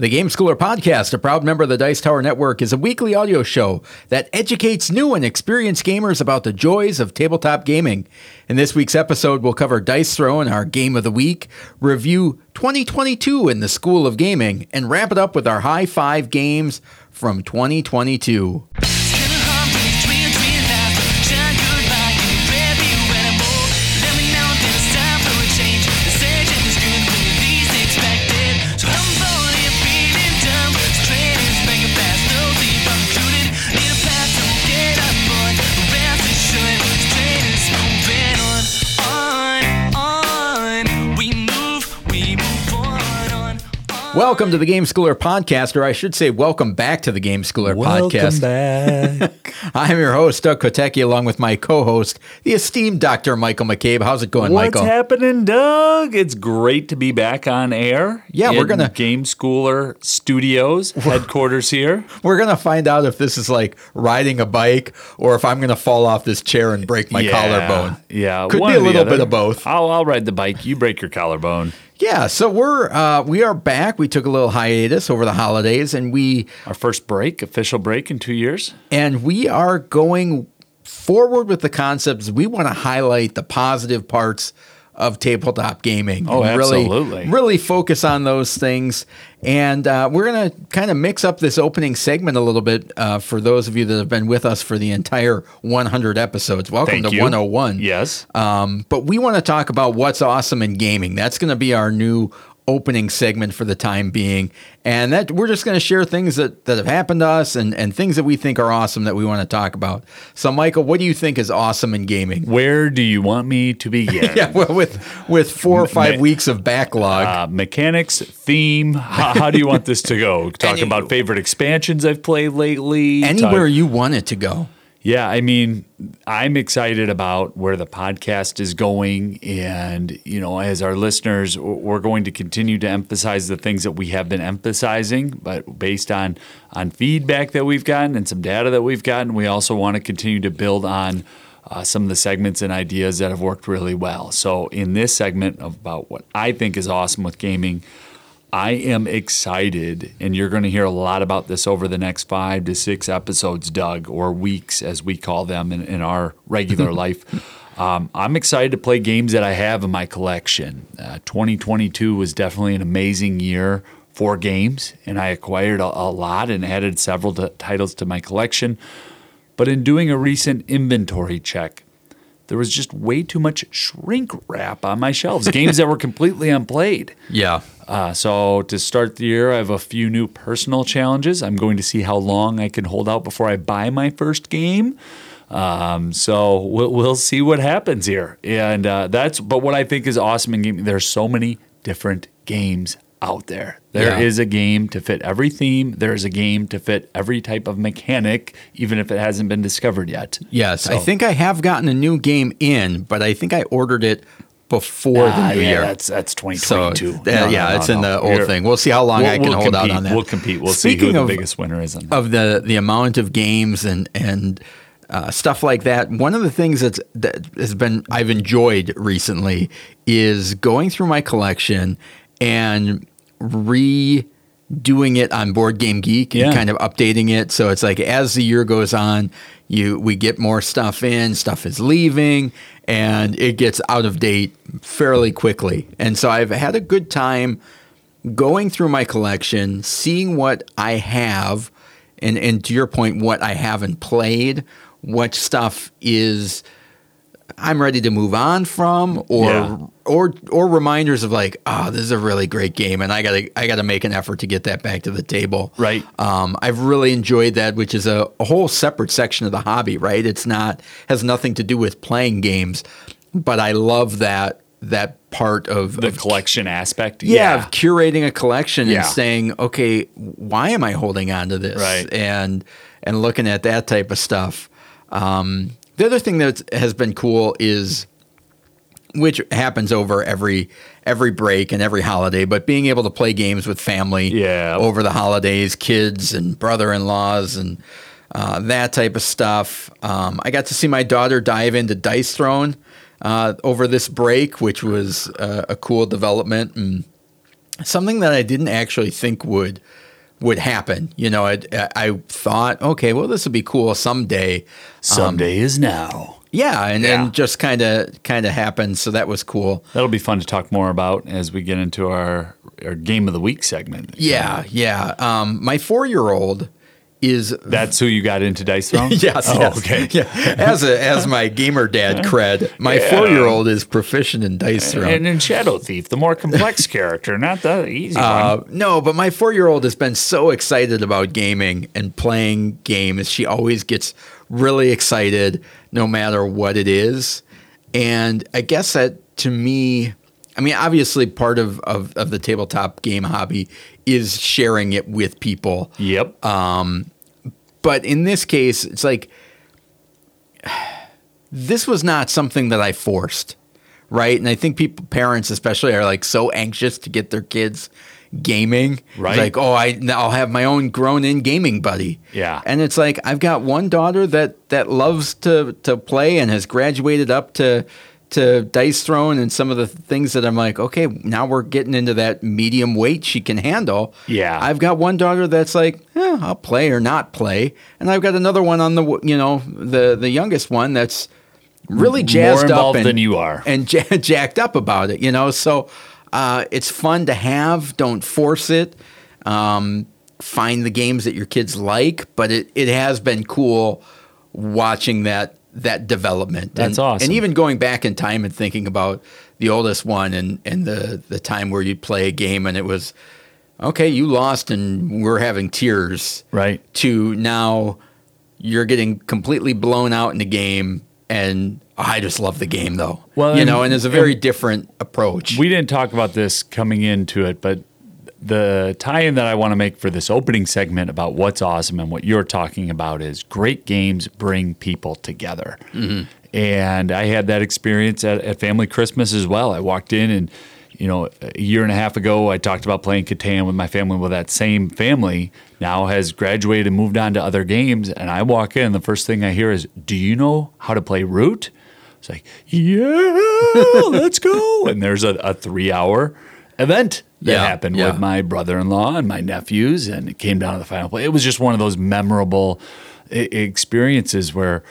The Game Schooler Podcast, a proud member of the Dice Tower Network, is a weekly audio show that educates new and experienced gamers about the joys of tabletop gaming. In this week's episode, we'll cover Dice Throne, our game of the week, review 2022 in the School of Gaming, and wrap it up with our high five games from 2022. Welcome to the Game Schooler Podcast, or I should say, welcome back to the Game Schooler Welcome Podcast. back. I'm your host, Doug Kotecki, along with my co-host, the esteemed Dr. Michael McCabe. How's it going, What's Michael? What's happening, Doug? It's great to be back on air. Yeah, we're in gonna- Game Schooler Studios headquarters here. We're gonna find out if this is like riding a bike or if I'm gonna fall off this chair and break my yeah, collarbone. Yeah, Could be a little bit of both. I'll, I'll ride the bike. You break your collarbone. Yeah, so we're uh, we are back. We took a little hiatus over the holidays, and we Our first break, official break in two years. and we are going forward with the concepts. We want to highlight the positive parts of tabletop gaming. Oh, and really, absolutely. Really focus on those things. And uh, we're going to kind of mix up this opening segment a little bit uh, for those of you that have been with us for the entire 100 episodes. Welcome Thank to you. 101. Yes. Um, but we want to talk about what's awesome in gaming. That's going to be our new opening segment for the time being. And that we're just going to share things that, that have happened to us and, and things that we think are awesome that we want to talk about. So, Michael, what do you think is awesome in gaming? Where do you want me to begin? Yeah, well, with with four or five Ma- weeks of backlog. Uh, mechanics, theme. How, how do you want this to go? Talk Any- about favorite expansions I've played lately. anywhere Talk- you want it to go. Yeah, I mean, I'm excited about where the podcast is going. And, you know, as our listeners, we're going to continue to emphasize the things that we have been emphasizing, but based on, on feedback that we've gotten and some data that we've gotten, we also want to continue to build on uh, some of the segments and ideas that have worked really well. So, in this segment about what I think is awesome with gaming, I am excited, and you're going to hear a lot about this over the next five to six episodes, Doug, or weeks as we call them in, in our regular life. Um, I'm excited to play games that I have in my collection. Uh, 2022 was definitely an amazing year for games, and I acquired a, a lot and added several t- titles to my collection. But in doing a recent inventory check, there was just way too much shrink wrap on my shelves, games that were completely unplayed. Yeah. Uh, so to start the year, I have a few new personal challenges. I'm going to see how long I can hold out before I buy my first game. Um, so we'll, we'll see what happens here. And uh, that's, but what I think is awesome in gaming, there's so many different games out there. There is Yeah. a game to fit every theme. There is a game to fit every type of mechanic, even if it hasn't been discovered yet. Yes. I think I have gotten a new game in, but I think I ordered it before the Ah, new yeah, year. that's that's So 2022. uh, No, no, yeah, no, it's in the old You're- thing. We'll see how long We'll- I can we'll hold out on that. We'll compete. We'll see Speaking who the biggest winner is. Of the the amount of games and and uh, stuff like that. One of the things that's that has been I've enjoyed recently is going through my collection and redoing it on Board Game Geek and Yeah. kind of updating it. So it's like as the year goes on, you we get more stuff in, stuff is leaving, and it gets out of date fairly quickly. And so I've had a good time going through my collection, seeing what I have, and and to your point, what I haven't played, what stuff is I'm ready to move on from, or Yeah. or or reminders of like, oh, this is a really great game, and I gotta I gotta make an effort to get that back to the table. Right. Um, I've really enjoyed that, which is a, a whole separate section of the hobby. Right. It's not has nothing to do with playing games, but I love that that part of the of collection aspect. yeah, of curating a collection Yeah. and saying, okay, why am I holding on to this? Right. And and looking at that type of stuff. Um, the other thing that has been cool is, which happens over every every break and every holiday, but being able to play games with family Yeah. over the holidays, kids and brother-in-laws and uh, that type of stuff. Um, I got to see my daughter dive into Dice Throne uh, over this break, which was uh, a cool development and something that I didn't actually think would would happen. You know, I, I thought, okay, well, this would be cool someday. Someday is now. Yeah, and Yeah. then just kind of kind of happened. So that was cool. That'll be fun to talk more about as we get into our, our game of the week segment. Yeah, yeah. Um, my four year old is That's who you got into Dice Throne? yes, Oh, yes. okay. Yeah. As a as my gamer dad cred, my Yeah. four year old is proficient in Dice Throne. And in Shadow Thief, the more complex character, not the easy one. Uh, no, but my four year old has been so excited about gaming and playing games. She always gets really excited no matter what it is. And I guess that to me, I mean, obviously part of, of, of the tabletop game hobby is sharing it with people. Yep. Um, but in this case, it's like this was not something that I forced, right? And I think people, parents especially, are like so anxious to get their kids gaming. It's Right. Like, oh, I I'll have my own grown-in gaming buddy. Yeah. And it's like I've got one daughter that that loves to to play and has graduated up to to Dice Throne and some of the things that I'm like, okay, now we're getting into that medium weight she can handle. Yeah. I've got one daughter that's like, eh, I'll play or not play, and I've got another one on the you know the the youngest one that's really jazzed up and, than you are. and ja- jacked up about it. You know, so uh, it's fun to have. Don't force it. Um, find the games that your kids like, but it it has been cool watching that that development. That's and, awesome. And even going back in time and thinking about the oldest one and and the the time where you'd play a game and it was okay, you lost and we're having tears. Right. To now you're getting completely blown out in the game and I just love the game though. Well, you and- know, and it's a very different approach. We didn't talk about this coming into it, but the tie-in that I want to make for this opening segment about what's awesome and what you're talking about is great games bring people together. Mm-hmm. And I had that experience at, at family Christmas as well. I walked in and you know, a year and a half ago, I talked about playing Catan with my family. Well, that same family now has graduated and moved on to other games. And I walk in, the first thing I hear is, Do you know how to play Root? It's like, Yeah, let's go. And there's a, a three hour event that Yeah, happened yeah. with my brother in law and my nephews. And it came down to the final play. It was just one of those memorable i- experiences where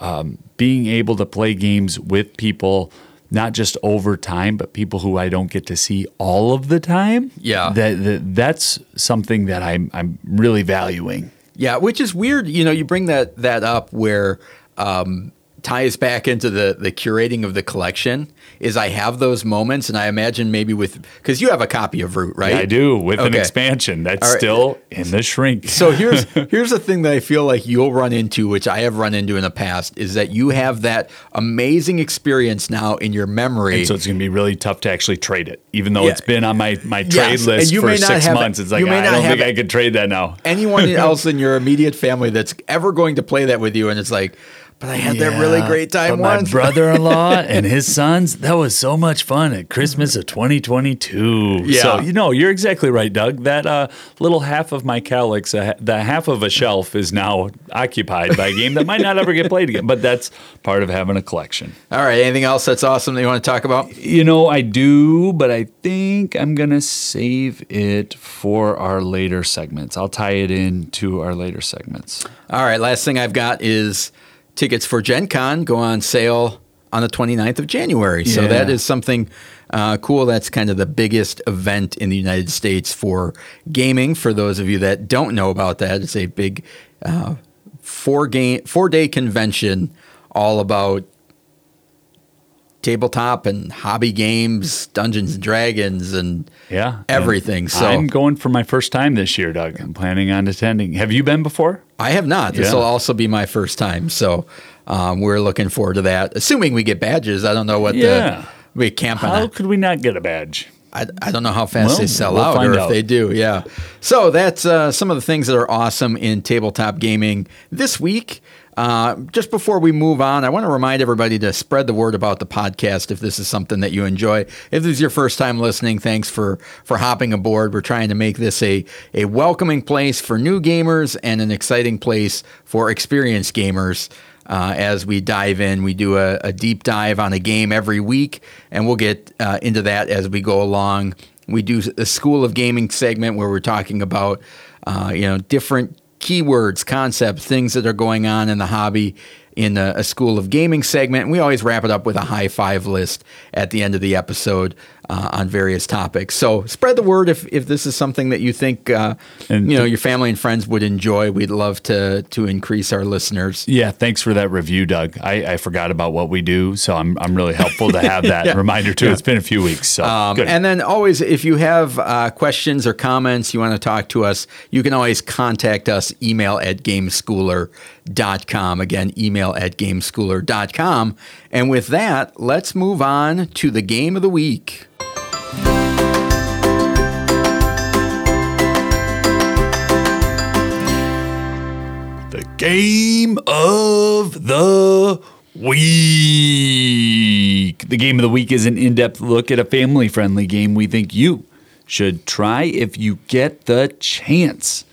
um, being able to play games with people, not just over time, but people who I don't get to see all of the time. Yeah. that, that that's something that I'm I'm really valuing. Yeah, which is weird. You know, you bring that that up where um, ties back into the the curating of the collection. Is I have those moments, and I imagine maybe with because you have a copy of Root, right? I do with an expansion that's right. still in the shrink. So here's here's the thing that I feel like you'll run into, which I have run into in the past, is that you have that amazing experience now in your memory. and so it's going to be really tough to actually trade it, even though Yeah. it's been on my, my trade Yes, list and you for six months. It's like I don't think it- I could trade that now. anyone else in your immediate family that's ever going to play that with you, and it's like, but I had that really great time. My brother-in-law and his sons, that was so much fun at Christmas of 2022. Yeah. So, you know, you're exactly right, Doug. That uh, little half of my Kallax, uh, the half of a shelf is now occupied by a game that might not ever get played again. But that's part of having a collection. All right, anything else that's awesome that you want to talk about? You know, I do, but I think I'm going to save it for our later segments. I'll tie it in to our later segments. All right, last thing I've got is tickets for Gen Con go on sale on the 29th of January. So that is something uh, cool. That's kind of the biggest event in the United States for gaming. For those of you that don't know about that, it's a big uh, four game four day convention all about tabletop and hobby games, Dungeons and Dragons, and Yeah. everything. And So I'm going for my first time this year, Doug. I'm planning on attending. Have you been before? I have not. This Yeah. will also be my first time, so um, we're looking forward to that. Assuming we get badges, I don't know what Yeah. the we camp on. How that. could we not get a badge? I, I don't know how fast Well, they sell we'll out, or if out. they do. Yeah. So that's uh, some of the things that are awesome in tabletop gaming this week. Uh, just before we move on, I want to remind everybody to spread the word about the podcast if this is something that you enjoy. If this is your first time listening, thanks for for hopping aboard. We're trying to make this a a welcoming place for new gamers and an exciting place for experienced gamers. Uh, as we dive in, we do a, a deep dive on a game every week, and we'll get uh, into that as we go along We do a School of Gaming segment where we're talking about, uh, you know, different keywords, concepts, things that are going on in the hobby in a, a, School of Gaming segment. And we always wrap it up with a high five list at the end of the episode uh, on various topics. So spread the word if, if this is something that you think uh, and you know your family and friends would enjoy. We'd love to to increase our listeners. Yeah, thanks for that review, Doug. I, I forgot about what we do, so I'm I'm really helpful to have that yeah. reminder too. Yeah. It's been a few weeks, so um. And then always, if you have uh, questions or comments, you want to talk to us, you can always contact us. Email at gameschooler.com. Again, email at gameschooler.com. And with that, let's move on to the game of the week. Game of the week. The game of the week is an in depth look at a family friendly game we think you should try if you get the chance.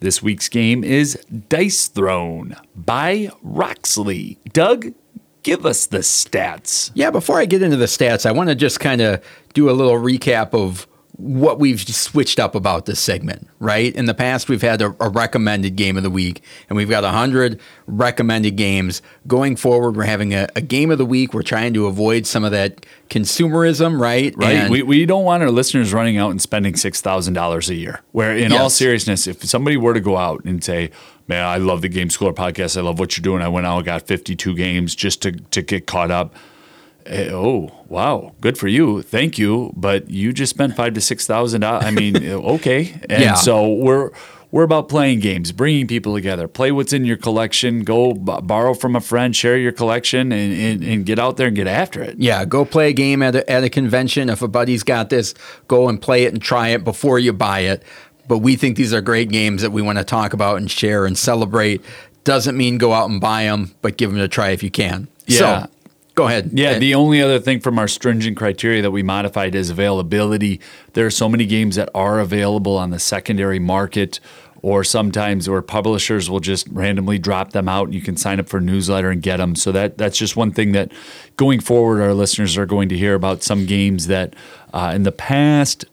This week's game is Dice Throne by Roxley. Doug, give us the stats. Yeah, before I get into the stats, I want to just kind of do a little recap of what we've switched up about this segment, right? In the past, we've had a, a recommended game of the week, and we've got 100 recommended games. Going forward, we're having a, a, game of the week. We're trying to avoid some of that consumerism, right? Right. And we, we don't want our listeners running out and spending $6,000 a year. Where, in yes. all seriousness, if somebody were to go out and say, man, I love the Game Schooler podcast. I love what you're doing. I went out and got 52 games just to, to get caught up. Eh, oh, wow. Good for you. Thank you. But you just spent five to six thousand. I mean, okay. And yeah. so we're, we're about playing games, bringing people together. Play what's in your collection. Go b- borrow from a friend, share your collection, and, and, and, get out there and get after it. Yeah, go play a game at a, at a convention. If a buddy's got this, go and play it and try it before you buy it but we think these are great games that we want to talk about and share and celebrate. Doesn't mean go out and buy them, but give them a try if you can. Yeah. So, Go ahead. Yeah, the only other thing from our stringent criteria that we modified is availability. There are so many games that are available on the secondary market or sometimes where publishers will just randomly drop them out and you can sign up for a newsletter and get them. So that that's just one thing that going forward our listeners are going to hear about some games that uh, in the past,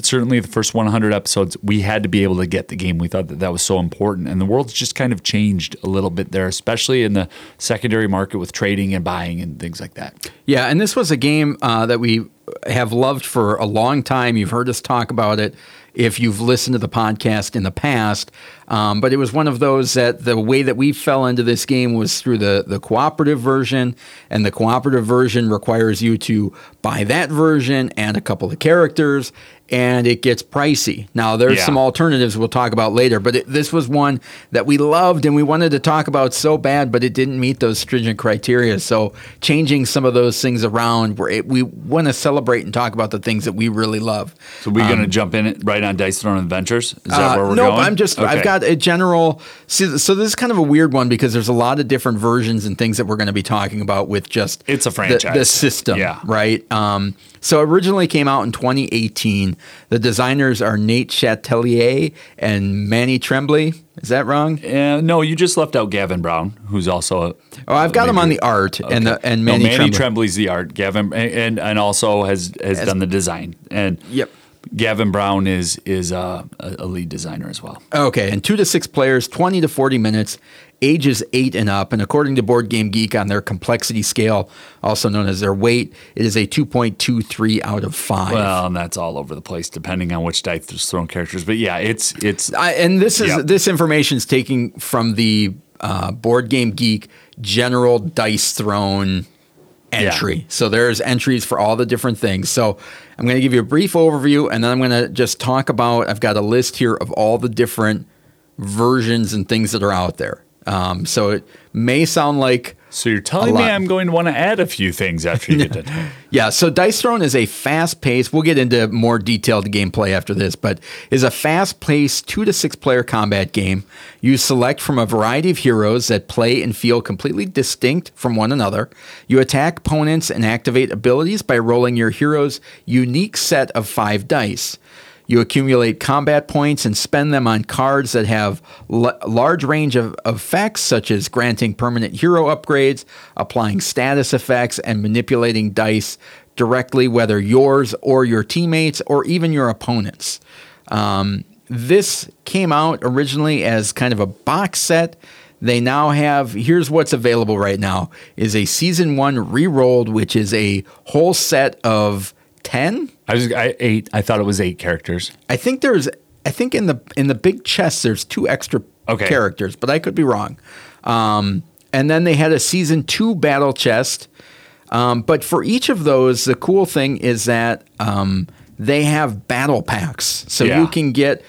certainly the first 100 episodes, we had to be able to get the game. We thought that that was so important. And the world's just kind of changed a little bit there, especially in the secondary market with trading and buying and things like that. Yeah, and this was a game uh, that we have loved for a long time. You've heard us talk about it if you've listened to the podcast in the past. Um, but it was one of those that the way that we fell into this game was through the, the cooperative version, and the cooperative version requires you to buy that version and a couple of characters, and it gets pricey. Now, there's yeah. some alternatives we'll talk about later, but it, this was one that we loved and we wanted to talk about so bad, but it didn't meet those stringent criteria. So, changing some of those things around, it, we want to celebrate and talk about the things that we really love. So, we're um, going to jump in right on Dice Throne Adventures? Is that uh, where we're nope, going? I'm just, okay. I've got a general. See, so, this is kind of a weird one because there's a lot of different versions and things that we're going to be talking about with just it's a franchise. The, the system, yeah. right? Um, so originally came out in 2018. The designers are Nate Chatellier and Manny Trembley. Is that wrong? Uh, no, you just left out Gavin Brown, who's also a. Oh, I've got him on the art okay. and the and Manny, no, Manny Trembley. Trembley's the art. Gavin and and also has has As, done the design and. Yep. Gavin Brown is is a, a, lead designer as well. Okay, and two to six players, twenty to forty minutes, ages eight and up. And according to Board Game Geek, on their complexity scale, also known as their weight, it is a two point two three out of five. Well, and that's all over the place depending on which dice there's thrown characters. But yeah, it's it's I, and this is yep. this information is taking from the uh, Board Game Geek general Dice Throne entry. Yeah. So there's entries for all the different things. So I'm going to give you a brief overview and then I'm going to just talk about I've got a list here of all the different versions and things that are out there. Um, so it may sound like so you're telling me I'm going to want to add a few things after you get done. yeah. So Dice Throne is a fast-paced. We'll get into more detailed gameplay after this, but is a fast-paced two to six player combat game. You select from a variety of heroes that play and feel completely distinct from one another. You attack opponents and activate abilities by rolling your hero's unique set of five dice. You accumulate combat points and spend them on cards that have l- large range of effects, such as granting permanent hero upgrades, applying status effects, and manipulating dice directly, whether yours or your teammates or even your opponents. Um, this came out originally as kind of a box set. They now have here's what's available right now is a season one re-rolled, which is a whole set of ten. I was I, eight. I thought it was eight characters. I think there's I think in the in the big chest there's two extra Okay. characters, but I could be wrong. Um, and then they had a season two battle chest. Um, but for each of those, the cool thing is that um, they have battle packs, so Yeah. you can get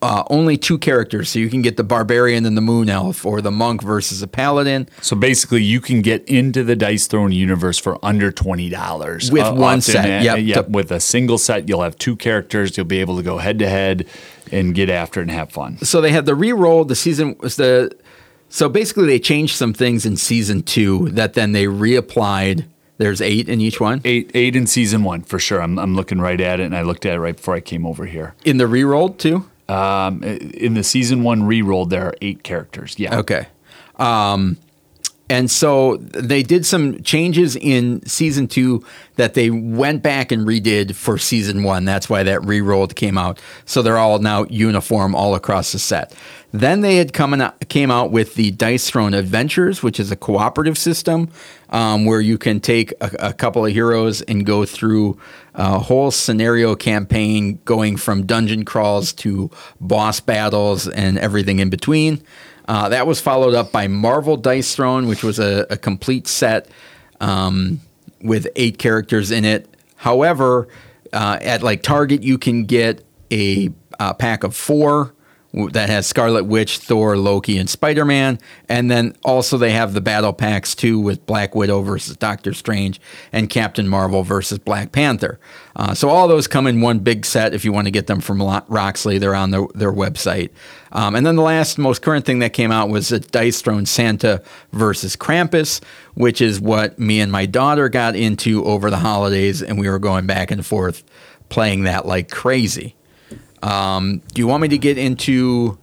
uh, only two characters. So you can get the barbarian and the moon elf, or the monk versus a paladin. So basically, you can get into the Dice Throne universe for under twenty dollars With one set, yep. yeah. With a single set, you'll have two characters. You'll be able to go head to head and get after it and have fun. so they had the re-roll the season was the so basically they changed some things in season two that then they reapplied there's eight in each one Eight, eight in season one for sure. I'm, I'm looking right at it, and I looked at it right before I came over here. in the re-rolled too Um, in the season one rerolled, there are eight characters. Yeah. okay um and so they did some changes in season two that they went back and redid for season one. That's why that re-rolled came out. So they're all now uniform all across the set. Then they had come out, came out with the Dice Throne Adventures, which is a cooperative system um, where you can take a, a couple of heroes and go through a whole scenario campaign, going from dungeon crawls to boss battles and everything in between. Uh, that was followed up by Marvel Dice Throne, which was a, a complete set um, with eight characters in it. However, uh, at like Target, you can get a, uh pack of four that has Scarlet Witch, Thor, Loki, and Spider Man. And then also they have the battle packs too with Black Widow versus Doctor Strange and Captain Marvel versus Black Panther. Uh, so all those come in one big set if you want to get them from Roxley. They're on their, their website. Um, and then the last most current thing that came out was a Dice Throne Santa versus Krampus, which is what me and my daughter got into over the holidays, and we were going back and forth playing that like crazy. Um, do you want me to get into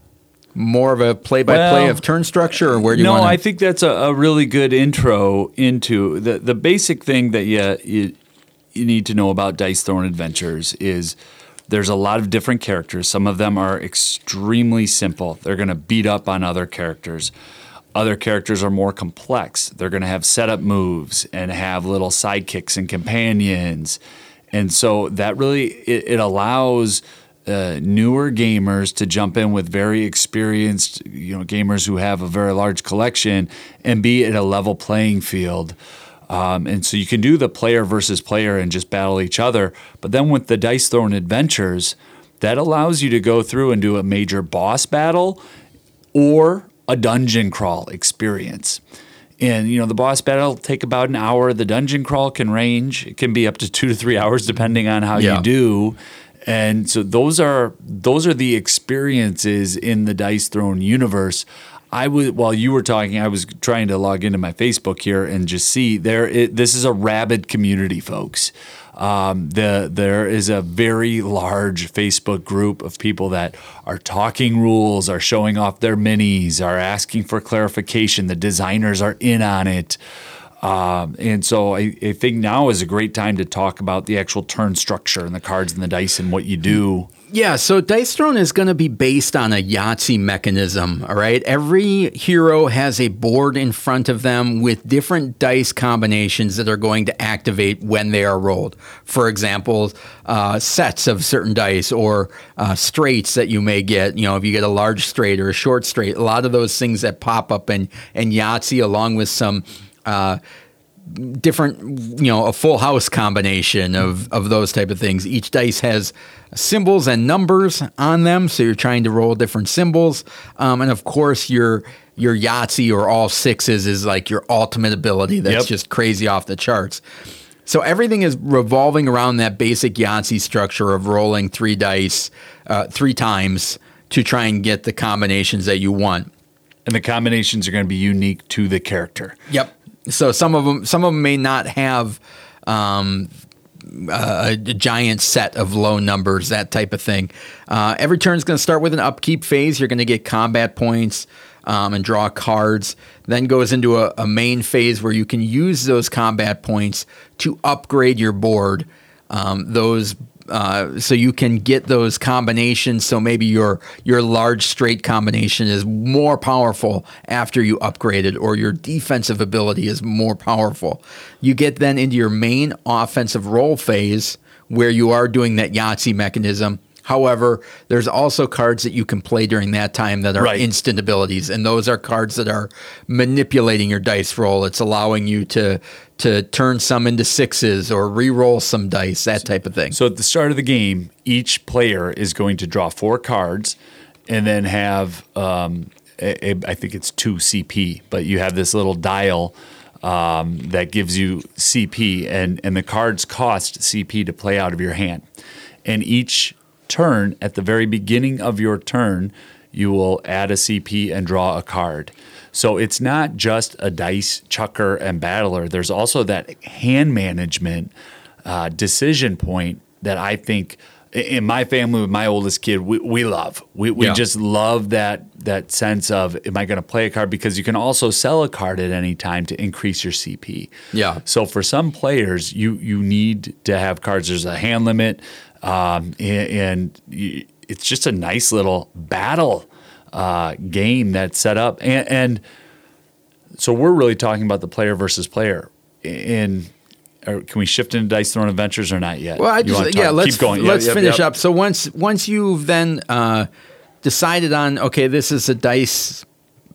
more of a play-by-play of turn structure, or where do you no, want? I think that's a, a really good intro into the the basic thing that you, you you need to know about Dice Throne Adventures is there's a lot of different characters. Some of them are extremely simple. They're going to beat up on other characters. Other characters are more complex. They're going to have setup moves and have little sidekicks and companions. And so that really it, it allows uh, newer gamers to jump in with very experienced, you know, gamers who have a very large collection and be at a level playing field. Um, and so you can do the player versus player and just battle each other. But then with the Dice Throne Adventures, that allows you to go through and do a major boss battle or a dungeon crawl experience. And you know the boss battle will take about an hour. The dungeon crawl can range; it can be up to two to three hours, depending on how Yeah. you do. And so those are those are the experiences in the Dice Throne universe. I was while you were talking, I was trying to log into my Facebook here and just see there. It, this is a rabid community, folks. Um, the there is a very large Facebook group of people that are talking rules, are showing off their minis, are asking for clarification. The designers are in on it. Um, and so I, I think now is a great time to talk about the actual turn structure and the cards and the dice and what you do. Yeah, so Dice Throne is going to be based on a Yahtzee mechanism. All right, every hero has a board in front of them with different dice combinations that are going to activate when they are rolled. For example, uh, sets of certain dice or uh, straights that you may get. You know, if you get a large straight or a short straight, a lot of those things that pop up in, in Yahtzee, along with some. Uh, different you know a full house combination of of those type of things each dice has symbols and numbers on them so you're trying to roll different symbols um, and of course your your yahtzee or all sixes is like your ultimate ability that's Yep. just crazy off the charts so everything is revolving around that basic yahtzee structure of rolling three dice uh, three times to try and get the combinations that you want And the combinations are going to be unique to the character. Yep. So some of them, some of them may not have um, a, a giant set of low numbers, that type of thing. Uh, every turn is going to start with an upkeep phase. You're going to get combat points. um, and draw cards. Then goes into a, a, main phase where you can use those combat points to upgrade your board. Um, those uh, so you can get those combinations. So maybe your your large straight combination is more powerful after you upgrade it, or your defensive ability is more powerful. You get then into your main offensive role phase where you are doing that Yahtzee mechanism However, there's also cards that you can play during that time that are right. instant abilities, and those are cards that are manipulating your dice roll. It's allowing you to to turn some into sixes or re-roll some dice, that type of thing. So at the start of the game, each player is going to draw four cards, and then have um, a, a, I think it's two CP, but you have this little dial. Um, that gives you CP, and, and the cards cost CP to play out of your hand. And each turn, at the very beginning of your turn, you will add a CP and draw a card. So it's not just a dice chucker and battler. There's also that hand management uh, decision point that I think in my family with my oldest kid we, we love we, we yeah. just love that that sense of am i going to play a card because you can also sell a card at any time to increase your cp yeah so for some players you you need to have cards there's a hand limit um, and, and, it's just a nice little battle uh, game that's set up. And, and, so we're really talking about the player versus player. And can we shift into Dice Throne Adventures or not yet? Well, I just yeah, let's keep yeah, let's yep, finish yep. up. So once once you've then uh, decided on okay, this is a dice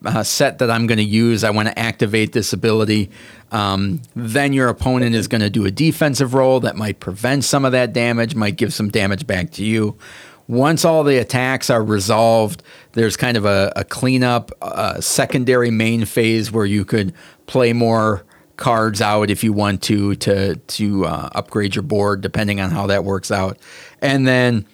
uh, set that I'm going to use. I want to activate this ability. Um, then your opponent is going to do a defensive roll that might prevent some of that damage, might give some damage back to you. Once all the attacks are resolved, there's kind of a, a cleanup, a secondary main phase where you could play more cards out if you want to to to uh, upgrade your board, depending on how that works out. And then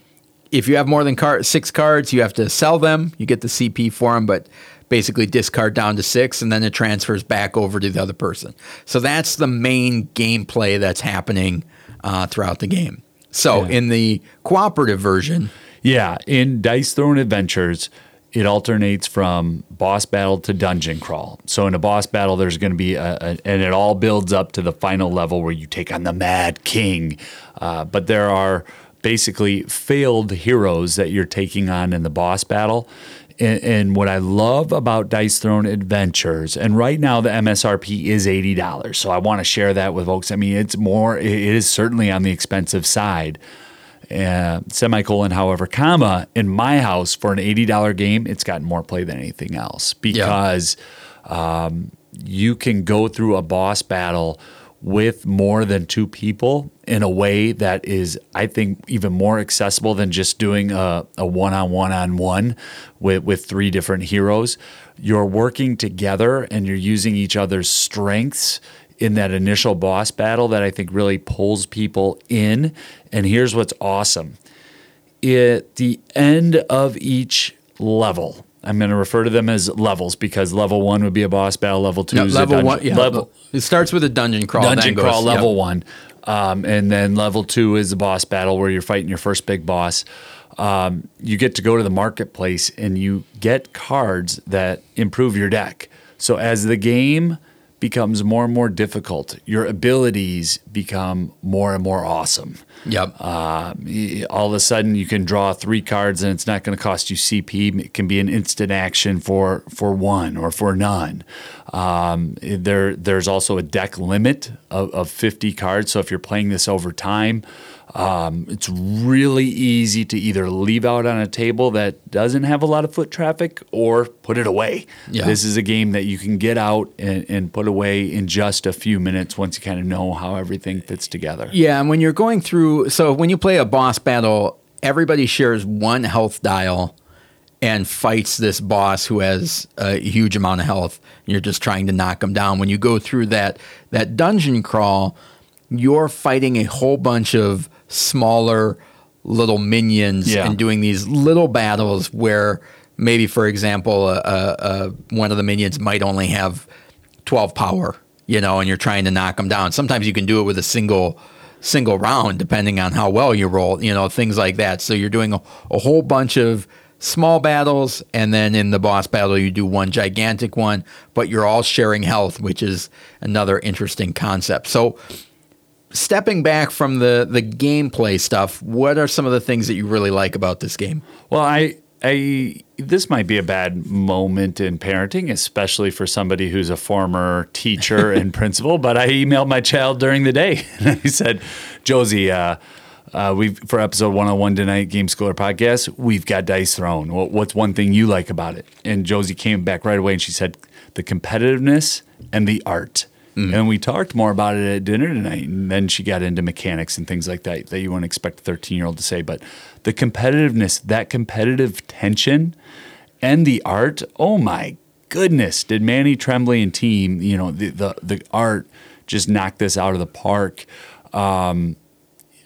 if you have more than car- six cards, you have to sell them. You get the CP for them, but basically discard down to six, and then it transfers back over to the other person. So that's the main gameplay that's happening uh, throughout the game. So yeah. in the cooperative version, yeah, in Dice Throne Adventures, it alternates from boss battle to dungeon crawl. So in a boss battle, there's going to be a, a, and it all builds up to the final level where you take on the Mad King. Uh, but there are basically failed heroes that you're taking on in the boss battle. And, and, what I love about Dice Throne Adventures, and right now the MSRP is eighty dollars, so I want to share that with folks. I mean, it's more, it is certainly on the expensive side. Uh, semicolon, however, comma, in my house for an eighty dollar game, it's gotten more play than anything else because yeah. um, you can go through a boss battle with more than two people in a way that is, I think, even more accessible than just doing a, a one-on-one on one with, with three different heroes. You're working together and you're using each other's strengths in that initial boss battle that I think really pulls people in. And here's what's awesome. At the end of each level, I'm going to refer to them as levels because level one would be a boss battle, level two is level a dungeon. One, yeah, level, it starts with a dungeon crawl. Dungeon crawl, level yep. one. Um, and then level two is the boss battle where you're fighting your first big boss. Um, you get to go to the marketplace and you get cards that improve your deck. So as the game becomes more and more difficult. Your abilities become more and more awesome. Yep. Uh, all of a sudden, you can draw three cards, and it's not going to cost you CP. It can be an instant action for for one or for none. Um, there, there's also a deck limit of, of 50 cards. So if you're playing this over time, um, it's really easy to either leave out on a table that doesn't have a lot of foot traffic or put it away. Yeah. This is a game that you can get out and, and put away in just a few minutes once you kind of know how everything fits together. Yeah, and when you're going through, so when you play a boss battle, everybody shares one health dial and fights this boss who has a huge amount of health. You're just trying to knock him down. When you go through that that dungeon crawl, you're fighting a whole bunch of smaller little minions yeah. and doing these little battles where maybe, for example, a, a, a, one of the minions might only have 12 power, you know, and you're trying to knock them down. Sometimes you can do it with a single single round, depending on how well you roll, you know, things like that. So you're doing a, a whole bunch of small battles, and then in the boss battle, you do one gigantic one, but you're all sharing health, which is another interesting concept. So, stepping back from the, the gameplay stuff, what are some of the things that you really like about this game? Well, I I this might be a bad moment in parenting, especially for somebody who's a former teacher and principal. But I emailed my child during the day and I said, Josie, uh, uh, we for episode 101 tonight, Game Schooler podcast, we've got Dice Throne. Well, what's one thing you like about it? And Josie came back right away and she said, the competitiveness and the art. Mm. And we talked more about it at dinner tonight. And then she got into mechanics and things like that that you wouldn't expect a 13 year old to say. But the competitiveness, that competitive tension, and the art, oh my goodness, did Manny Trembley and team, you know, the, the, the art just knock this out of the park. Um,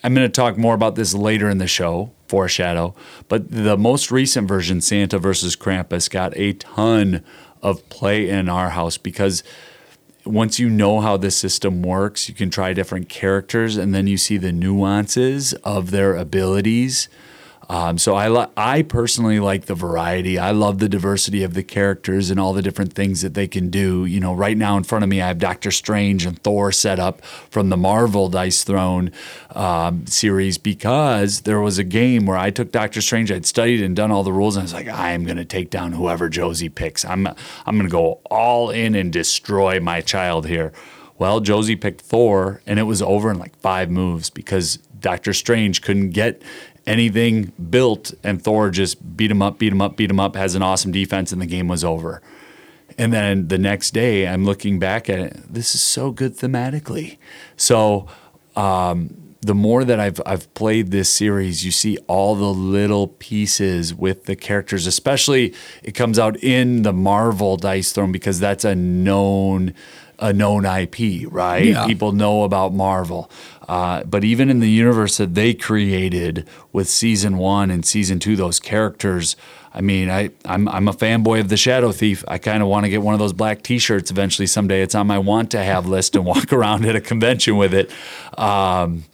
I'm going to talk more about this later in the show, foreshadow. But the most recent version, Santa versus Krampus, got a ton of play in our house because once you know how the system works, you can try different characters and then you see the nuances of their abilities. Um, so I li- I personally like the variety. I love the diversity of the characters and all the different things that they can do. You know, right now in front of me, I have Doctor Strange and Thor set up from the Marvel Dice Throne um, series because there was a game where I took Doctor Strange. I'd studied and done all the rules, and I was like, I am going to take down whoever Josie picks. I'm I'm going to go all in and destroy my child here. Well, Josie picked Thor, and it was over in like five moves because Doctor Strange couldn't get anything built, and Thor just beat him up, beat him up, beat him up, has an awesome defense, and the game was over. And then the next day, I'm looking back at it. This is so good thematically. So um, the more that I've I've played this series, you see all the little pieces with the characters. Especially, it comes out in the Marvel Dice Throne because that's a known a known IP, right? Yeah. People know about Marvel. Uh, but even in the universe that they created with season one and season two, those characters, I mean, I, I'm, I'm a fanboy of the Shadow Thief. I kind of want to get one of those black t shirts eventually someday. It's on my want to have list and walk around at a convention with it. Um,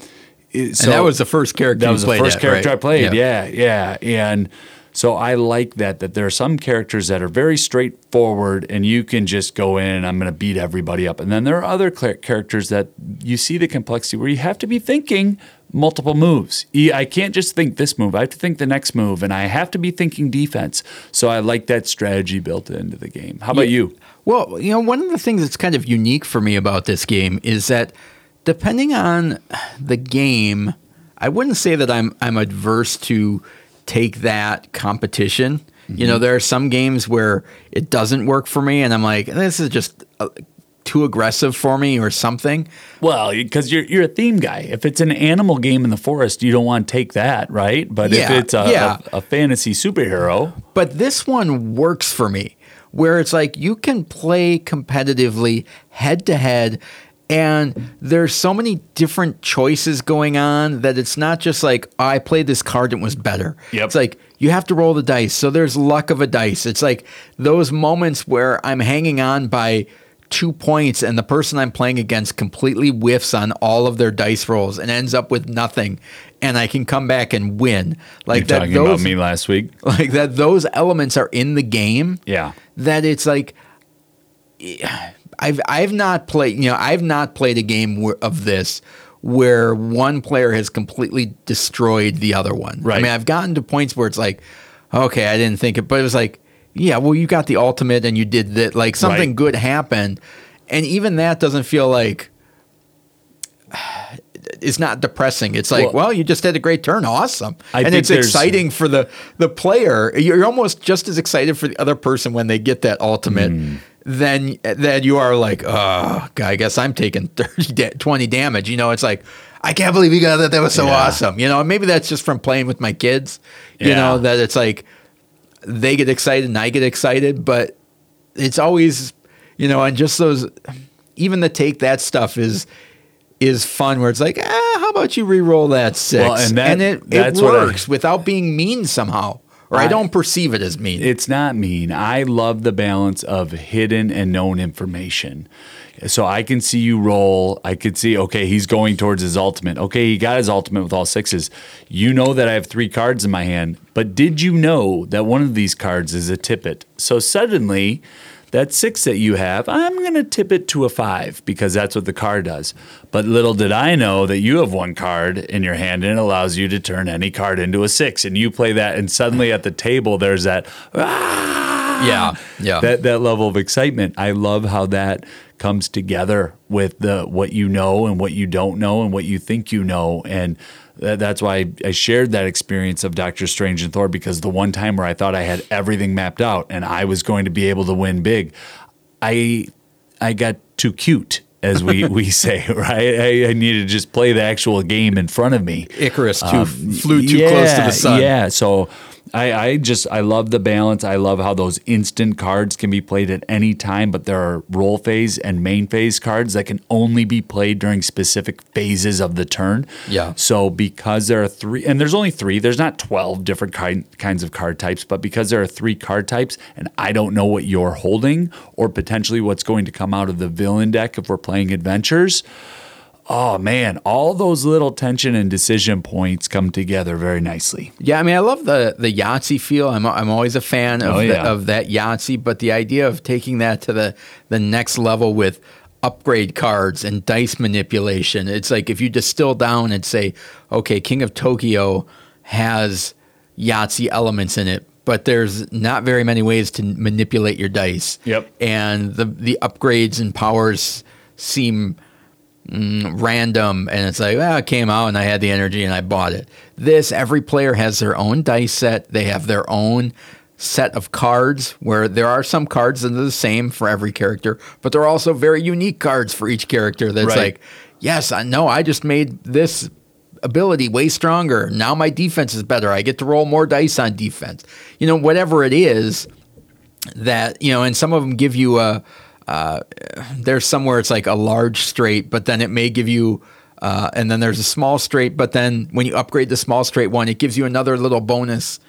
so and that was the first character that was the first at, character right? I played. Yeah. yeah, yeah. And so I like that that there are some characters that are very straightforward and you can just go in and I'm going to beat everybody up. And then there are other characters that you see the complexity where you have to be thinking multiple moves. I can't just think this move. I have to think the next move and I have to be thinking defense. So I like that strategy built into the game. How about yeah. you? Well, you know, one of the things that's kind of unique for me about this game is that depending on the game, I wouldn't say that I'm I'm adverse to take that competition. Mm-hmm. You know, there are some games where it doesn't work for me, and I'm like, this is just uh, too aggressive for me or something. Well, because you're you're a theme guy. If it's an animal game in the forest, you don't want to take that, right? But yeah, if it's a, yeah. a, a fantasy superhero, but this one works for me, where it's like you can play competitively head to head and there's so many different choices going on that it's not just like oh, I played this card and was better. Yep. It's like you have to roll the dice. So there's luck of a dice. It's like those moments where I'm hanging on by two points and the person I'm playing against completely whiffs on all of their dice rolls and ends up with nothing and I can come back and win. Like You're that talking those, about me last week. Like that those elements are in the game. Yeah. That it's like I've I've not played you know I've not played a game of this where one player has completely destroyed the other one. Right. I mean, I've gotten to points where it's like, okay, I didn't think it, but it was like, yeah, well, you got the ultimate and you did that. Like something right. good happened, and even that doesn't feel like it's not depressing. It's like, well, well, you just had a great turn, awesome, I and it's exciting for the the player. You're almost just as excited for the other person when they get that ultimate. Mm then then you are like, oh, I guess I'm taking 30, 20 damage. You know, it's like, I can't believe you got that. That was so yeah. awesome. You know, maybe that's just from playing with my kids. You yeah. know, that it's like they get excited and I get excited, but it's always, you know, and just those, even the take that stuff is is fun where it's like, ah, how about you re-roll that six? Well, and, that, and it, it works I, without being mean somehow or I, I- don't perceive it as mean. It's not mean. I love the balance of hidden and known information. So I can see you roll. I could see, okay, he's going towards his ultimate. Okay, he got his ultimate with all sixes. You know that I have three cards in my hand, but did you know that one of these cards is a Tip It? So suddenly, that six that you have, I'm going to tip it to a five because that's what the card does. But little did I know that you have one card in your hand and it allows you to turn any card into a six. And you play that, and suddenly at the table, there's that, ah, Yeah, yeah. that, that level of excitement. I love how that comes together with the what you know and what you don't know and what you think you know. And that's why I shared that experience of Doctor Strange and Thor because the one time where I thought I had everything mapped out and I was going to be able to win big, I I got too cute. As we, we say, right? I, I needed to just play the actual game in front of me. Icarus too flew too close to the sun. Um, Yeah, so I, I just I love the balance. I love how those instant cards can be played at any time, but there are role phase and main phase cards that can only be played during specific phases of the turn. Yeah. So because there are three, and there's only three. There's not twelve different kind, kinds of card types, but because there are three card types, and I don't know what you're holding or potentially what's going to come out of the villain deck if we're playing adventures. Oh man, all those little tension and decision points come together very nicely. Yeah, I mean, I love the the Yahtzee feel. I'm I'm always a fan of Oh, the, of that Yahtzee, but the idea of taking that to the the next level with upgrade cards and dice manipulation. It's like if you distill down and say, okay, King of Tokyo has Yahtzee elements in it, but there's not very many ways to manipulate your dice. Yep. And the the upgrades and powers seem Mm, random and it's like well it came out and i had the energy and i bought it. This every player has their own dice set. They have their own set of cards where there are some cards that are the same for every character but there are also very unique cards for each character. That's Right. like yes i know i just made this ability way stronger. Now my defense is better. I get to roll more dice on defense. You know whatever it is that you know, and some of them give you a. Uh, there's somewhere it's like a large straight, but then it may give you, uh, and then there's a small straight, but then when you upgrade the small straight one, it gives you another little bonus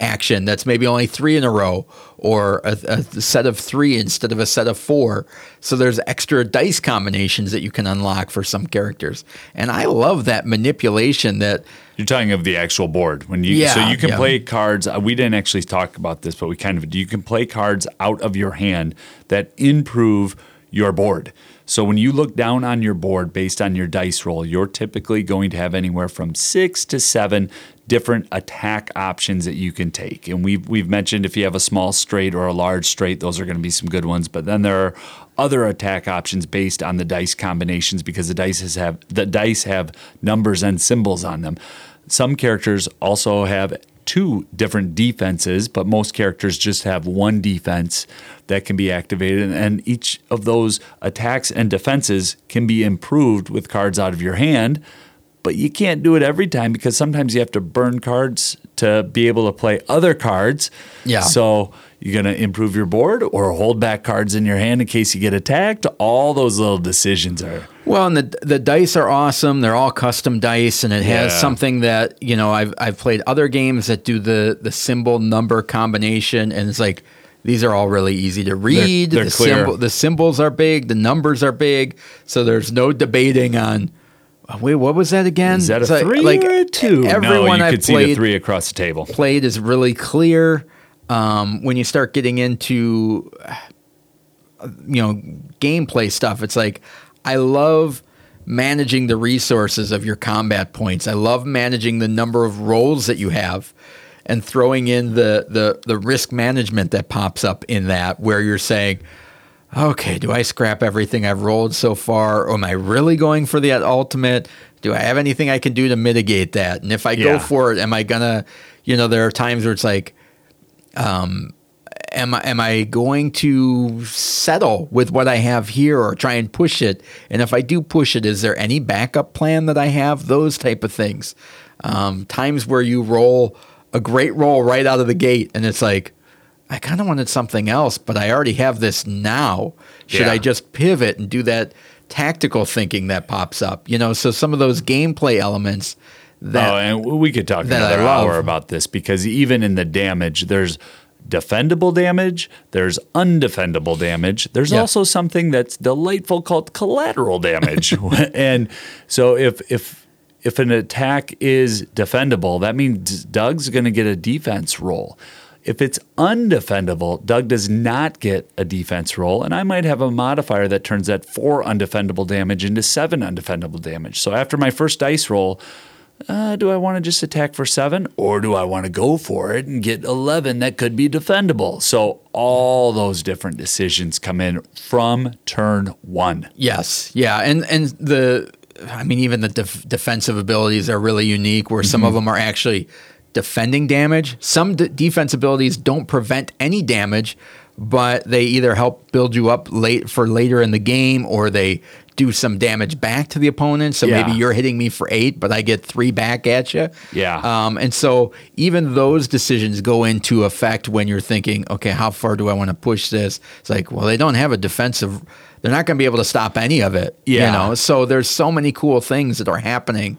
action that's maybe only three in a row or a, a set of three instead of a set of four. So there's extra dice combinations that you can unlock for some characters, and I love that manipulation that. You're talking of the actual board when you Yeah, so you can yeah. play cards. uh, We didn't actually talk about this, but we kind of you can play cards out of your hand that improve your board. So when you look down on your board based on your dice roll, you're typically going to have anywhere from six to seven different attack options that you can take. And we've we've mentioned if you have a small straight or a large straight, those are going to be some good ones. But then there are other attack options based on the dice combinations because the dice have the dice have numbers and symbols on them. Some characters also have two different defenses, but most characters just have one defense that can be activated. And each of those attacks and defenses can be improved with cards out of your hand. But you can't do it every time because sometimes you have to burn cards to be able to play other cards. Yeah. So you're going to improve your board or hold back cards in your hand in case you get attacked. All those little decisions are. Well, and the the dice are awesome. They're all custom dice, and it has Yeah. something that you know I've I've played other games that do the the symbol number combination, and it's like these are all really easy to read. they're the clear. symbol the symbols are big, the numbers are big, so there's no debating on. uh, Wait, what was that again? Is that a It's three like, or a two? Everyone no, you I've could see the three across the table. played is really clear. Um, when you start getting into, uh, you know, gameplay stuff, it's like I love managing the resources of your combat points. I love managing the number of rolls that you have, and throwing in the the the risk management that pops up in that, where you're saying. Okay, do I scrap everything I've rolled so far? Or am I really going for the ultimate? Do I have anything I can do to mitigate that? And if I go for it, am I gonna, you know, there are times where it's like, um, am I am I going to settle with what I have here or try and push it? And if I do push it, is there any backup plan that I have? Those type of things. Um, times where you roll a great roll right out of the gate, and it's like, I kind of wanted something else, but I already have this now. Should Yeah. I just pivot and do that tactical thinking that pops up? You know, so some of those gameplay elements that oh, and we could talk another hour about this because even in the damage, there's defendable damage, there's undefendable damage. There's Yeah. also something that's delightful called collateral damage. and so if if if an attack is defendable, that means Doug's going to get a defense roll. If it's undefendable, Doug does not get a defense roll, and I might have a modifier that turns that four undefendable damage into seven undefendable damage. So after my first dice roll, uh, do I want to just attack for seven or do I want to go for it and get 11 that could be defendable? So all those different decisions come in from turn one. Yes, yeah, and and the, I mean, even the def- defensive abilities are really unique. Where some of them are actually defending damage. Some d- defense abilities don't prevent any damage, but they either help build you up late for later in the game, or they do some damage back to the opponent. So Yeah. maybe you're hitting me for eight, but I get three back at you. Yeah. Um, and so even those decisions go into effect when you're thinking, okay, how far do I want to push this? It's like, well, they don't have a defensive. They're not going to be able to stop any of it. Yeah. You know, so there's so many cool things that are happening.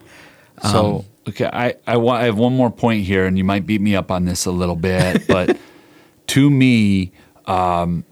So okay, I I, want, I have one more point here, and you might beat me up on this a little bit, but to me, um,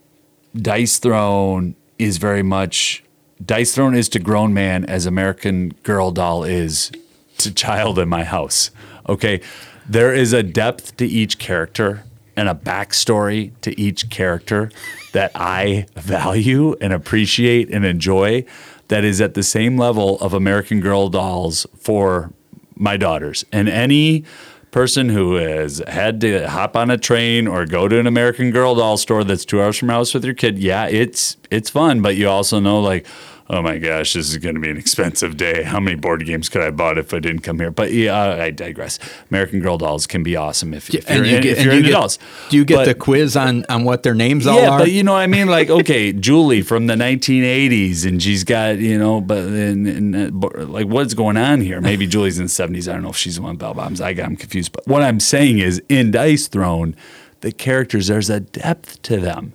Dice Throne is very much Dice Throne is to grown man as American Girl doll is to child in my house. Okay, there is a depth to each character and a backstory to each character that I value and appreciate and enjoy that is at the same level of American Girl dolls for my daughters. And any person who has had to hop on a train or go to an American Girl doll store that's two hours from your house with your kid, yeah, it's it's fun, but you also know like, oh my gosh, this is going to be an expensive day. How many board games could I have bought if I didn't come here? But yeah, I digress. American Girl dolls can be awesome if, if you're, in, if you're you into get, dolls. do you get But- the quiz on on what their names all yeah, are? but you know what I mean? Like, okay, Julie from the 1980s, and she's got, you know, but and, uh, like, what's going on here? Maybe Julie's in the 70s. I don't know if she's the one bell bottoms. I got them confused. But what I'm saying is, in Dice Throne, the characters, there's a depth to them.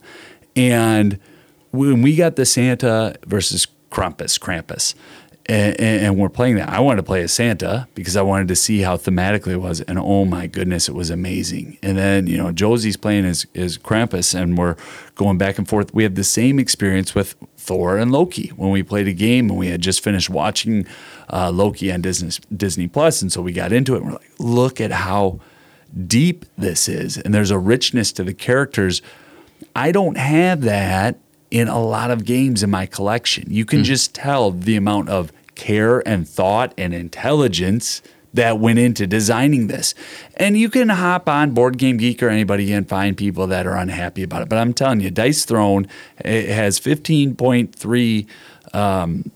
And when we got the Santa versus Krampus, Krampus, and, and, we're playing that, I wanted to play as Santa because I wanted to see how thematically it was. And oh my goodness, it was amazing. And then, you know, Josie's playing as, as Krampus, and we're going back and forth. We had the same experience with Thor and Loki when we played a game and we had just finished watching uh, Loki on Disney, Disney Plus, And so we got into it and we're like, look at how deep this is. And there's a richness to the characters. I don't have that in a lot of games in my collection. You can just tell the amount of care and thought and intelligence that went into designing this. And you can hop on Board Game Geek or anybody and find people that are unhappy about it. But I'm telling you, Dice Throne it has 15.3 um,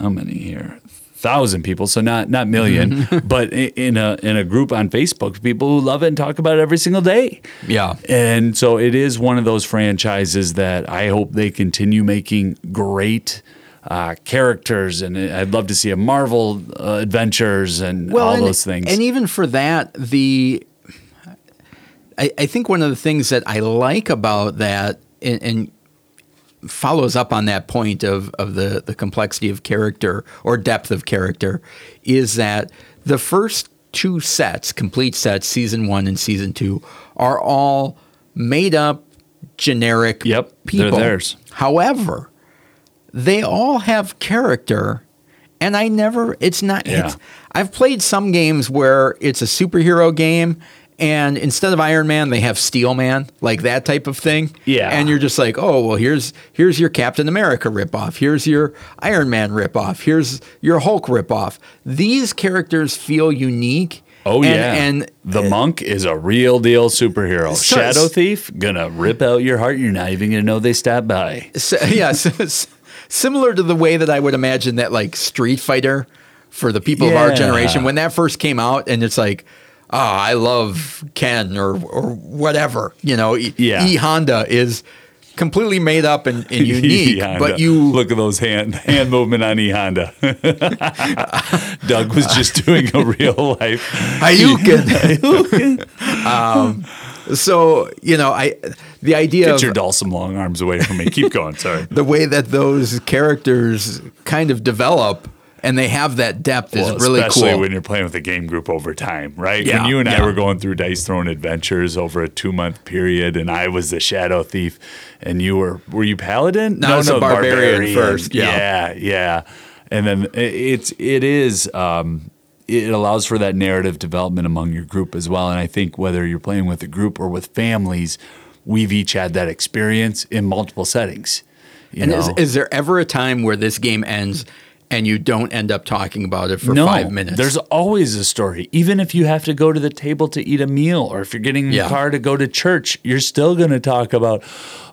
how many here? Thousand people, so not not 1000000 but in a in a group on Facebook, people who love it and talk about it every single day. Yeah. and so it is one of those franchises that I hope they continue making great uh, characters, and I'd love to see a Marvel uh, adventures and all and, those things. And even for that, the I, I think one of the things that I like about that and, and follows up on that point of, of the, the complexity of character or depth of character is that the first two sets, complete sets, season one and season two, are all made up generic Yep, they're people. theirs. However, they all have character and I never it's not Yeah. it's I've played some games where it's a superhero game and instead of Iron Man they have Steel Man, like that type of thing. Yeah. And you're just like, "Oh, well here's here's your Captain America ripoff. Here's your Iron Man ripoff. Here's your Hulk ripoff." These characters feel unique. Oh and, yeah, and the uh, monk is a real deal superhero. So- Shadow thief gonna rip out your heart. You're not even gonna know they stopped by. So, yeah, so similar to the way that I would imagine that like Street Fighter for the people of our generation when that first came out, and it's like, oh, I love Ken or or whatever, you know, E, Yeah. e Honda is completely made up and, and unique, E-Honda. but you look at those hand hand movement on E Honda. Doug was just doing a real life. Hadouken. um, so you know, I the idea Get of your Dhalsim long arms away from me. Keep going. Sorry. the way that those characters kind of develop and they have that depth Well, is really especially cool. when you're playing with a game group over time, right? Yeah, when you and I were going through Dice Throne Adventures over a two month period, and I was the Shadow Thief, and you were were you Paladin? No, I was a barbarian first, yeah. yeah, yeah. And then it's it is um, it allows for that narrative development among your group as well. And I think whether you're playing with a group or with families, we've each had that experience in multiple settings. You and know? is, is there ever a time where this game ends and you don't end up talking about it for no, five minutes? There's always a story. Even if you have to go to the table to eat a meal or if you're getting in Yeah. the car to go to church, you're still going to talk about,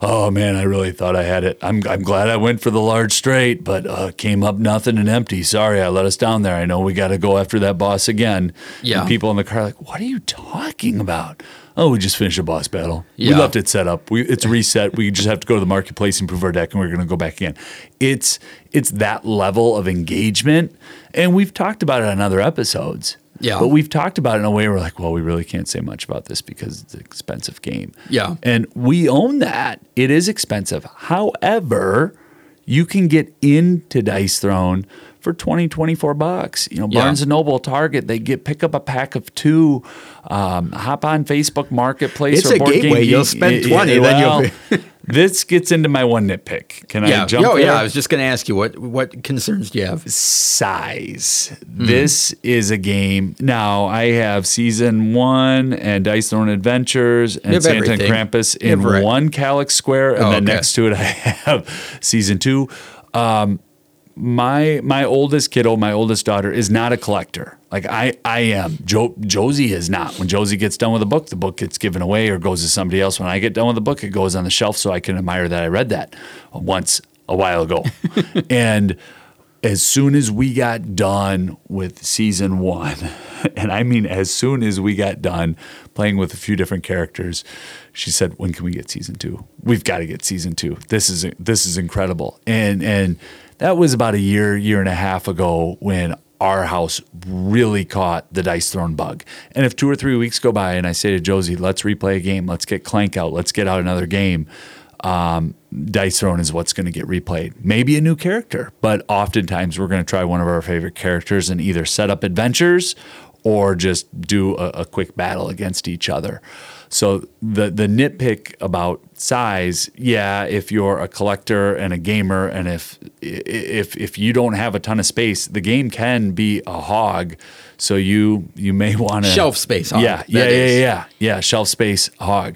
oh man, I really thought I had it. I'm, I'm glad I went for the large straight, but uh, came up nothing and empty. Sorry, I let us down there. I know we got to go after that boss again. Yeah. And people in the car are like, what are you talking about? Oh, we just finished a boss battle. We left it set up. We, it's reset. We just have to go to the marketplace and prove our deck, and we're going to go back again. It's it's that level of engagement, and we've talked about it on other episodes. Yeah. but we've talked about it in a way where we're like, well, we really can't say much about this because it's an expensive game. Yeah. and we own that. It is expensive. However, you can get into Dice Throne for 20, 24 bucks. You know, Yeah. Barnes and Noble, Target, they get pick up a pack of two. Um, hop on Facebook Marketplace. It's or a Board Game gateway. You'll Geek. spend Y- 20, then you'll well, this gets into my one nitpick. Can yeah. I jump oh, there? yeah. I was just going to ask you what what concerns do you have? size. Hmm. This is a game. Now I have season one and Dice Throne Adventures and Santa and. Krampus in right. one Kallax Square, and Oh, then okay. next to it I have season two. Um, my my oldest kiddo, my oldest daughter, is not a collector. Like I I am. Jo- Josie is not. When Josie gets done with a book, the book gets given away or goes to somebody else. When I get done with the book, it goes on the shelf so I can admire that I read that once a while ago. and as soon as we got done with season one, and I mean as soon as we got done playing with a few different characters, she said, "When can we get season two? We've got to get season two. This is this is incredible." And and that was about a year, year and a half ago when our house really caught the Dice Throne bug. And if two or three weeks go by and I say to Josie, "Let's replay a game. Let's get Clank out. Let's get out another game." um, Dice Throne is what's going to get replayed. Maybe a new character, but oftentimes we're going to try one of our favorite characters and either set up adventures or just do a, a quick battle against each other. So the the nitpick about size, yeah, if you're a collector and a gamer, and if if if you don't have a ton of space, the game can be a hog. So you you may want to Shelf space hog, Yeah, yeah, that yeah, yeah, yeah. Shelf space hog.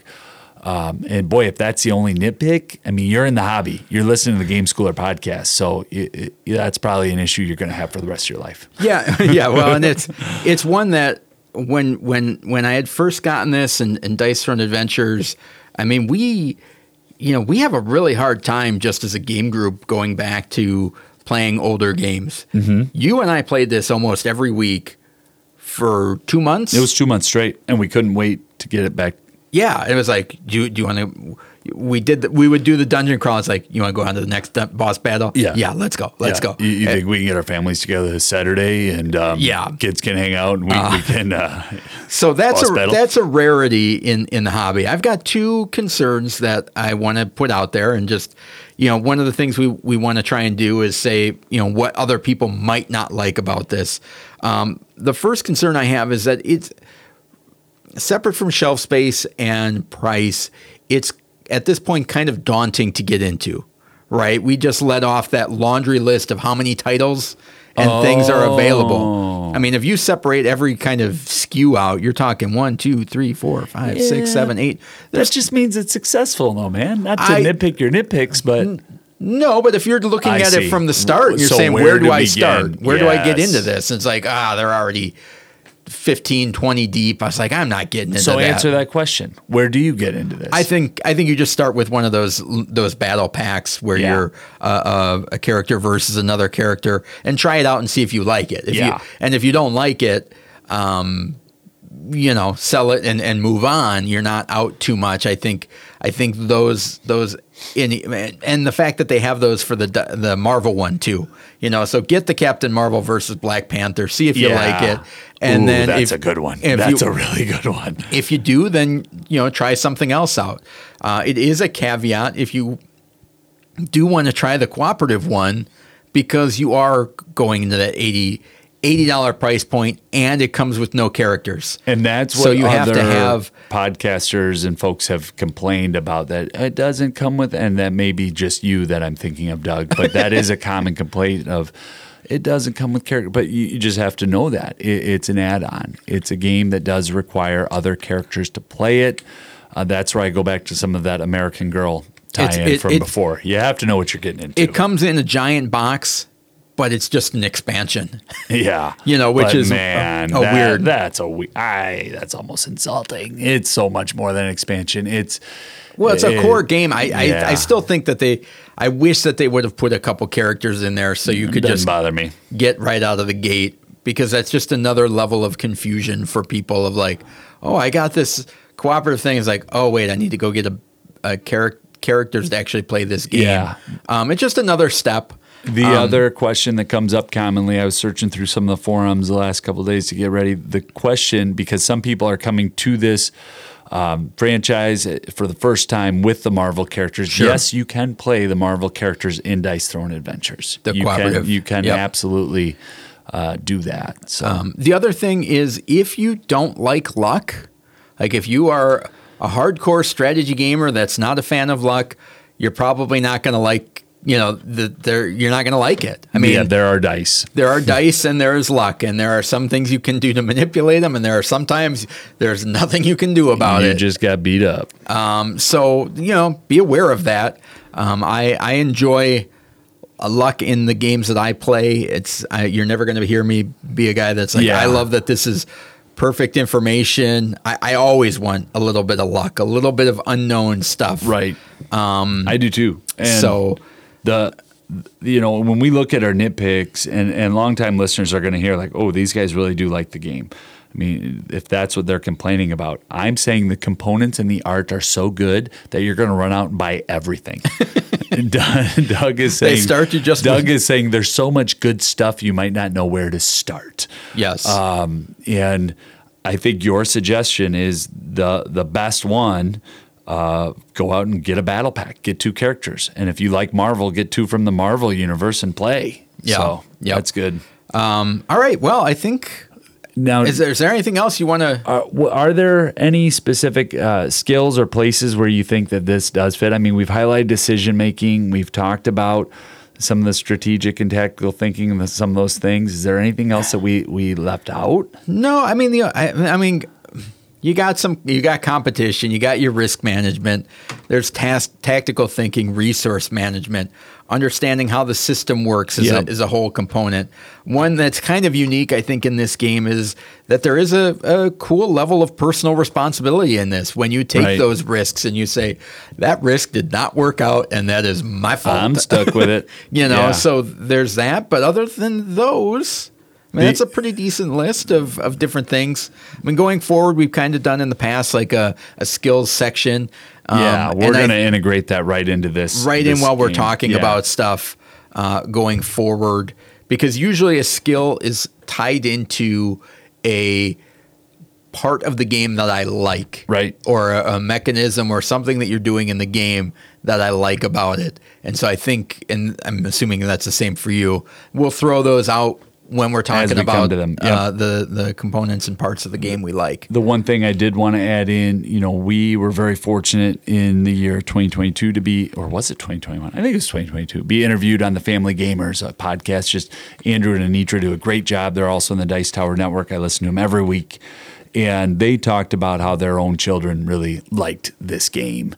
Um, and boy, if that's the only nitpick, I mean, you're in the hobby. You're listening to the Game Schooler podcast, so it, it, that's probably an issue you're going to have for the rest of your life. Yeah, yeah. Well, and it's it's one that when when when I had first gotten this and, and Dice Throne Adventures, I mean, we you know we have a really hard time just as a game group going back to playing older games. Mm-hmm. You and I played this almost every week for two months. It was two months straight, and we couldn't wait to get it back. Yeah, it was like, do do you want to? We did. The, we would do the dungeon crawl. It's like, you want to go on to the next boss battle? Yeah. yeah. Let's go. Let's Yeah. go. You, you Uh, think we can get our families together this Saturday, and um, Yeah. kids can hang out, and we, we can. Uh, So that's a battle. that's a rarity in in the hobby. I've got two concerns that I want to put out there, and just you know, one of the things we we want to try and do is say you know what other people might not like about this. Um, the first concern I have is that it's separate from shelf space and price. It's at this point kind of daunting to get into. Right, we just let off that laundry list of how many titles and things are available. I mean, if you separate every kind of skew out, you're talking one, two, three, four, five, six, Yeah. seven, eight. that just means it's successful, though, man. Not to I- nitpick your nitpicks, but No, but if you're looking I at see. it from the start, and you're So saying, where to do I begin? start? Where do I get into this? And it's like, ah, they're already 15, 20 deep. I was like, I'm not getting into so that. So answer that question. Where do you get into this? I think I think you just start with one of those those battle packs where Yeah. you're uh, uh, a character versus another character, and try it out and see if you like it. If Yeah. you and if you don't like it, um, you know, sell it and, and move on. You're not out too much. I think I think those those in and the fact that they have those for the the Marvel one too. You know, so get the Captain Marvel versus Black Panther. See if you Yeah. like it, and Ooh, then that's if- a good one. That's you- a really good one. if you do, then you know try something else out. Uh, it is a caveat if you do want to try the cooperative one. because you are going into that 80 $80 price point and it comes with no characters. And that's what So you have to have- podcasters and folks have complained about that it doesn't come with and that may be just you that I'm thinking of, Doug. But that is a common complaint of it doesn't come with character. But you, you just have to know that. It, it's an add-on. It's a game that does require other characters to play it. Uh, that's where I go back to some of that American Girl tie-in it- from before. You have to know what you're getting into. It comes in a giant box, but it's just an expansion. Yeah, You know, which But is a- man, a that- weird- That's a we- I. That's almost insulting. It's so much more than an expansion. It's Well, it's a it- core game. I, I, yeah. I still think that they, I wish that they would have put a couple characters in there so you could just bother me. get right out of the gate because that's just another level of confusion for people of like, oh, I got this cooperative thing. It's like, oh, wait, I need to go get a, a char- characters to actually play this game. Yeah. Um, it's just another step. The Um, other question that comes up commonly, I was searching through some of the forums the last couple of days to get ready. The question, because some people are coming to this um, franchise for the first time with the Marvel characters. Sure. Yes, you can play the Marvel characters in Dice Throne Adventures. The you cooperative. Can, you can Yep. absolutely uh, do that. So Um, the other thing is if you don't like luck, like if you are a hardcore strategy gamer that's not a fan of luck, you're probably not going to like, you know, the, they're, you're not going to like it. I mean, yeah, there are dice. there are dice and there is luck, and there are some things you can do to manipulate them, and there are sometimes there's nothing you can do about you it. You just got beat up. Um, so you know, be aware of that. Um, I I enjoy a luck in the games that I play. It's I, you're never going to hear me be a guy that's like Yeah. I love that this is perfect information. I, I always want a little bit of luck, a little bit of unknown stuff. Right. Um, I do too. And so the you know when we look at our nitpicks and and longtime listeners are going to hear like oh these guys really do like the game. I mean if that's what they're complaining about i'm saying the components and the art are so good that you're going to run out and buy everything. Doug, doug is saying start you just doug is saying there's so much good stuff you might not know where to start. Yes, um, and I think your suggestion is the the best one. Uh, go out and get a battle pack, get two characters, and if you like Marvel, get two from the Marvel universe and play. Yeah. so Yep. that's good. um, all right. Well, I think Now, is there is there anything else you want to? are, are there any specific uh, skills or places where you think that this does fit? I mean, we've highlighted decision making. We've talked about some of the strategic and tactical thinking and some of those things. Is there anything else that we we left out? No, I mean the I, I mean you got some you got competition, you got your risk management. There's task tactical thinking, resource management, understanding how the system works is, Yep. a, is a whole component. One that's kind of unique, I think, in this game is that there is a, a cool level of personal responsibility in this. When you take Right. those risks and you say that risk did not work out, and that is my fault. I'm stuck with it. You know, Yeah. so there's that. But other than those, I mean, that's a pretty decent list of, of different things. I mean, going forward, we've kind of done in the past like a, a skills section. Um, yeah, we're going to integrate that right into this. right in this while we're game. talking Yeah. about stuff uh, going forward, because usually a skill is tied into a part of the game that I like, Right. Or a, a mechanism or something that you're doing in the game that I like about it. And so I think, and I'm assuming that's the same for you. We'll throw those out when we're talking we about them. uh, the the components and parts of the game we like. The one thing I did want to add in, you know, we were very fortunate in the year 2022 to be, or was it 2021? I think it was 2022, be interviewed on the Family Gamers podcast. Just Andrew and Anitra do a great job. They're also in the Dice Tower Network. I listen to them every week. And they talked about how their own children really liked this game.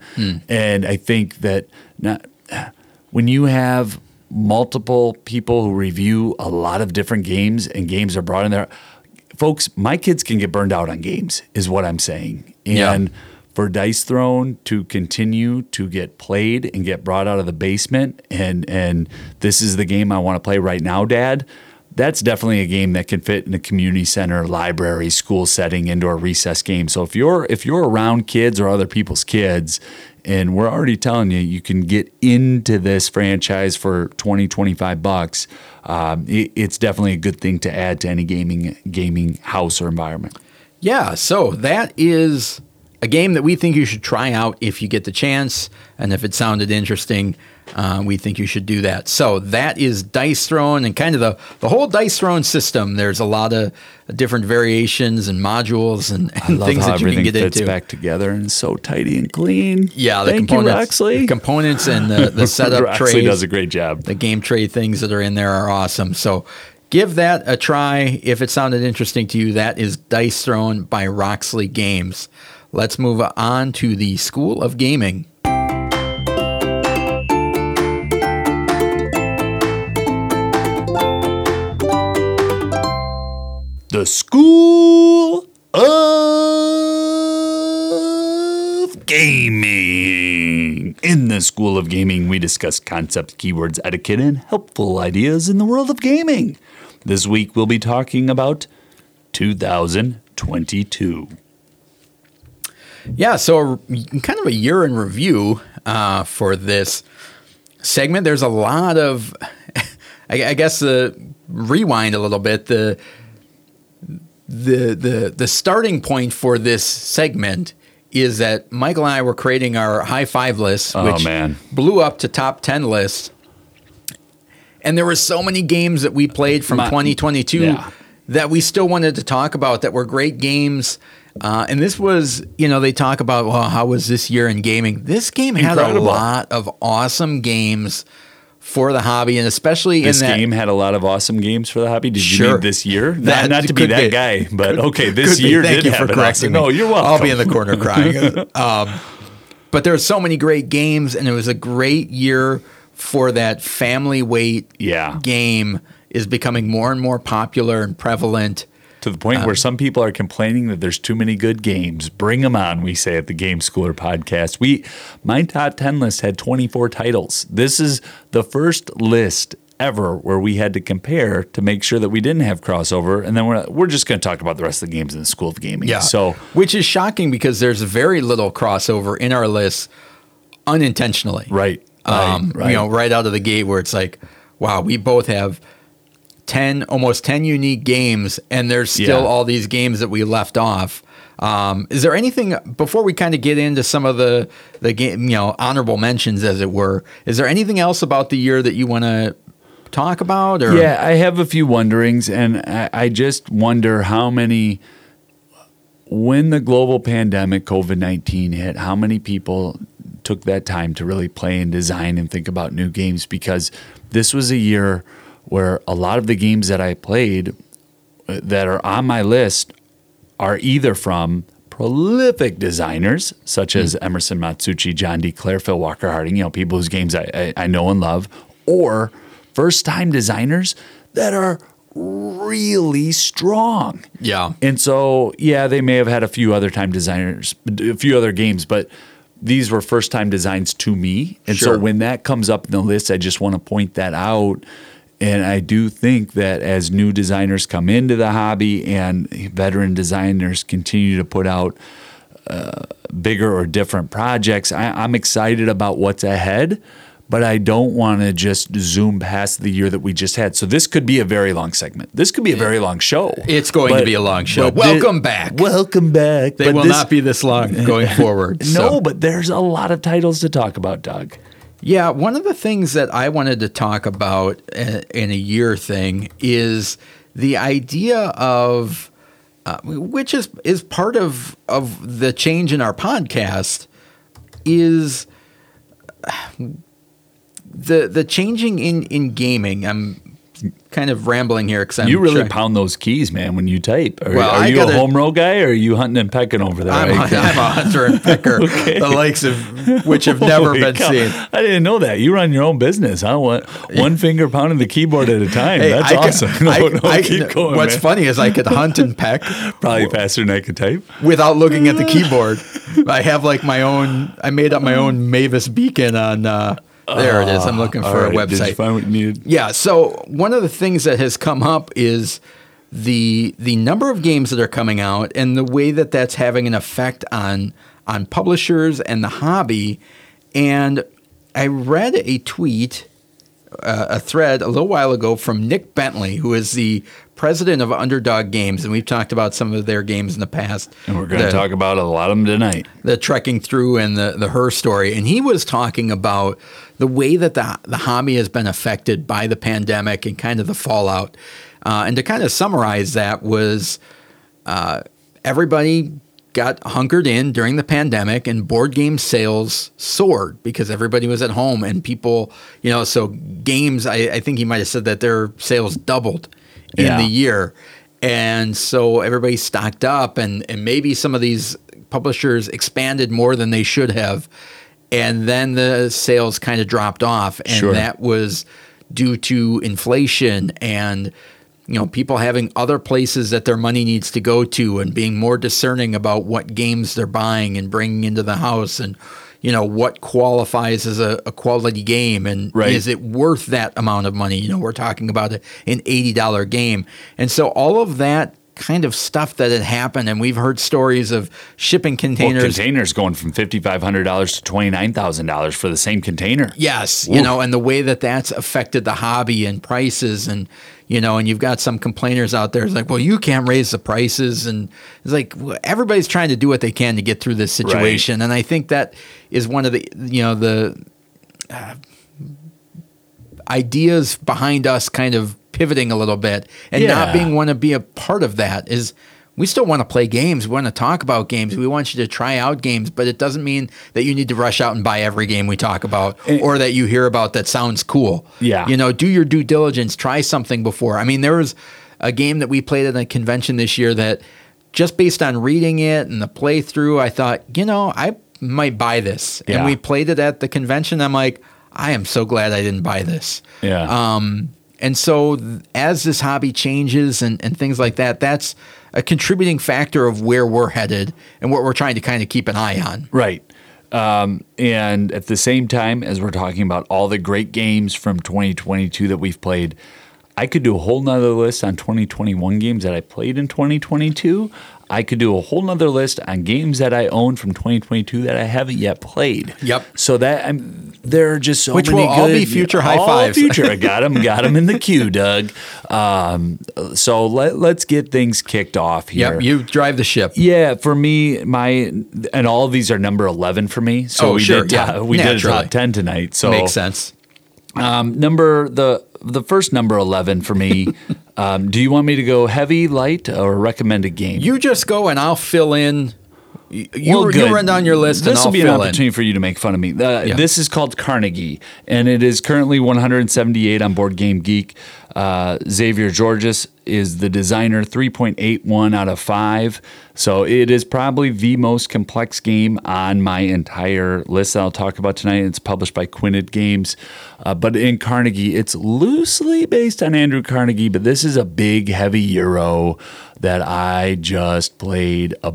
And I think that not, when you have multiple people who review a lot of different games and games are brought in there, folks, my kids can get burned out on games, is what I'm saying. Yeah. And for Dice Throne to continue to get played and get brought out of the basement, and and this is the game I want to play right now, Dad. That's definitely a game that can fit in a community center, library, school setting, indoor recess game. So if you're if you're around kids or other people's kids, and we're already telling you you can get into this franchise for 20 25 bucks. Um, it, it's definitely a good thing to add to any gaming gaming house or environment. Yeah, so that is a game that we think you should try out if you get the chance, and if it sounded interesting, uh, we think you should do that. So that is Dice Throne and kind of the, the whole Dice Throne system. There's a lot of different variations and modules and, and things that you can get fits into. back together and so tidy and clean. Yeah, the Thank you, components, Roxley. the components and the, the setup Roxley trays. does a great job. the game tray things that are in there are awesome. So give that a try if it sounded interesting to you. That is Dice Throne by Roxley Games. Let's move on to the School of Gaming. School of Gaming. In the School of Gaming, we discuss concepts, keywords, etiquette, and helpful ideas in the world of gaming. This week, we'll be talking about 2022. Yeah, so kind of a year in review uh, for this segment. There's a lot of, I, I guess, the rewind a little bit. The the the the starting point for this segment is that Michael and I were creating our high five list, Oh, which man. blew up to top ten lists. And there were so many games that we played from My- 2022 yeah. that we still wanted to talk about that were great games. Uh, and this was, you know, they talk about, well, how was this year in gaming? This game had a lot of awesome games for the hobby, and especially This in that game had a lot of awesome games for the hobby. Did you Sure. mean this year? That not, not to be that be. guy, but okay, this Could be. year Thank did you for correcting awesome- me. No, you're welcome. I'll be in the corner crying. um, but there were so many great games, and it was a great year for that family weight Yeah. game is becoming more and more popular and prevalent. To the point Um, where some people are complaining that there's too many good games. Bring them on, we say at the Game Schooler podcast. We my top 10 list had 24 titles. This is the first list ever where we had to compare to make sure that we didn't have crossover and then we're we're just going to talk about the rest of the games in the School of Gaming. Yeah. So, which is shocking because there's very little crossover in our list unintentionally. right. Um, right, right. You know, right out of the gate, where it's like, wow, we both have ten, almost ten unique games, and there's still Yeah. all these games that we left off. Um, is there anything before we kind of get into some of the the game, you know, honorable mentions, as it were? Is there anything else about the year that you want to talk about? Or Yeah, I have a few wonderings, and I, I just wonder how many, when the global pandemic, COVID 19 hit, how many people took that time to really play and design and think about new games? Because this was a year where a lot of the games that I played uh, that are on my list are either from prolific designers such as Emerson Matsuuchi, John D. Clair, Phil Walker Harding, you know, people whose games I, I, I know and love, or first time designers that are really strong. Yeah. And so, yeah, they may have had a few other time designers, a few other games, but these were first time designs to me. And Sure. so when that comes up in the list, I just want to point that out. And I do think that as new designers come into the hobby and veteran designers continue to put out uh, bigger or different projects, I, I'm excited about what's ahead. But I don't want to just zoom past the year that we just had. So this could be a very long segment. This could be a very long show. It's going to be a long show. but Welcome back. Welcome back. they But will this- not be this long going forward. No, so. but there's a lot of titles to talk about, Doug. Yeah, one of the things that I wanted to talk about uh, in a year thing is the idea of, uh, which is is part of of the change in our podcast, is the the changing in in gaming. I'm kind of rambling here because i You really trying- pound those keys, man, when you type. Are, Well, are you gotta- a home row guy or are you hunting and pecking over there? I'm, Are a, I'm a hunter and picker, the likes of which have never been cow. seen. I didn't know that. You run your own business, huh? One, one finger pounding the keyboard at a time. Hey, That's I awesome. I- no, no, I keep going. What's man. funny is I could hunt and peck Probably faster than I could type. without looking at the keyboard. I have like my own. I made up my own Mavis beacon on. Uh, there it is. I'm looking All for a right, you website. find what you needed? Yeah. So one of the things that has come up is the the number of games that are coming out and the way that that's having an effect on on publishers and the hobby. And I read a tweet, uh, a thread a little while ago from Nick Bentley, who is the president of Underdog Games, and we've talked about some of their games in the past. And we're going to talk about a lot of them tonight. the trekking through and the the her story, and he was talking about the way that the the hobby has been affected by the pandemic and kind of the fallout. Uh, and to kind of summarize that was uh, everybody got hunkered in during the pandemic and board game sales soared because everybody was at home and people, you know, so games, I, I think he might have said that their sales doubled in Yeah. the year. And so everybody stocked up and, and maybe some of these publishers expanded more than they should have. And then the sales kind of dropped off. And Sure. that was due to inflation and you know people having other places that their money needs to go to and being more discerning about what games they're buying and bringing into the house and you know what qualifies as a, a quality game and Right. is it worth that amount of money you know we're talking about a, an $80 game and so all of that kind of stuff that had happened and we've heard stories of shipping Well, containers containers going from $5,500 to $29,000 for the same container. Yes, you know, and the way that that's affected the hobby and prices, and you know, and you've got some complainers out there. It's like, well, you can't raise the prices, and it's like well, everybody's trying to do what they can to get through this situation, and I think that is one of the you know the uh, ideas behind us kind of pivoting a little bit and not being want to be a part of that is we still want to play games. We want to talk about games. We want you to try out games, but it doesn't mean that you need to rush out and buy every game we talk about or that you hear about that sounds cool. Yeah. You know, do your due diligence, try something before. I mean, there was a game that we played at a convention this year that just based on reading it and the playthrough, I thought, you know, I might buy this. Yeah. And we played it at the convention. I'm like, I am so glad I didn't buy this. Yeah. Um, and so as this hobby changes and, and things like that, that's a contributing factor of where we're headed and what we're trying to kind of keep an eye on. Right. Um, and at the same time, as we're talking about all the great games from 2022 that we've played, I could do a whole nother list on 2021 games that I played in 2022. I could do a whole nother list on games that I own from 2022 that I haven't yet played. Yep. So that I'm, there are just so Which many will all be future high all fives. Future, I got them, got them in the queue, Doug. Um, so let, let's get things kicked off here. Yep, you drive the ship. Yeah, for me, my and all of these are number eleven for me. So Oh, we sure, did yeah, top, we did a naturally. top ten tonight. So Makes sense. Um, number the the first number eleven for me. um, do you want me to go heavy, light, or recommend a game? You just go and I'll fill in. You, you, Well, you good. run down your list and This I'll will be an fill in. opportunity for you to make fun of me. Uh, Yeah. This is called Carnegie, and it is currently 178 on Board Game Geek. Uh, Xavier Georges is the designer, 3.81 out of 5. So it is probably the most complex game on my entire list that I'll talk about tonight. It's published by Quined Games. Uh, but in Carnegie, it's loosely based on Andrew Carnegie, but this is a big, heavy Euro that I just played a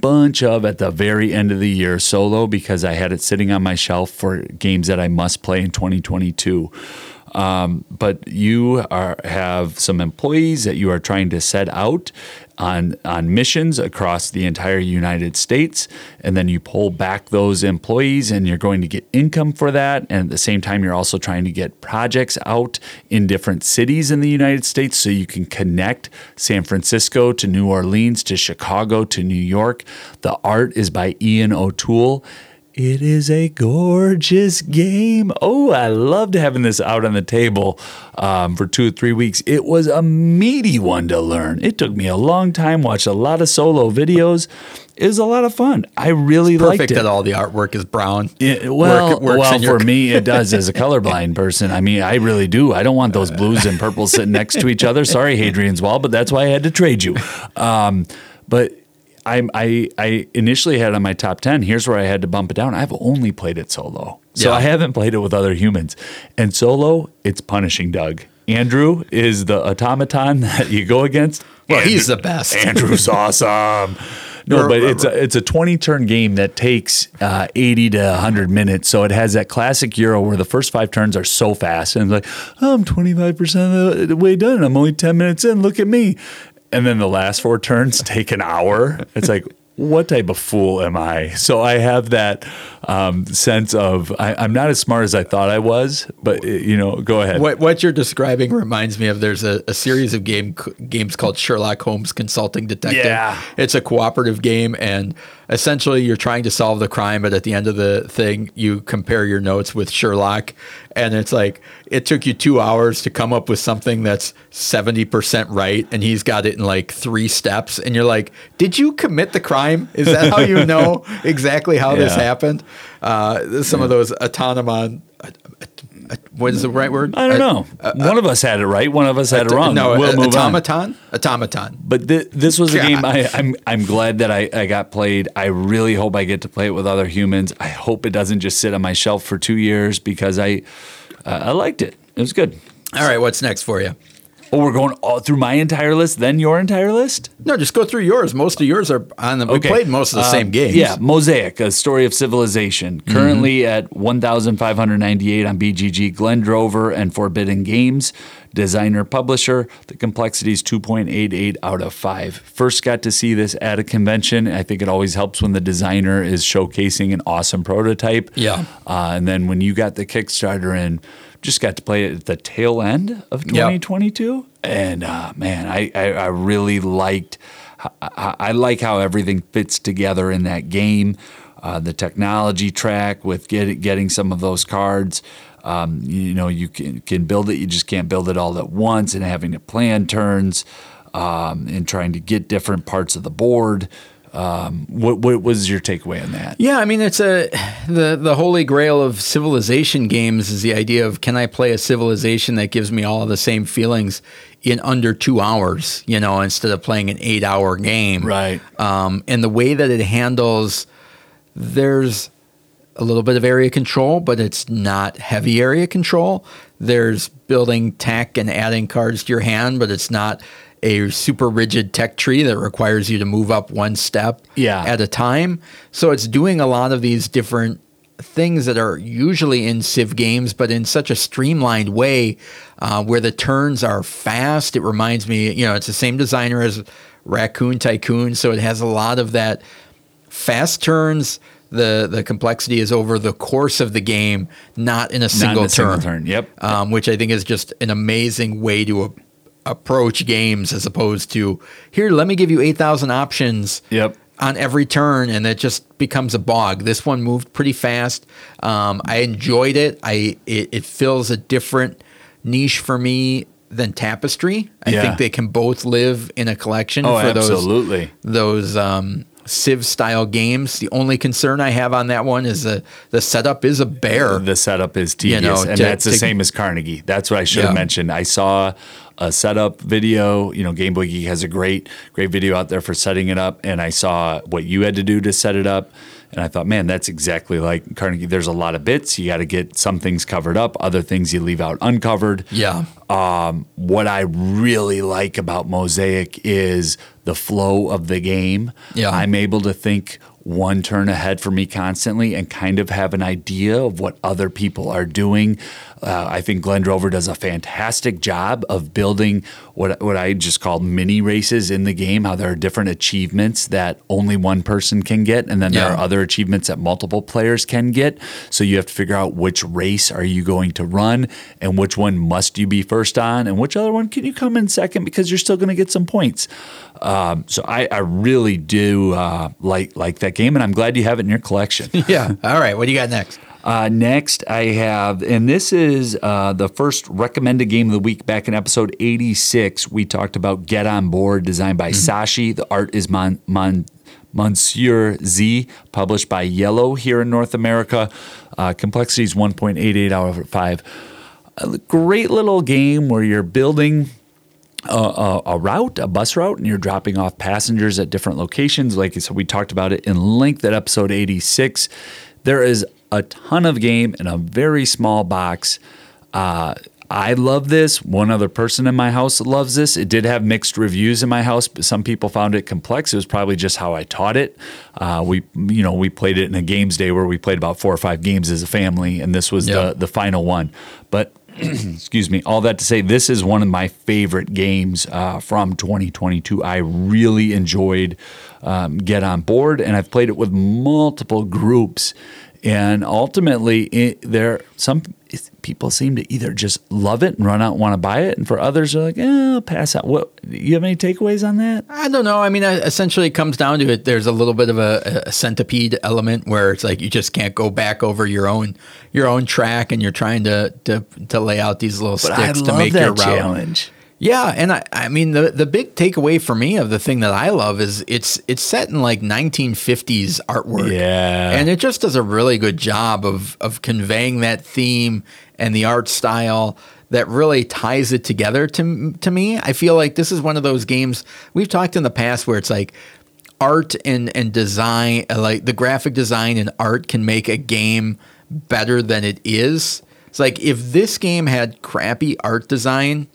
bunch of at the very end of the year solo because I had it sitting on my shelf for games that I must play in 2022. Um, but you are have some employees that you are trying to set out on on missions across the entire United States, and then you pull back those employees, and you're going to get income for that. And at the same time, you're also trying to get projects out in different cities in the United States, so you can connect San Francisco to New Orleans to Chicago to New York. The art is by Ian O'Toole. It is a gorgeous game. Oh, I loved having this out on the table um, for two or three weeks. It was a meaty one to learn. It took me a long time, watched a lot of solo videos. It was a lot of fun. I really liked it. Perfect it. that all the artwork is brown. Yeah, well, Work- well, for me, it does as a colorblind person. I mean, I really do. I don't want those blues and purples sitting next to each other. Sorry, Hadrian's Wall, but that's why I had to trade you. Um, but I, I, I initially had on my top ten. Here's where I had to bump it down. I've only played it solo, so Yeah. I haven't played it with other humans. And solo, it's punishing. Doug Andrew is the automaton that you go against. Well, And- he's the best. Andrew's awesome. No, but it's a it's a twenty turn game that takes uh, eighty to hundred minutes. So it has that classic Euro where the first five turns are so fast, and it's like oh, I'm twenty five percent of the way done. I'm only ten minutes in. Look at me. And then the last four turns take an hour. It's like what type of fool am I? So I have that um, sense of I, I'm not as smart as I thought I was. But uh, you know, go ahead. What what you're describing reminds me of there's a, a series of game games called Sherlock Holmes Consulting Detective. Yeah. It's a cooperative game and essentially you're trying to solve the crime, but at the end of the thing you compare your notes with Sherlock and it's like it took you two hours to come up with something that's 70% right and he's got it in like three steps and you're like did you commit the crime? Is that how you know exactly how this happened? Uh, some of those autonomon what is the right word I don't Uh, know. one of us had it right. One of us had it wrong. no we'll uh, move on. automaton automaton But th- this was a game. I, I'm I'm glad that I, I got played. I really hope I get to play it with other humans. I hope it doesn't just sit on my shelf for two years because I uh, I liked it. It was good. all right what's next for you Oh, we're going all through my entire list, then your entire list. no just go through yours most of yours are on the we Okay. played most of the Uh, same games Yeah, Mosaic, a story of civilization. Currently at 1,598 on BGG, Glenn Drover and Forbidden Games, designer publisher. The complexity is 2.88 out of 5. First got to see this at a convention. I think it always helps when the designer is showcasing an awesome prototype. Yeah. Uh, and then when you got the Kickstarter in, just got to play it at the tail end of 2022. And uh, man, I, I, I really liked. I, I like how everything fits together in that game. Uh, the technology track with get, getting some of those cards. Um, you know, you can, can build it. You just can't build it all at once, and having to plan turns um, and trying to get different parts of the board. Um, what, what was your takeaway on that? Yeah, I mean it's a the the holy grail of civilization games is the idea of can I play a civilization that gives me all the same feelings in under two hours, you know, instead of playing an eight hour game. Right. Um, and the way that it handles there's a little bit of area control, but it's not heavy area control. There's building tech and adding cards to your hand, but it's not a super rigid tech tree that requires you to move up one step Yeah. at a time. So it's doing a lot of these different things that are usually in Civ games, but in such a streamlined way uh, where the turns are fast. It reminds me, you know, it's the same designer as Raccoon Tycoon, so it has a lot of that fast turns. The the complexity is over the course of the game, not in a single a turn. single turn, yep. Um, which I think is just an amazing way to approach games as opposed to here. Let me give you eight thousand options Yep. on every turn, and it just becomes a bog. This one moved pretty fast. Um, I enjoyed it. I it, it fills a different niche for me than Tapestry. I Yeah. think they can both live in a collection Oh, for those absolutely. those um, Civ style games. The only concern I have on that one is the the setup is a bear. The setup is tedious, know, and to- that's the same as Carnegie. That's what I should Yeah. have mentioned. I saw a setup video. You know, Game Boy Geek has a great, great video out there for setting it up, and I saw what you had to do to set it up. And I thought, man, that's exactly like Carnegie. There's a lot of bits. You got to get some things covered up, other things you leave out uncovered. yeah. Um, what I really like about Mosaic is the flow of the game. Yeah. I'm able to think one turn ahead for me constantly and kind of have an idea of what other people are doing. Uh, I think Glenn Drover does a fantastic job of building what what I just call mini races in the game. How there are different achievements that only one person can get, and then there are other achievements that multiple players can get. So you have to figure out which race are you going to run, and which one must you be first on, and which other one can you come in second because you're still going to get some points. Um, so I, I really do uh, like like that game, and I'm glad you have it in your collection. Yeah. All right. What do you got next? Uh, next, I have, and this is uh, the first recommended game of the week. Back in episode 86, we talked about Get On Board, designed by Saashi. The art is Mon, Mon, Monsieur Z, published by IELLO here in North America. Uh, complexity is 1.88 out of 5. A great little game where you're building a, a, a route, a bus route, and you're dropping off passengers at different locations. Like I said, we talked about it in length at episode 86. There is a ton of game in a very small box. Uh, I love this. One other person in my house loves this. It did have mixed reviews in my house. But some people found it complex. It was probably just how I taught it. Uh, we, you know, we played it in a games day where we played about four or five games as a family, and this was Yeah. the the final one. But excuse me, all that to say, this is one of my favorite games uh, from 2022. I really enjoyed um, Get On Board, and I've played it with multiple groups. And ultimately, it, there some people seem to either just love it and run out and want to buy it, and for others, they're like, eh, I'll pass out. What you have any takeaways on that? I don't know. I mean, essentially, it comes down to it. There's a little bit of a, a centipede element where it's like you just can't go back over your own your own track, and you're trying to to, to lay out these little But sticks to make your route. challenge. Yeah, and I, I mean the the big takeaway for me of the thing that I love is it's it's set in like 1950s artwork. Yeah. and it just does a really good job of of conveying that theme and the art style that really ties it together to to me. I feel like this is one of those games we've talked in the past where it's like art and and design uh, like the graphic design and art can make a game better than it is. It's like if this game had crappy art design,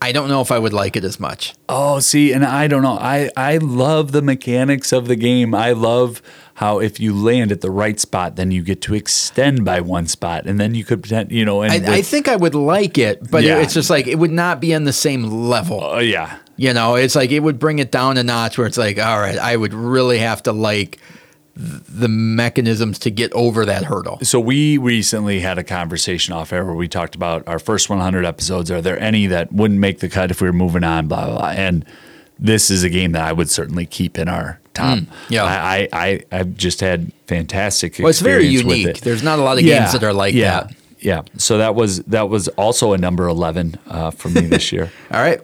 I don't know if I would like it as much. Oh, see, and I don't know. I I love the mechanics of the game. I love how if you land at the right spot, then you get to extend by one spot, and then you could, pretend- you know, and I, I think I would like it, but Yeah. it's just like it would not be on the same level. uh, yeah, You know, it's like it would bring it down a notch where it's like, all right, I would really have to like the mechanisms to get over that hurdle. So we recently had a conversation off air where we talked about our first 100 episodes. Are there any that wouldn't make the cut if we were moving on? Blah blah. blah. And this is a game that I would certainly keep in our top. yeah. I, I I I've just had fantastic. Well, it's very unique. it. There's not a lot of games that are like yeah, that. Yeah. So that was that was also a number 11 uh, for me this year. All right.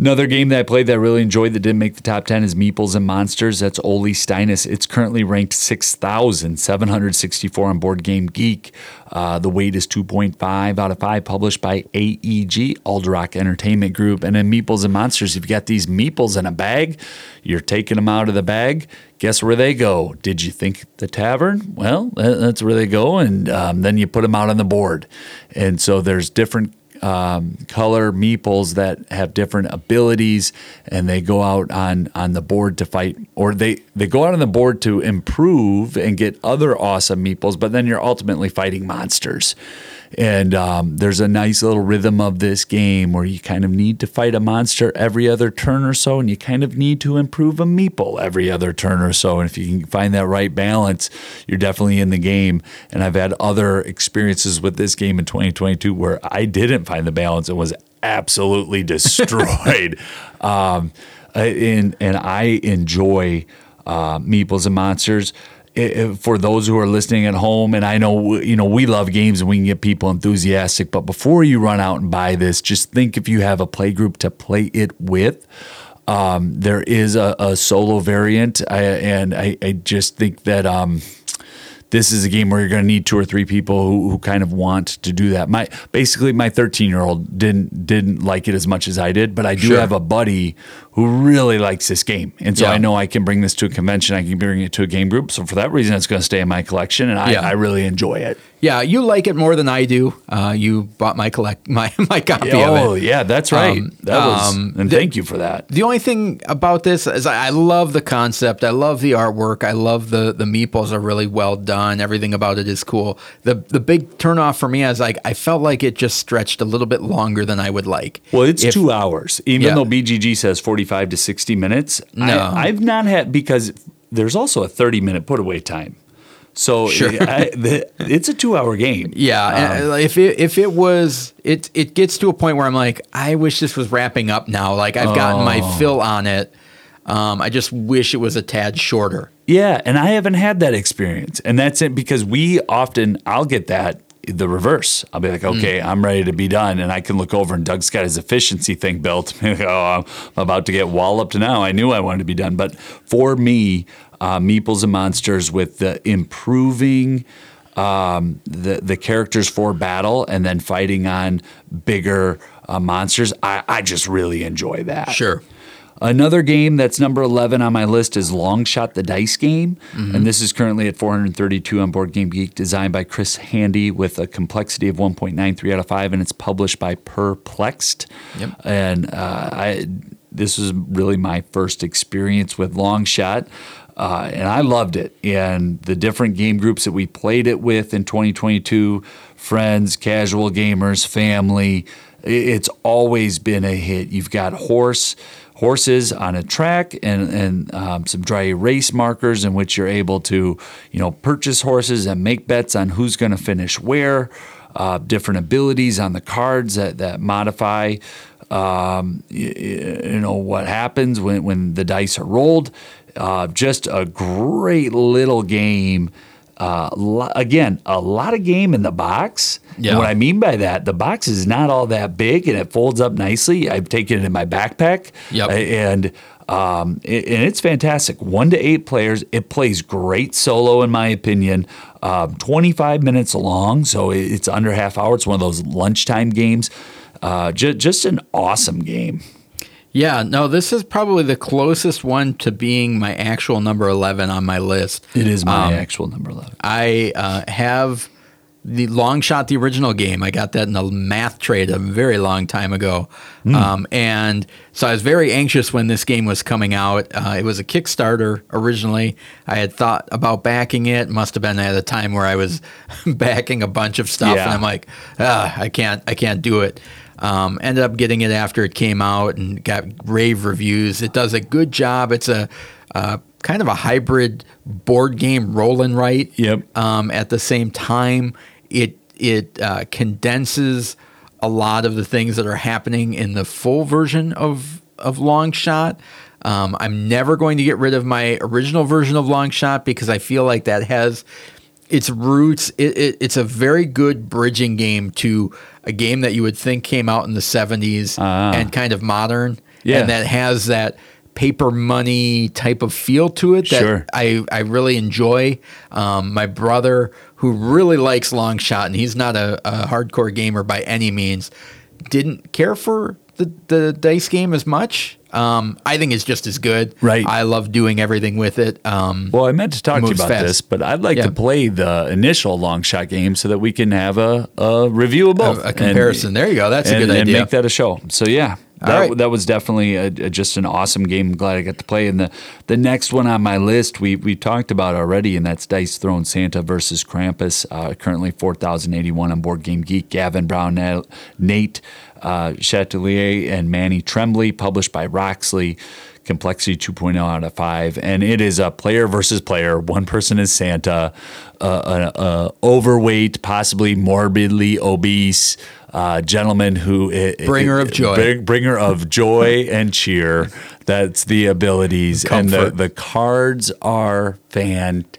Another game that I played that I really enjoyed that didn't make the top 10 is Meeples and Monsters. That's Oli Steinus. It's currently ranked 6,764 on Board Game Geek. Uh, the weight is 2.5 out of 5, published by AEG, Alderac Entertainment Group. And then Meeples and Monsters, if you got these meeples in a bag, you're taking them out of the bag. Guess where they go? Did you think the tavern? Well, that's where they go. And um, then you put them out on the board. And so there's different um, color meeples that have different abilities, and they go out on on the board to fight, or they they go out on the board to improve and get other awesome meeples. But then you're ultimately fighting monsters. And um, there's a nice little rhythm of this game where you kind of need to fight a monster every other turn or so, and you kind of need to improve a meeple every other turn or so. And if you can find that right balance, you're definitely in the game. And I've had other experiences with this game in 2022 where I didn't find the balance and was absolutely destroyed. um, and, and I enjoy uh, Meeples and Monsters for those who are listening at home, and I know you know we love games and we can get people enthusiastic. But before you run out and buy this, just think if you have a play group to play it with. Um, there is a, a solo variant, I, and I, I just think that um, this is a game where you're going to need two or three people who, who kind of want to do that. My basically my 13 year old didn't didn't like it as much as I did, but I do Sure. have a buddy who really likes this game, and so Yeah. I know I can bring this to a convention. I can bring it to a game group. So for that reason, it's going to stay in my collection, and I, Yeah. I really enjoy it. Yeah, you like it more than I do. Uh, you bought my collect my my copy oh of it. Oh yeah, that's right. Um, that was, um, and thank you for that. The only thing about this is I, I love the concept. I love the artwork. I love the the meeples are really well done. Everything about it is cool. The the big turnoff for me is like I felt like it just stretched a little bit longer than I would like. Well, it's If- two hours, even Yeah. though BGG says 45 to 60 minutes. No. I, I've not had, because there's also a 30 minute put away time. So Sure. I, the, it's a two hour game. Yeah, and uh, if it if it was it it gets to a point where I'm like, I wish this was wrapping up now. Like I've gotten my Oh. fill on it. Um, I just wish it was a tad shorter. Yeah, and I haven't had that experience. And that's it because we often, I'll get that the reverse. I'll be like, okay, I'm ready to be done. And I can look over and Doug's got his efficiency thing built. oh, I'm about to get walloped now. I knew I wanted to be done. But for me, uh, Meeples and Monsters with the improving um, the the characters for battle and then fighting on bigger uh, monsters, I, I just really enjoy that. Sure. Another game that's number 11 on my list is Long Shot the Dice Game. Mm-hmm. And this is currently at 432 on Board Game Geek, designed by Chris Handy with a complexity of 1.93 out of 5, and it's published by Perplext. Yep. And uh, I, this was really my first experience with Long Shot. Uh, and I loved it. And the different game groups that we played it with in 2022, friends, casual gamers, family. It's always been a hit. You've got horse horses on a track and and um, some dry erase markers in which you're able to you know purchase horses and make bets on who's going to finish where. Uh, different abilities on the cards that that modify um, you, you know what happens when when the dice are rolled. Uh, just a great little game. Uh, lo- again, a lot of game in the box. Yeah. And what I mean by that, the box is not all that big and it folds up nicely. I've taken it in my backpack. Yep. And um, it- and it's fantastic. One to eight players. It plays great solo, in my opinion. Um, 25 minutes long, so it's under half hour. It's one of those lunchtime games. Uh, ju- just an awesome game. Yeah, no, this is probably the closest one to being my actual number 11 on my list. It is my Um, actual number 11. I uh, have the long shot, the original game. I got that in a math trade a very long time ago. Um, and so I was very anxious when this game was coming out. Uh, it was a Kickstarter originally. I had thought about backing it. Must have been at a time where I was backing a bunch of stuff, Yeah. and I'm like, ah, I can't, I can't do it. Um, ended up getting it after it came out and got rave reviews. It does a good job. It's a uh, kind of a hybrid board game roll and write. Yep. Um, at the same time, it it uh, condenses a lot of the things that are happening in the full version of of Long Shot. Um, I'm never going to get rid of my original version of Long Shot because I feel like that has its roots. It, it, it's a very good bridging game to a game that you would think came out in the 70s Ah. and kind of modern, Yeah. and that has that paper money type of feel to it that Sure. I, I really enjoy. Um, my brother, who really likes Long Shot, and he's not a, a hardcore gamer by any means, didn't care for the, the dice game as much. Um, I think it's just as good. Right. I love doing everything with it. Um, Well, I meant to talk to you about fast. this, but I'd like Yeah. to play the initial long shot game so that we can have a, a review of both. a comparison. There you go. That's a good and idea. make that a show. So yeah, that, right. that was definitely a, a- just an awesome game. I'm glad I got to play. And the the next one on my list we we talked about already, and that's Dice Throne Santa versus Krampus. Uh, currently 4,081 on Board Game Geek. Gavin Brown, Na- Nate uh, Chatellier, and Manny Trembley, published by Roxley. Complexity 2.0 out of 5. And it is a player versus player. One person is Santa, uh, a, a overweight, possibly morbidly obese uh, gentleman who i- i- Bringer of joy. bring- bringer of joy and cheer. That's the abilities, and the the cards are fantastic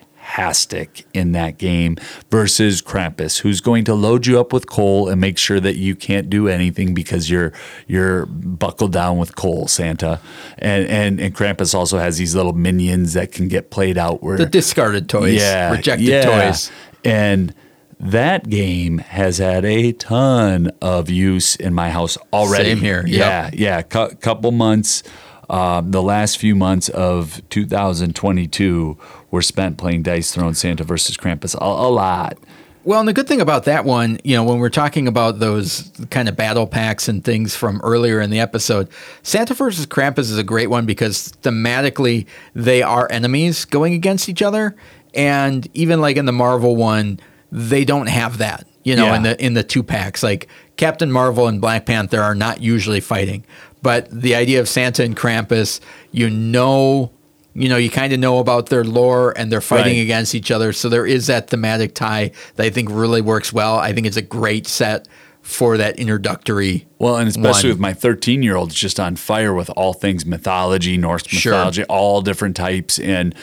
in that game. Versus Krampus, who's going to load you up with coal and make sure that you can't do anything because you're you're buckled down with coal, Santa. And and and Krampus also has these little minions that can get played out where the discarded toys, yeah, rejected yeah. toys. And that game has had a ton of use in my house already. Same here, Yeah, yep. yeah. Cou- couple months, um, the last few months of 2022 were spent playing Dice Throne Santa versus Krampus a, a lot. Well, and the good thing about that one, you know, when we're talking about those kind of battle packs and things from earlier in the episode, Santa versus Krampus is a great one because thematically they are enemies going against each other, and even like in the Marvel one, they don't have that. You know, Yeah. in the in the two packs, like Captain Marvel and Black Panther are not usually fighting, but the idea of Santa and Krampus, you know. You know, you kind of know about their lore and they're fighting Right. against each other. So there is that thematic tie that I think really works well. I think it's a great set for that introductory. Well, and especially one. with my 13 year old, it's just on fire with all things mythology, Norse Sure. mythology, all different types. And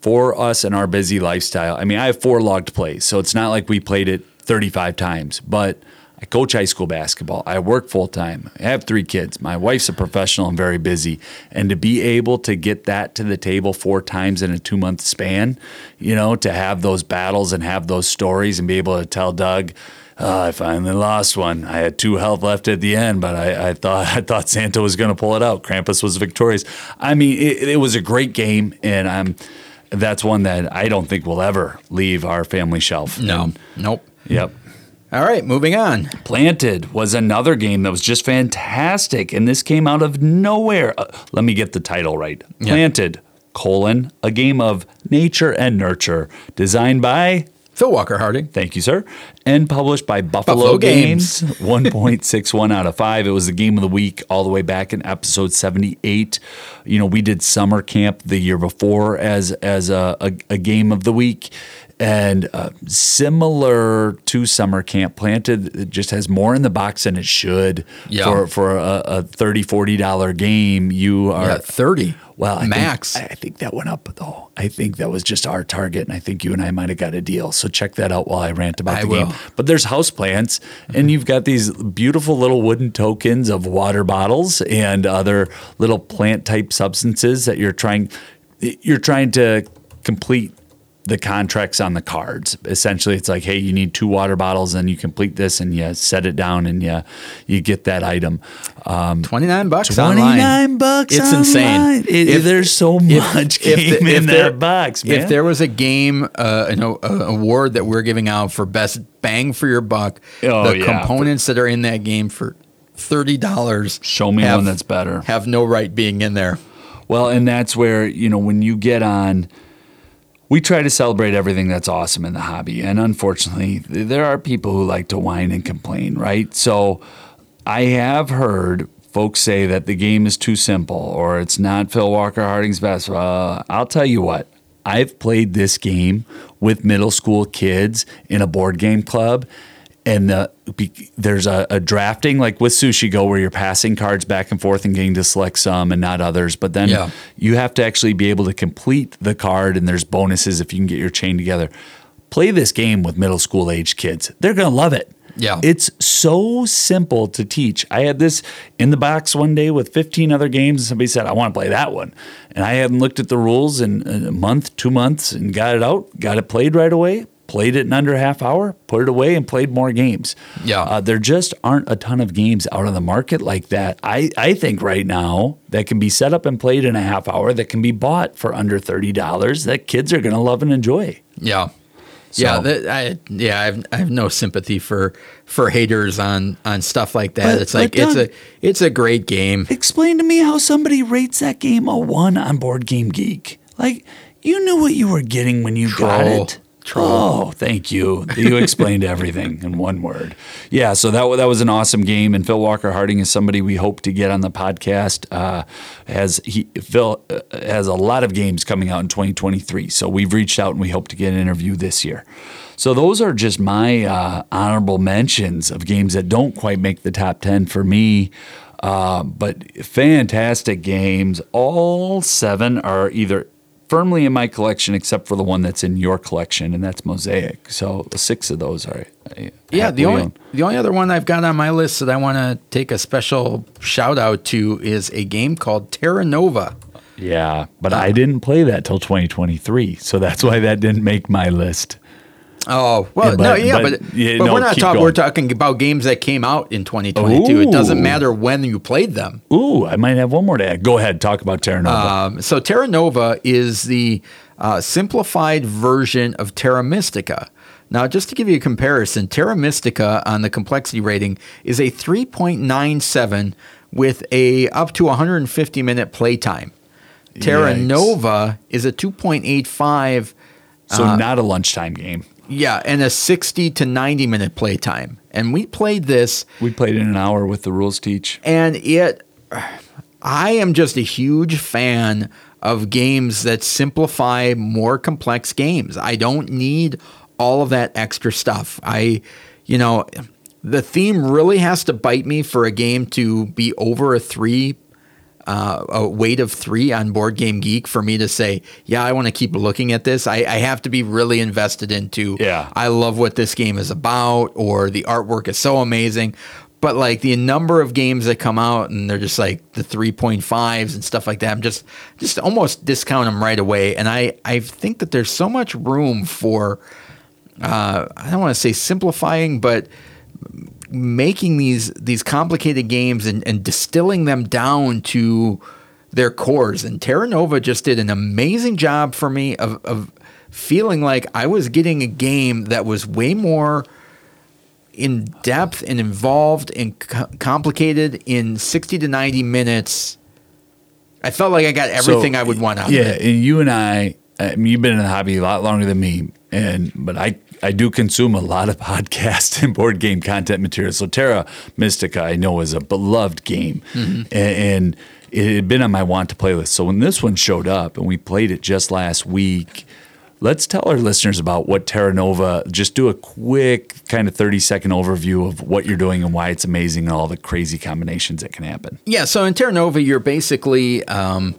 for us and our busy lifestyle, I mean, I have four logged plays, so it's not like we played it 35 times, but I coach high school basketball. I work full time. I have three kids. My wife's a professional and very busy. And to be able to get that to the table four times in a two month span, you know, to have those battles and have those stories and be able to tell Doug, "Oh, I finally lost one. I had two health left at the end, but I, I thought I thought Santa was going to pull it out. Krampus was victorious. I mean, it, it was a great game, and I'm that's one that I don't think will ever leave our family shelf. No, And- nope. yep. All right, moving on. Planted was another game that was just fantastic, and this came out of nowhere. Uh, let me get the title right. Planted, colon, a game of nature and nurture, designed by Phil Walker Harding. Thank you, sir. And published by Buffalo, Buffalo Games. Games. 1.61 out of 5. It was the game of the week all the way back in episode 78. You know, we did summer camp the year before as as a, a, a game of the week. And uh, similar to summer camp, planted it just has more in the box than it should Yeah. for for a, a 30 40 dollar game. You are Yeah, 30. well, I max. Think, I think that went up though. I think that was just our target, and I think you and I might have got a deal. So check that out while I rant about I the will. game. But there's house plants, and you've got these beautiful little wooden tokens of water bottles and other little plant type substances that you're trying. You're trying to complete the contracts on the cards. Essentially, it's like, hey, you need two water bottles, and you complete this, and you set it down, and you you get that item. Um, 29 bucks 29 bucks It's online. insane. It- If- there's so much if the- if in there- that box, man. If there was a game, uh, you know, award that we're giving out for best bang for your buck, Oh, the yeah. components that are in that game for thirty dollars. Show me one that's better. Have no right being in there. Well, and that's where, you know, when you get on, we try to celebrate everything that's awesome in the hobby. And unfortunately, there are people who like to whine and complain, right? So I have heard folks say that the game is too simple or it's not Phil Walker Harding's best. Uh, I'll tell you what, I've played this game with middle school kids in a board game club. And the, be, there's a, a drafting like with Sushi Go where you're passing cards back and forth and getting to select some and not others. But then Yeah. you have to actually be able to complete the card, and there's bonuses if you can get your chain together. Play this game with middle school age kids. They're going to love it. Yeah. It's so simple to teach. I had this in the box one day with 15 other games, and somebody said, I want to play that one. And I hadn't looked at the rules in uh, a month, two months, and got it out, got it played right away, played it in under a half hour, put it away, and played more games. Yeah. Uh, there just aren't a ton of games out on the market like that. I, I think right now that can be set up and played in a half hour that can be bought for under $30 that kids are going to love and enjoy. Yeah. So- yeah, that, I yeah, I have, I have no sympathy for for haters on on stuff like that. But- it's like but it's a it's a great game. Explain to me how somebody rates that game a one on Board Game Geek. Like, you knew what you were getting when you got Oh, thank you. You explained everything in one word. Yeah, so that that was an awesome game, and Phil Walker Harding is somebody we hope to get on the podcast. Uh, has he Phil uh, has a lot of games coming out in 2023, so we've reached out and we hope to get an interview this year. So those are just my uh, honorable mentions of games that don't quite make the top 10 for me. Uh, but fantastic games. All seven are either firmly in my collection, except for the one that's in your collection, and that's Mosaic. So six of those are. I Yeah, the only own. the only other one I've got on my list that I want to take a special shout out to is a game called Terra Nova. Yeah, but uh, I didn't play that till 2023, so that's why that didn't make my list. Oh well, Yeah, no, yeah, but- but, yeah, but no, we're not talking. We're talking about games that came out in 2022. It doesn't matter when you played them. Ooh, I might have one more to add. Go ahead, talk about Terra Nova. Um, so Terra Nova is the uh, simplified version of Terra Mystica. Now, just to give you a comparison, Terra Mystica on the complexity rating is a 3.97 with a up to 150 minute playtime. Terra Yikes. Nova is a 2.85, so uh, not a lunchtime game. Yeah, and a 60 to 90 minute play time. And we played this We played in an hour with the rules teach. and it i am just a huge fan of games that simplify more complex games i don't need all of that extra stuff i you know the theme really has to bite me for a game to be over a three uh, a weight of three on Board Game Geek for me to say, yeah, I want to keep looking at this. I, I have to be really invested into. Yeah. I love what this game is about, or the artwork is so amazing. But like the number of games that come out and they're just like the 3.5s and stuff like that, I'm just just almost discount them right away. And I, I think that there's so much room for uh, I don't want to say simplifying, but making these these complicated games and, and distilling them down to their cores. And Terra Nova just did an amazing job for me of, of feeling like I was getting a game that was way more in depth and involved and co- complicated in 60 to 90 minutes. I felt like I got everything So, I would want out yeah, of it. Yeah, and you and I I mean, you've been in the hobby a lot longer than me, and but I I do consume a lot of podcast and board game content material. So Terra Mystica, I know, is a beloved game, and, and it had been on my want to play list. So when this one showed up and we played it just last week, let's tell our listeners about what Terra Nova. Just do a quick kind of thirty second overview of what you're doing and why it's amazing and all the crazy combinations that can happen. Yeah, so in Terra Nova, you're basically um,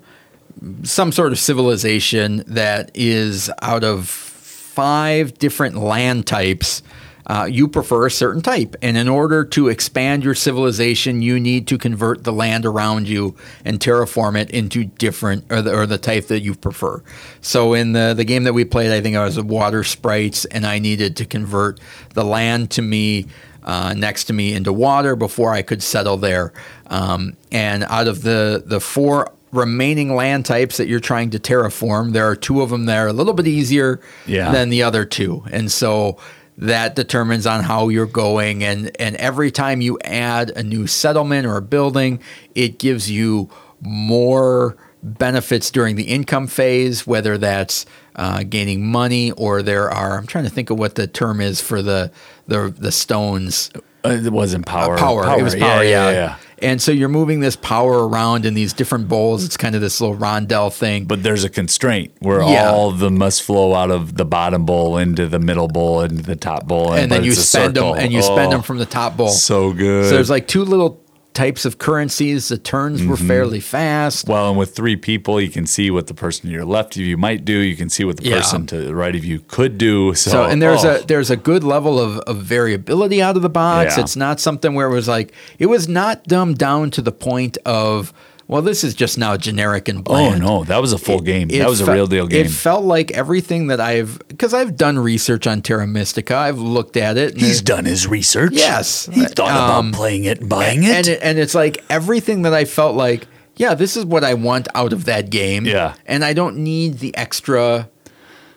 some sort of civilization that is out of five different land types. Uh, you prefer a certain type, and in order to expand your civilization, you need to convert the land around you and terraform it into different or the, or the type that you prefer. So in the the game that we played, I think I was water sprites, and I needed to convert the land to me uh, next to me into water before I could settle there. Um, and out of the the four remaining land types that you're trying to terraform, there are two of them that are a little bit easier Yeah. than the other two, and so that determines on how you're going. And and every time you add a new settlement or a building, it gives you more benefits during the income phase, whether that's uh, gaining money or there are. I'm trying to think of what the term is for the the the stones. Uh, It wasn't power. Power. It was power. Yeah, yeah, yeah. And so you're moving this power around in these different bowls. It's kind of this little rondelle thing. But there's a constraint where Yeah. all of them must flow out of the bottom bowl into the middle bowl into the top bowl, and then you spend them and you spend them Oh, from the top bowl. so good. So there's like two little types of currencies. The turns were Mm-hmm. fairly fast. well, and with three people, you can see what the person to your left of you might do. You can see what the Yeah. person to the right of you could do. So, So and there's oh, a there's a good level of, of variability out of the box. Yeah. It's not something where it was like it was not dumbed down to the point of well, this is just now generic and bland. oh no, that was a full game. It That was a real deal game. It felt like everything that I've because I've done research on Terra Mystica. I've looked at it. and He's it- done his research. Yes. he thought Um, about playing it and buying it. and it, and it's like everything that I felt like, yeah, this is what I want out of that game. Yeah. and I don't need the extra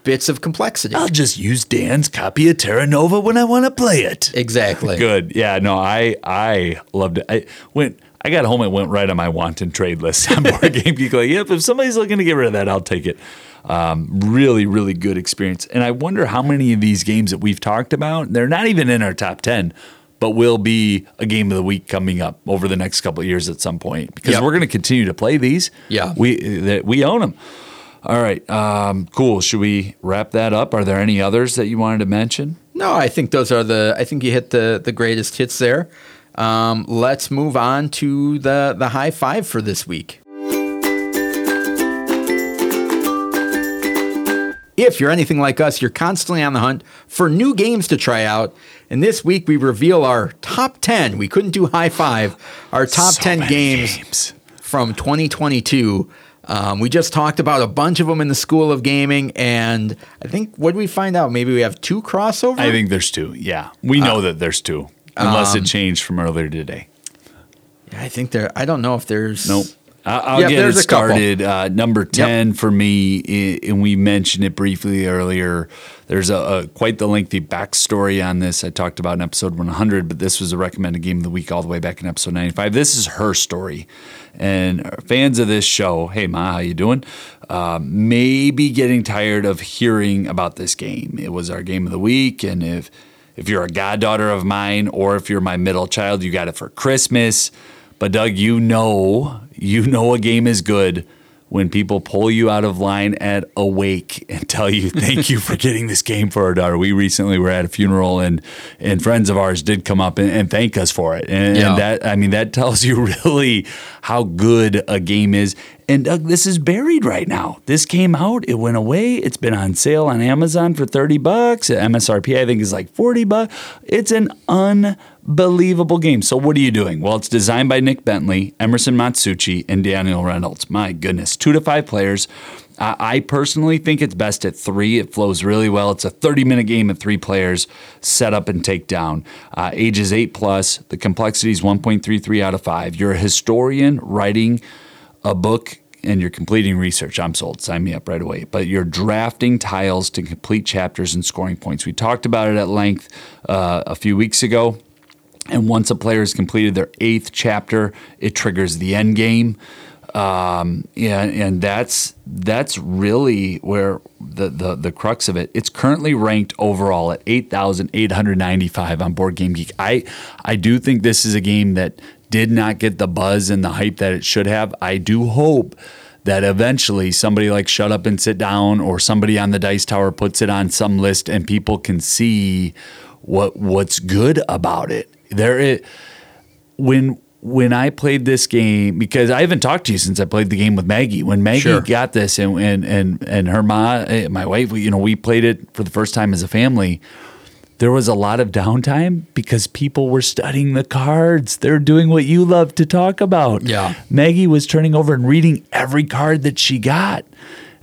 bits of complexity. I'll just use Dan's copy of Terra Nova when I want to play it. exactly. Good. Yeah. No, I I loved it. I went. I got home. It went right on my want and trade list on Board Game Geek. Like, yep. If somebody's looking to get rid of that, I'll take it. Um, really, really good experience. And I wonder how many of these games that we've talked about, they're not even in our top ten, but will be a game of the week coming up over the next couple of years at some point because Yep. we're going to continue to play these. Yeah. we that we own them. All right. Um, cool. Should we wrap that up? Are there any others that you wanted to mention? No, I think those are the. I think you hit the the greatest hits there. Um, let's move on to the the high five for this week. If you're anything like us, you're constantly on the hunt for new games to try out. And this week we reveal our top 10. We couldn't do high five. Our top So 10 games, games. from 2022. Um, we just talked about a bunch of them in the School of Gaming. And I think, what did we find out? Maybe we have two crossover? I think there's two. Yeah, we know that there's two, unless it changed from earlier today. I think there, I don't know if there's. Nope. I'll Yeah, get it started. Uh, number ten for me, and we mentioned it briefly earlier. There's a, a quite the lengthy backstory on this. I talked about in episode 100, but this was a recommended game of the week all the way back in episode 95. This is her story, and fans of this show, hey Ma, how you doing? Um, may be getting tired of hearing about this game. It was our game of the week, and if if you're a goddaughter of mine or if you're my middle child, you got it for Christmas. But Doug, you know, you know a game is good when people pull you out of line at Awake and tell you thank you for getting this game for our daughter. We recently were at a funeral and and friends of ours did come up and, and thank us for it. And, Yeah. and that I mean that tells you really how good a game is. And Doug, this is buried right now. This came out, it went away. It's been on sale on Amazon for 30 bucks. MSRP I think is like 40 bucks. It's an unbelievable game. So what are you doing? Well, it's designed by Nick Bentley, Emerson Matsuuchi, and Daniel Reynolds. My goodness, 2 to 5 players. I personally think it's best at 3. It flows really well. It's a 30-minute game at 3 players, set up and take down. Uh, ages 8 plus. The complexity is 1.33 out of 5. You're a historian writing a book and you're completing research, I'm sold. Sign me up right away. But you're drafting tiles to complete chapters and scoring points. We talked about it at length uh, a few weeks ago. And once a player has completed their eighth chapter, it triggers the end game. Um, yeah, and that's that's really where the, the the crux of it. It's currently ranked overall at eight thousand eight hundred ninety five on Board Game Geek. I I do think this is a game that did not get the buzz and the hype that it should have. I do hope that eventually somebody like Shut Up and Sit Down or somebody on the Dice Tower puts it on some list and people can see what what's good about it. There is when when I played this game because I haven't talked to you since I played the game with Maggie. When Maggie Sure. got this and and and and her mom, eh, my wife, you know, we played it for the first time as a family. There was a lot of downtime because people were studying the cards. They're doing what you love to talk about. Yeah. Maggie was turning over and reading every card that she got.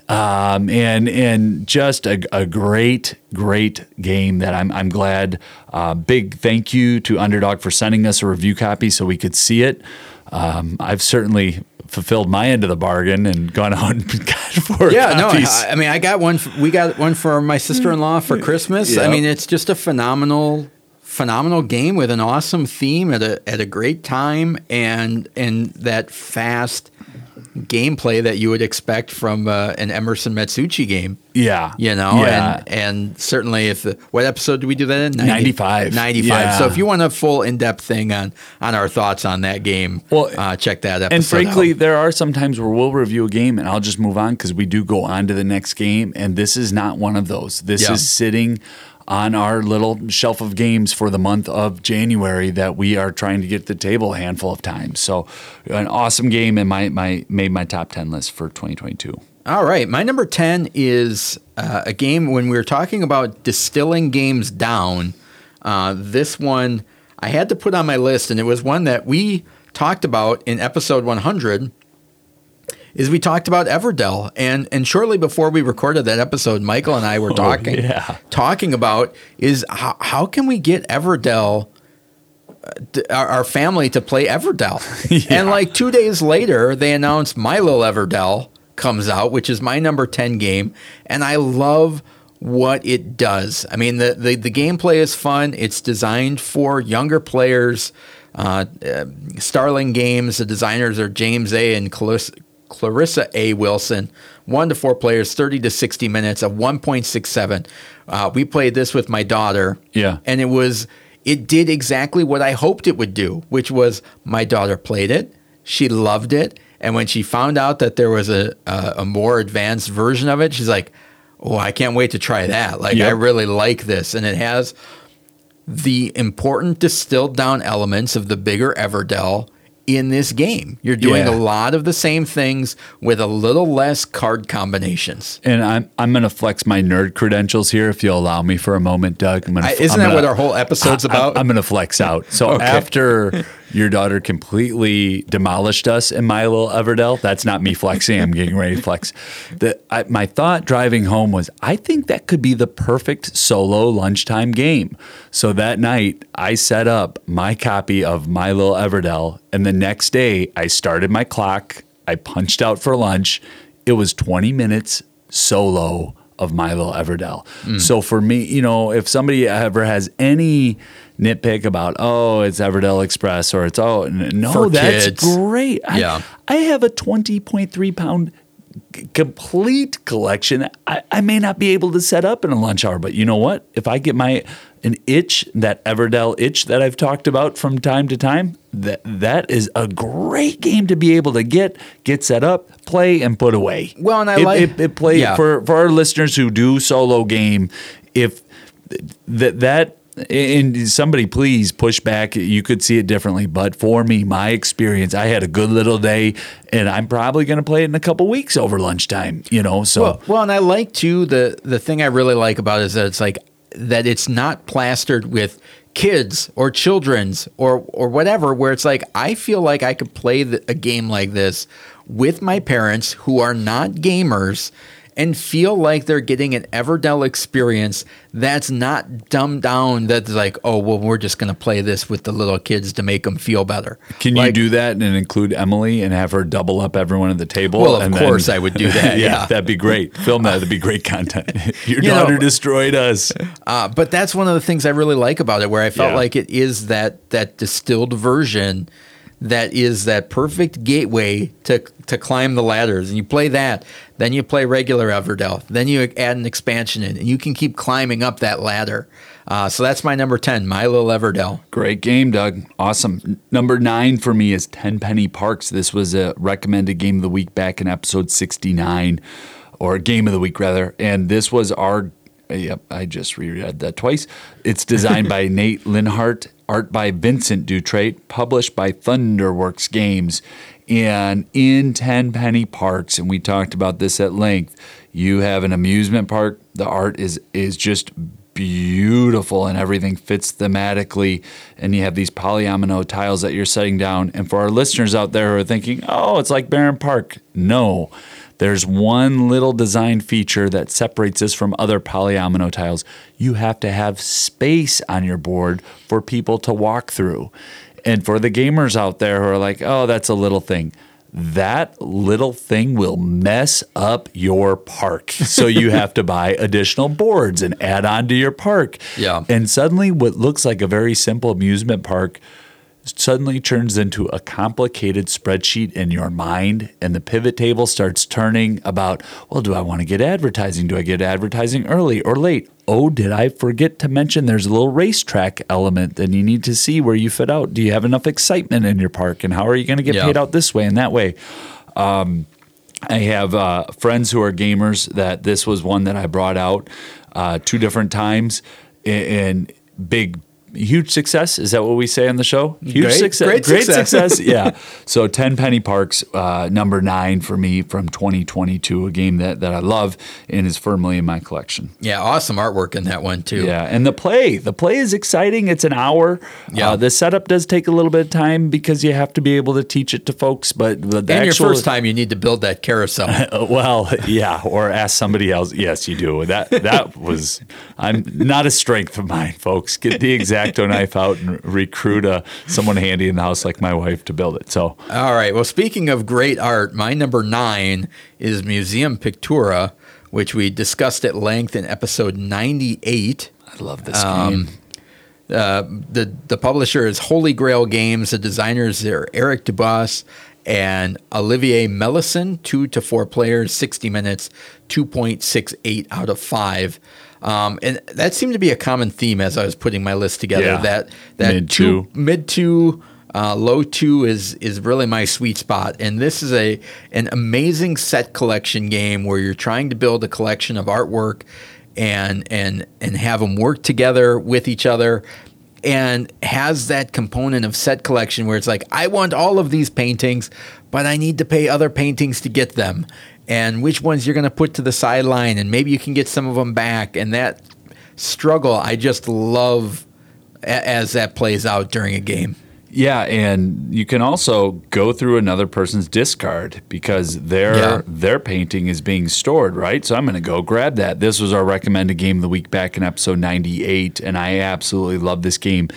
Um, and and just a, a great great game that I'm I'm glad. Uh, big thank you to Underdog for sending us a review copy so we could see it. Um, I've certainly fulfilled my end of the bargain and gone out and got four Yeah, copies. no, I, I mean, I got one. f- We got one for my sister-in-law mm. for Christmas. I mean, it's just a phenomenal, phenomenal game with an awesome theme at a at a great time and and that fast gameplay that you would expect from uh, an Emerson Matsuuchi game. yeah, You know, yeah. and and certainly if the, what episode did we do that in? 95. 95. Yeah. So if you want a full in-depth thing on on our thoughts on that game, Well, uh, check that episode And frankly, out. there are some times where we'll review a game and I'll just move on because we do go on to the next game. And this is not one of those. This Yeah. is sitting on our little shelf of games for the month of January that we are trying to get the table a handful of times. So, an awesome game and my, my made my top 10 list for 2022. All right, my number 10 is uh, a game when we were talking about distilling games down. Uh, this one I had to put on my list, and it was one that we talked about in episode 100. Is we talked about Everdell, and and shortly before we recorded that episode, Michael and I were talking yeah. talking about is how, how can we get Everdell uh, our, our family to play Everdell. And like two days later, they announced My Little Everdell comes out, which is my number 10 game. And I love what it does. I mean, the, the, the gameplay is fun, it's designed for younger players. Uh, uh, Starling Games, the designers are James A. and Clarissa, Clarissa A. Wilson. One to four players, 30 to 60 minutes, a 1.67. Uh, we played this with my daughter. Yeah. And it was, it did exactly what I hoped it would do, which was my daughter played it. She loved it. And when she found out that there was a, a, a more advanced version of it, she's like, oh, I can't wait to try that. Like, I really like this. And it has the important distilled down elements of the bigger Everdell in this game. You're doing Yeah. a lot of the same things with a little less card combinations. And I'm I'm gonna flex my nerd credentials here if you'll allow me for a moment, Doug. I'm gonna, I- I'm isn't that gonna- what our whole episode's I- I- about? I'm going to flex out. So Okay. after your daughter completely demolished us in my little Everdell, that's not me flexing. I'm getting ready to flex. The, I, my thought driving home was, I think that could be the perfect solo lunchtime game. So that night, I set up my copy of my little Everdell, and the next day, I started my clock. I punched out for lunch. It was 20 minutes solo of my little Everdell. Mm. So for me, you know, if somebody ever has any nitpick about, oh, it's Everdell Express or it's oh no, For that's kids. great. I, Yeah. I have a 20.3 pound c- complete collection. I, I may not be able to set up in a lunch hour, but you know what? If I get my an itch, that Everdell itch that I've talked about from time to time, that that is a great game to be able to get get set up, play, and put away. Well, and I it, like- it, it play yeah. for for our listeners who do solo game. If that that and somebody please push back you could see it differently but for me my experience i had a good little day and i'm probably going to play it in a couple weeks over lunchtime you know so Well, well, and I like too the the thing I really like about it is that it's like that it's not plastered with kids or children's or or whatever. Where it's like I feel like I could play the, a game like this with my parents who are not gamers. And feel like they're getting an Everdell experience that's not dumbed down. That's like, oh well, we're just gonna play this with the little kids to make them feel better. can you do that and include emily and have her double up everyone at the table Well, of course I would do that, yeah. that'd be great film that that'd be great content your You daughter but- destroyed us Uh, but that's one of the things I really like about it, where I felt Yeah. like it is that that distilled version that is that perfect gateway to to climb the ladders. And you play that, then you play regular Everdell, then you add an expansion in, and you can keep climbing up that ladder. Uh, so that's my number ten, My Little Everdell. Great game, Doug. Awesome. Number nine for me is Tenpenny Parks. This was a recommended game of the week back in episode sixty nine, or game of the week rather, and this was our Yep, I just reread that twice. It's designed by Nate Linhart, art by Vincent Dutrait, published by Thunderworks Games. And in Tenpenny Parks, and we talked about this at length, you have an amusement park. The art is is just beautiful and everything fits thematically and you have these polyomino tiles that you're setting down and for our listeners out there who are thinking oh it's like Bärenpark no there's one little design feature that separates this from other polyomino tiles. You have to have space on your board for people to walk through. And for the gamers out there who are like, oh, that's a little thing, that little thing will mess up your park. So you have to buy additional boards and add on to your park. Yeah. And suddenly, what looks like a very simple amusement park suddenly turns into a complicated spreadsheet in your mind and the pivot table starts turning about well do i want to get advertising? Do i get advertising early or late? Oh did i forget to mention there's a little racetrack element and you need to see where you fit out? Do you have enough excitement in your park and how are you going to get Yeah. paid out this way and that way? Um, I have uh, friends who are gamers that this was one that I brought out uh, two different times and big huge success is that what we say on the show huge Great- success great success. success yeah so Tenpenny Parks uh, number nine for me from 2022 a game that, that i love and is firmly in my collection Yeah, awesome artwork in that one too. yeah, and the play, the play is exciting. It's an hour. Yeah. Uh, the setup does take a little bit of time because you have to be able to teach it to folks. But the, the And your first time, you need to build that carousel. Uh, well, yeah, or ask somebody else. Yes, you do. That that was I'm not a strength of mine, folks. Get the exacto knife out and recruit a someone handy in the house like my wife to build it. So All right. Well, speaking of great art, my number nine is Museum Pictura, which we discussed at length in episode 98. I love this Um, game. Uh, the the publisher is Holy Grail Games. The designers are Eric Dubus and Olivier Melison. Two to four players, sixty minutes, two point six eight out of five. Um, and that seemed to be a common theme as I was putting my list together. Yeah. That that Mid two, two. mid two, uh, low two is is really my sweet spot. And this is a an amazing set collection game where you're trying to build a collection of artwork and and and have them work together with each other and has that component of set collection where it's like I want all of these paintings but I need to pay other paintings to get them and which ones you're going to put to the sideline and maybe you can get some of them back and that struggle I just love a- as that plays out during a game. Yeah, and you can also go through another person's discard because their Yeah. their painting is being stored, right? So I'm going to go grab that. This was our recommended game of the week back in episode 98, and I absolutely love this game.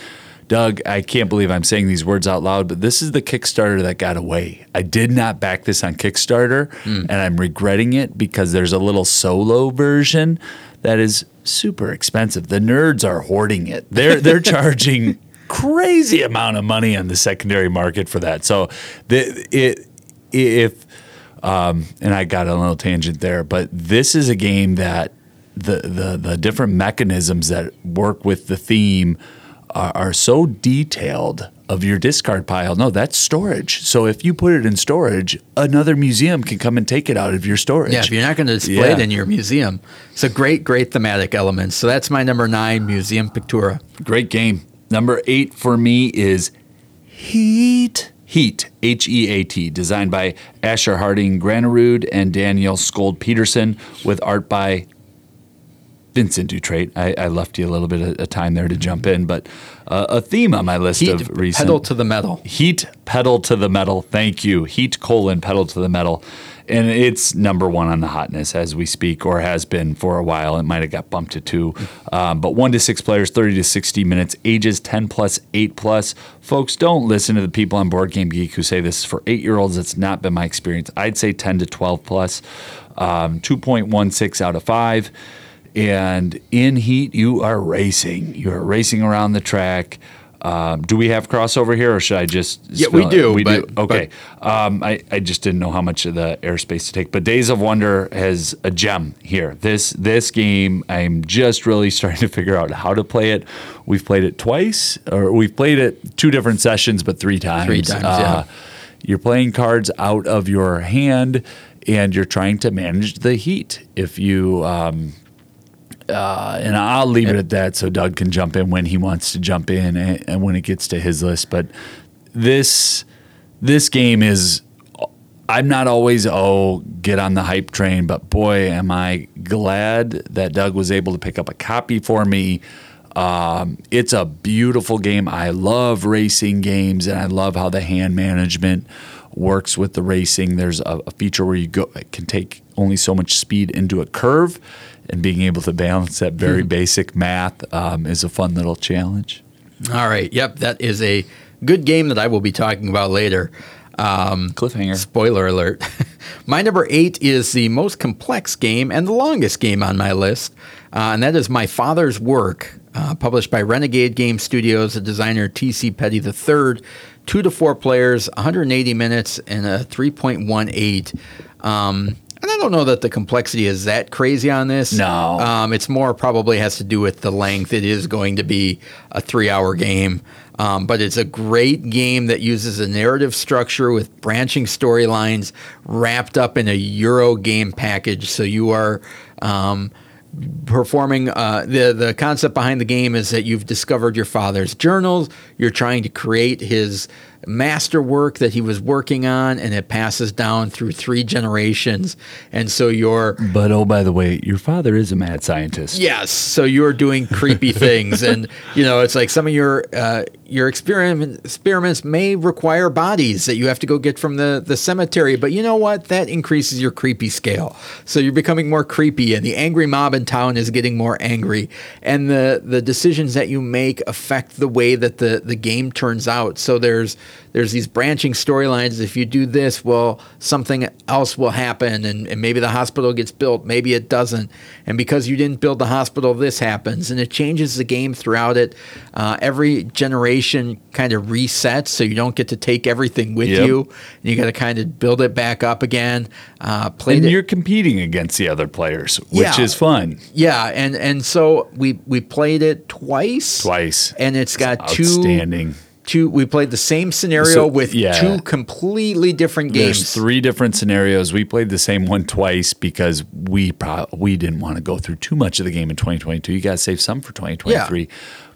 Doug, I can't believe I'm saying these words out loud, but this is the Kickstarter that got away. I did not back this on Kickstarter, and I'm regretting it because there's a little solo version that is super expensive. The nerds are hoarding it. They're they're charging crazy amount of money on the secondary market for that. So the it if um, and I got a little tangent there, but this is a game that the the the different mechanisms that work with the theme are, are so detailed of your discard pile. No, that's storage. So if you put it in storage, another museum can come and take it out of your storage. Yeah, if you're not going to display it in your museum, it's a great, great thematic element. So that's my number nine, Museum Pictura. Great game. Number eight for me is Heat. Heat, H E A T, designed by Asger Harding Granerud and Daniel Skjold Pedersen, with art by Vincent Dutrait. I, I left you a little bit of, of time there to jump in, but uh, a theme on my list Heat, of recent pedal to the metal. Heat pedal to the metal. Thank you. Heat colon pedal to the metal. And it's number one on the hotness as we speak, or has been for a while. It might have got bumped to two. Um, but one to six players, 30 to 60 minutes, ages 10 plus, 8 plus. Folks, don't listen to the people on Board Game Geek who say this is for eight year olds. That's not been my experience. I'd say 10 to 12 plus. Um, 2.16 out of 5. And in heat, you are racing. You are racing around the track. Um, do we have crossover here, or should I just? Yeah, we spell it? do, We but- do. Okay. um, I I just didn't know how much of the airspace to take. But Days of Wonder has a gem here. This this game, I'm just really starting to figure out how to play it. We've played it twice, or we've played it two different sessions, but three times. Uh, Three times, yeah. You're playing cards out of your hand, and you're trying to manage the heat. If you um, uh, and I'll leave it at that so Doug can jump in when he wants to jump in and, and when it gets to his list. But this this game is I'm not always oh get on the hype train, but boy am I glad that Doug was able to pick up a copy for me. Um, it's a beautiful game. I love racing games, and I love how the hand management works with the racing. There's a, a feature where you go can take only so much speed into a curve, and being able to balance that very basic math um, is a fun little challenge. All right. Yep. That is a good game that I will be talking about later. Um, Cliffhanger. Spoiler alert. my number eight is the most complex game and the longest game on my list, uh, and that is My Father's Work, uh, published by Renegade Game Studios, the designer T.C. Petty III. Two to four players, 180 minutes, and a 3.18. Um, and I don't know that the complexity is that crazy on this. No. Um, it's more probably has to do with the length. It is going to be a three hour game. Um, but it's a great game that uses a narrative structure with branching storylines wrapped up in a Euro game package. So you are um, performing uh, the the concept behind the game is that you've discovered your father's journals. You're trying to create his masterwork that he was working on, and it passes down through three generations. And so you're But oh, by the way, your father is a mad scientist. Yes, so you're doing creepy things, and you know it's like some of your uh, your experiment experiments may require bodies that you have to go get from the the cemetery. But you know what? That increases your creepy scale. So you're becoming more creepy, and the angry mob in town is getting more angry, and the the decisions that you make affect the way that the the game turns out. So there's there's these branching storylines. If you do this, well, something else will happen, and, and maybe the hospital gets built, maybe it doesn't. And because you didn't build the hospital, this happens, and it changes the game throughout it. Uh, every generation kind of resets, so you don't get to take everything with Yep. you. And you got to kind of build it back up again. Uh, played And it. you're competing against the other players, which Yeah. is fun. Yeah, and and so we we played it twice. Twice. and it's got two Outstanding. two. We played the same scenario So, with yeah. two completely different games. There's three different scenarios. We played the same one twice because we pro- we didn't want to go through too much of the game in 2022. You got to save some for 2023.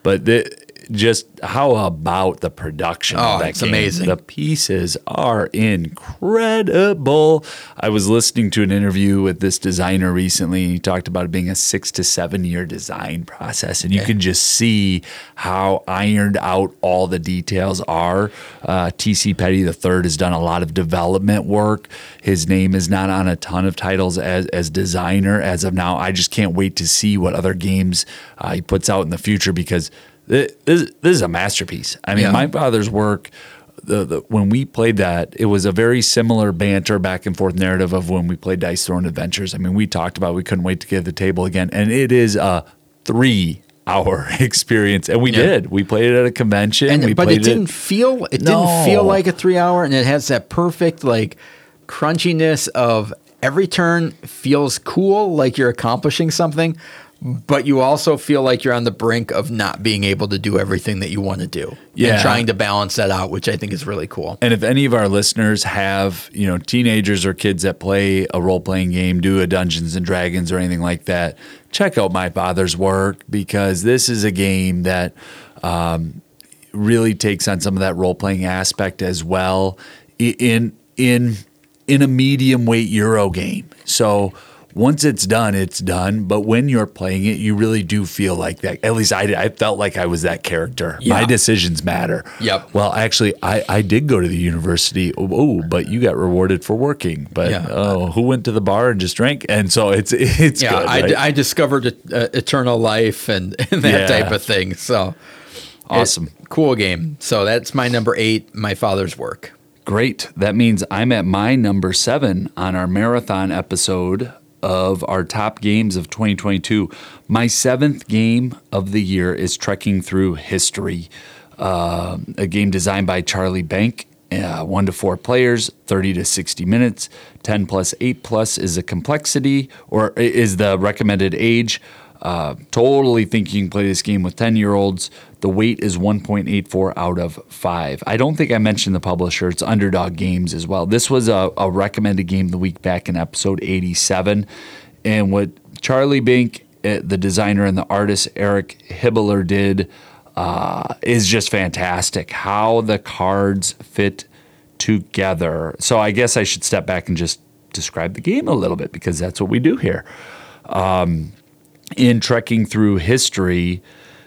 But the, just how about the production Oh, of that it's game? amazing. The pieces are incredible. I was listening to an interview with this designer recently, and he talked about it being a six to seven year design process, and you can just see how ironed out all the details are. Uh, TC Petty III has done a lot of development work. His name is not on a ton of titles as as designer as of now. I just can't wait to see what other games uh, he puts out in the future because this, this is a masterpiece. I mean, Yeah. my father's work. The, the when we played that, it was a very similar banter back and forth narrative of when we played Dice Throne Adventures. I mean, we talked about we couldn't wait to get to the table again, and it is a three hour experience, and we Yeah. did. We played it at a convention, and we but it didn't feel it didn't feel like a three hour, and it has that perfect like crunchiness of every turn feels cool, like you're accomplishing something, but you also feel like you're on the brink of not being able to do everything that you want to do. Yeah. and trying to balance that out, which I think is really cool. And if any of our listeners have, you know, teenagers or kids that play a role playing game, do a Dungeons and Dragons or anything like that, check out my father's work because this is a game that um, really takes on some of that role playing aspect as well in in in a medium weight Euro game. So once it's done, it's done. But when you're playing it, you really do feel like that. At least I, did. I felt like I was that character. My decisions matter. Yep. Well, actually, I, I did go to the university. Oh, but you got rewarded for working. But Yeah. oh, who went to the bar and just drank? And so it's it's Yeah, good. I, right? I discovered uh, eternal life and, and that Yeah. type of thing. So awesome. it- cool game. So that's my number eight. My father's work. Great. That means I'm at my number seven on our marathon episode of our top games of 2022. My seventh game of the year is trekking through history. uh, a game designed by Charlie Bink. Uh, one to four players, 30 to 60 minutes. 10 plus 8 plus is the complexity or is the recommended age. Uh, totally think you can play this game with 10 year olds. The weight is 1.84 out of 5. I don't think I mentioned the publisher. It's Underdog Games as well. This was a, a recommended game the week back in episode 87. And what Charlie Bink, eh, the designer and the artist Eric Hibbler, did uh, is just fantastic. How the cards fit together. So I guess I should step back and just describe the game a little bit because that's what we do here. Um, in trekking through history,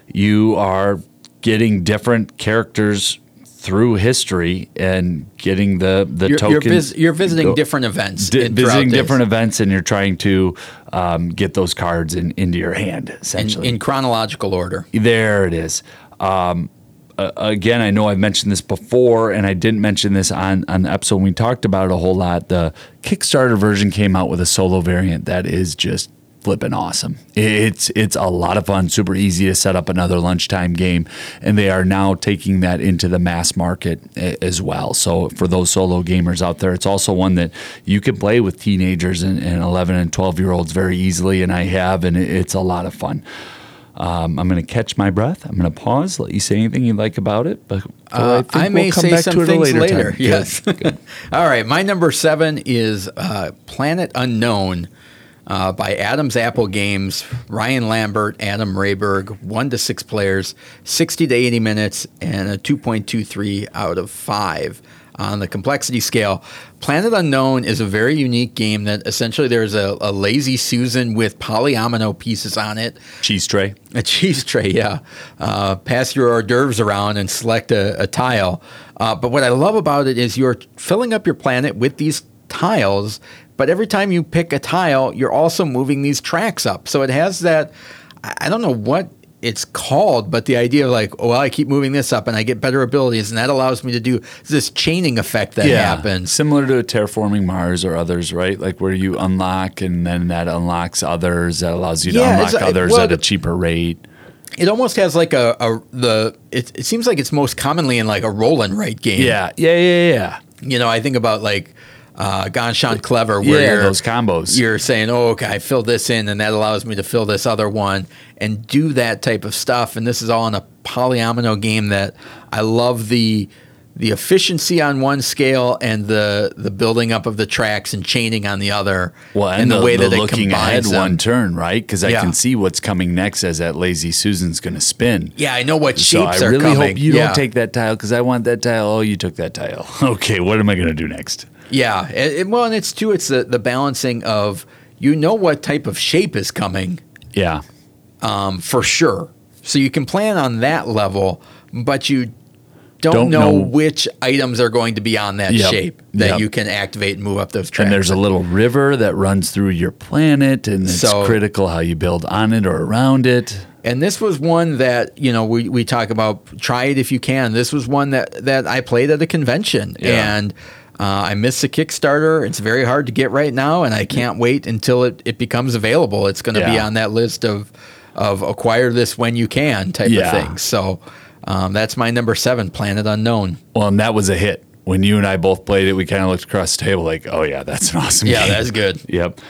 you are getting different characters through history and getting the the you're, tokens. You're, vis- you're visiting different events. Di- visiting different events, and you're trying to um, get those cards in, into your hand, essentially in, in chronological order. There it is. Um, uh, again, I know I've mentioned this before, and I didn't mention this on on the episode when we talked about it a whole lot. The Kickstarter version came out with a solo variant that is just flipping awesome. It's it's a lot of fun, super easy to set up another lunchtime game, and they are now taking that into the mass market as well. So for those solo gamers out there, it's also one that you can play with teenagers and, and 11 and 12 year olds very easily, and I have, and it's a lot of fun. Um, I'm going to catch my breath. I'm going to pause, let you say anything you like about it, but uh, I, I, may we'll say some things later. later. Yes. All right. My number seven is uh, Planet Unknown uh, by Adam's Apple Games, Ryan Lambert, Adam Rehberg, one to six players, 60 to 80 minutes, and a 2.23 out of five on the complexity scale. Planet Unknown is a very unique game that essentially there's a, a lazy Susan with polyomino pieces on it. Cheese tray. A cheese tray, yeah. Uh, pass your hors d'oeuvres around and select a, a tile. Uh, but what I love about it is you're filling up your planet with these tiles but every time you pick a tile, you're also moving these tracks up. So it has that, I don't know what it's called, but the idea of like, oh, well, I keep moving this up and I get better abilities, and that allows me to do this chaining effect that yeah, happens. Similar to terraforming Mars or others, right? Like where you unlock and then that unlocks others, that allows you to yeah, unlock others well, at a cheaper rate. It almost has like a, a the it, it seems like it's most commonly in like a roll and write game. Yeah, yeah, yeah, yeah. You know, I think about like uh, Ganz Clever, where yeah, those combos. You're saying, "Oh, okay, I fill this in, and that allows me to fill this other one," and do that type of stuff. And this is all in a polyomino game that I love the the efficiency on one scale and the the building up of the tracks and chaining on the other. Well, and, and the, the, way the that looking it ahead them. one turn, right? Because I yeah. can see what's coming next as that lazy Susan's going to spin. Yeah, I know what so shapes I really coming. hope you yeah. don't take that tile because I want that tile. Oh, you took that tile. Okay, what am I going to do next? Yeah, it, well, and it's too. It's the the balancing of you know what type of shape is coming. Yeah, um, for sure. So you can plan on that level, but you don't, don't know, know, which items are going to be on that yep. shape that yep. you can activate and move up those tracks. And there's a little river that runs through your planet, and it's so, critical how you build on it or around it. And this was one that you know we, we talk about. Try it if you can. This was one that that I played at a convention, yeah. and uh, I missed the Kickstarter. It's very hard to get right now, and I can't wait until it, it becomes available. It's going to yeah. be on that list of of acquire this when you can type yeah. of thing. So um, that's my number seven, Planet Unknown. Well, and that was a hit. When you and I both played it, we kind of looked across the table like, oh, yeah, that's an awesome yeah, game. that's good. Yep.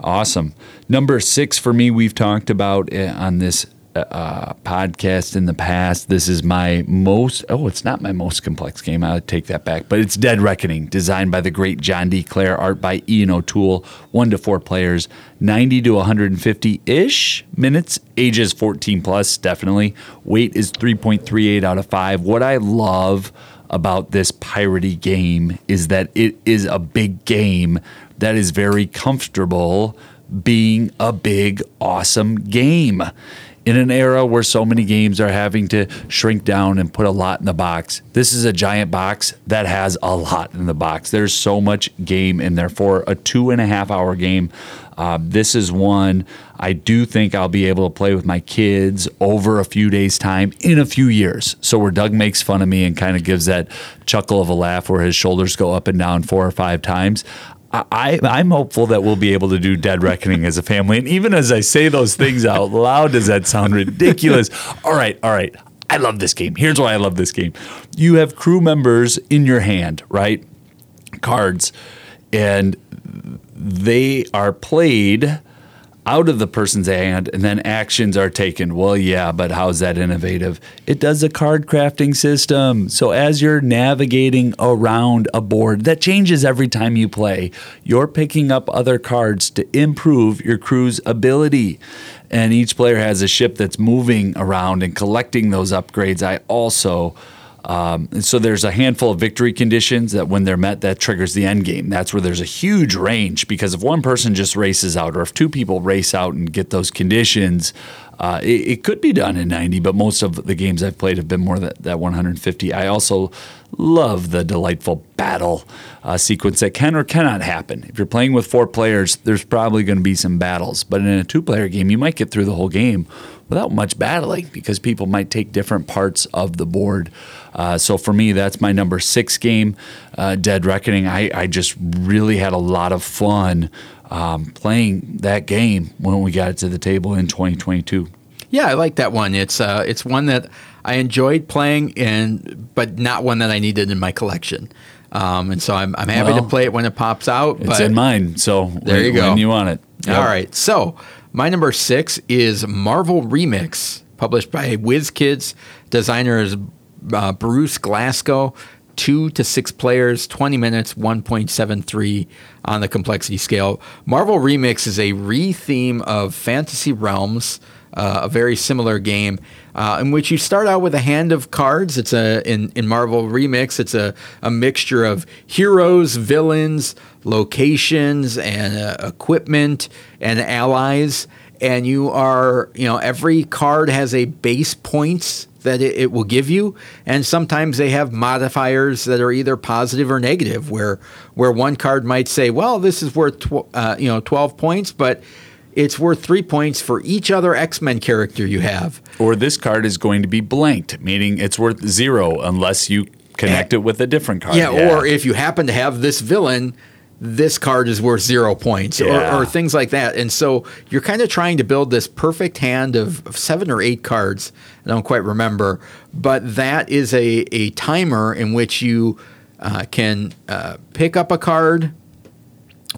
Awesome. Number six for me, we've talked about uh, on this uh, podcast in the past. This is my most, oh, it's not my most complex game. I'll take that back. But it's Dead Reckoning, designed by the great John D. Clair, art by Ian O'Toole, one to four players, 90 to 150 ish minutes, ages 14 plus, definitely. Weight is 3.38 out of 5. What I love about this piratey game is that it is a big game that is very comfortable being a big, awesome game in an era where so many games are having to shrink down and put a lot in the box, this is a giant box that has a lot in the box. There's so much game in there for a two and a half hour game. Uh, this is one I do think I'll be able to play with my kids over a few days' time in a few years. So, where Doug makes fun of me and kind of gives that chuckle of a laugh where his shoulders go up and down four or five times, I, I'm hopeful that we'll be able to do Dead Reckoning as a family. And even as I say those things out loud, does that sound ridiculous? all right, all right. I love this game. Here's why I love this game. You have crew members in your hand, right? Cards, and they are played out of the person's hand and then actions are taken. Well, yeah, but how's that innovative? It does a card crafting system. So as you're navigating around a board that changes every time you play, you're picking up other cards to improve your crew's ability. And each player has a ship that's moving around and collecting those upgrades. I also um, and so there's a handful of victory conditions that when they're met, that triggers the end game. That's where there's a huge range because if one person just races out, or if two people race out and get those conditions, uh, it, it, could be done in 90. But most of the games I've played have been more that that 150. I also love the delightful battle uh, sequence that can or cannot happen. If you're playing with four players, there's probably going to be some battles. But in a two-player game, you might get through the whole game without much battling because people might take different parts of the board. Uh, so for me, that's my number six game, uh, Dead Reckoning. I, I, just really had a lot of fun um, playing that game when we got it to the table in 2022. Yeah, I like that one. It's uh, it's one that I enjoyed playing, and but not one that I needed in my collection. Um, and so I'm, I'm happy well, to play it when it pops out. It's in mine, so there you go. When you want it. Yep. All right. So my number six is Marvel Remix, published by WizKids. Designer is uh, Bruce Glassco. Two to six players, 20 minutes, 1.73 on the complexity scale. Marvel Remix is a re-theme of Fantasy Realms, uh, a very similar game uh, in which you start out with a hand of cards. It's a in, in Marvel Remix. It's a, a mixture of heroes, villains, locations, and uh, equipment and allies. And you are, you know, every card has a base points that it, it, will give you, and sometimes they have modifiers that are either positive or negative. Where where one card might say, "Well, this is worth tw- uh, you know twelve points," but it's worth three points for each other X Men character you have. Or this card is going to be blanked, meaning it's worth zero unless you connect and, it with a different card. Yeah, yeah, or if you happen to have this villain, this card is worth zero points, yeah. or, or, things like that. And so you're kind of trying to build this perfect hand of, of seven or eight cards. I don't quite remember, but that is a, a timer in which you uh, can uh, pick up a card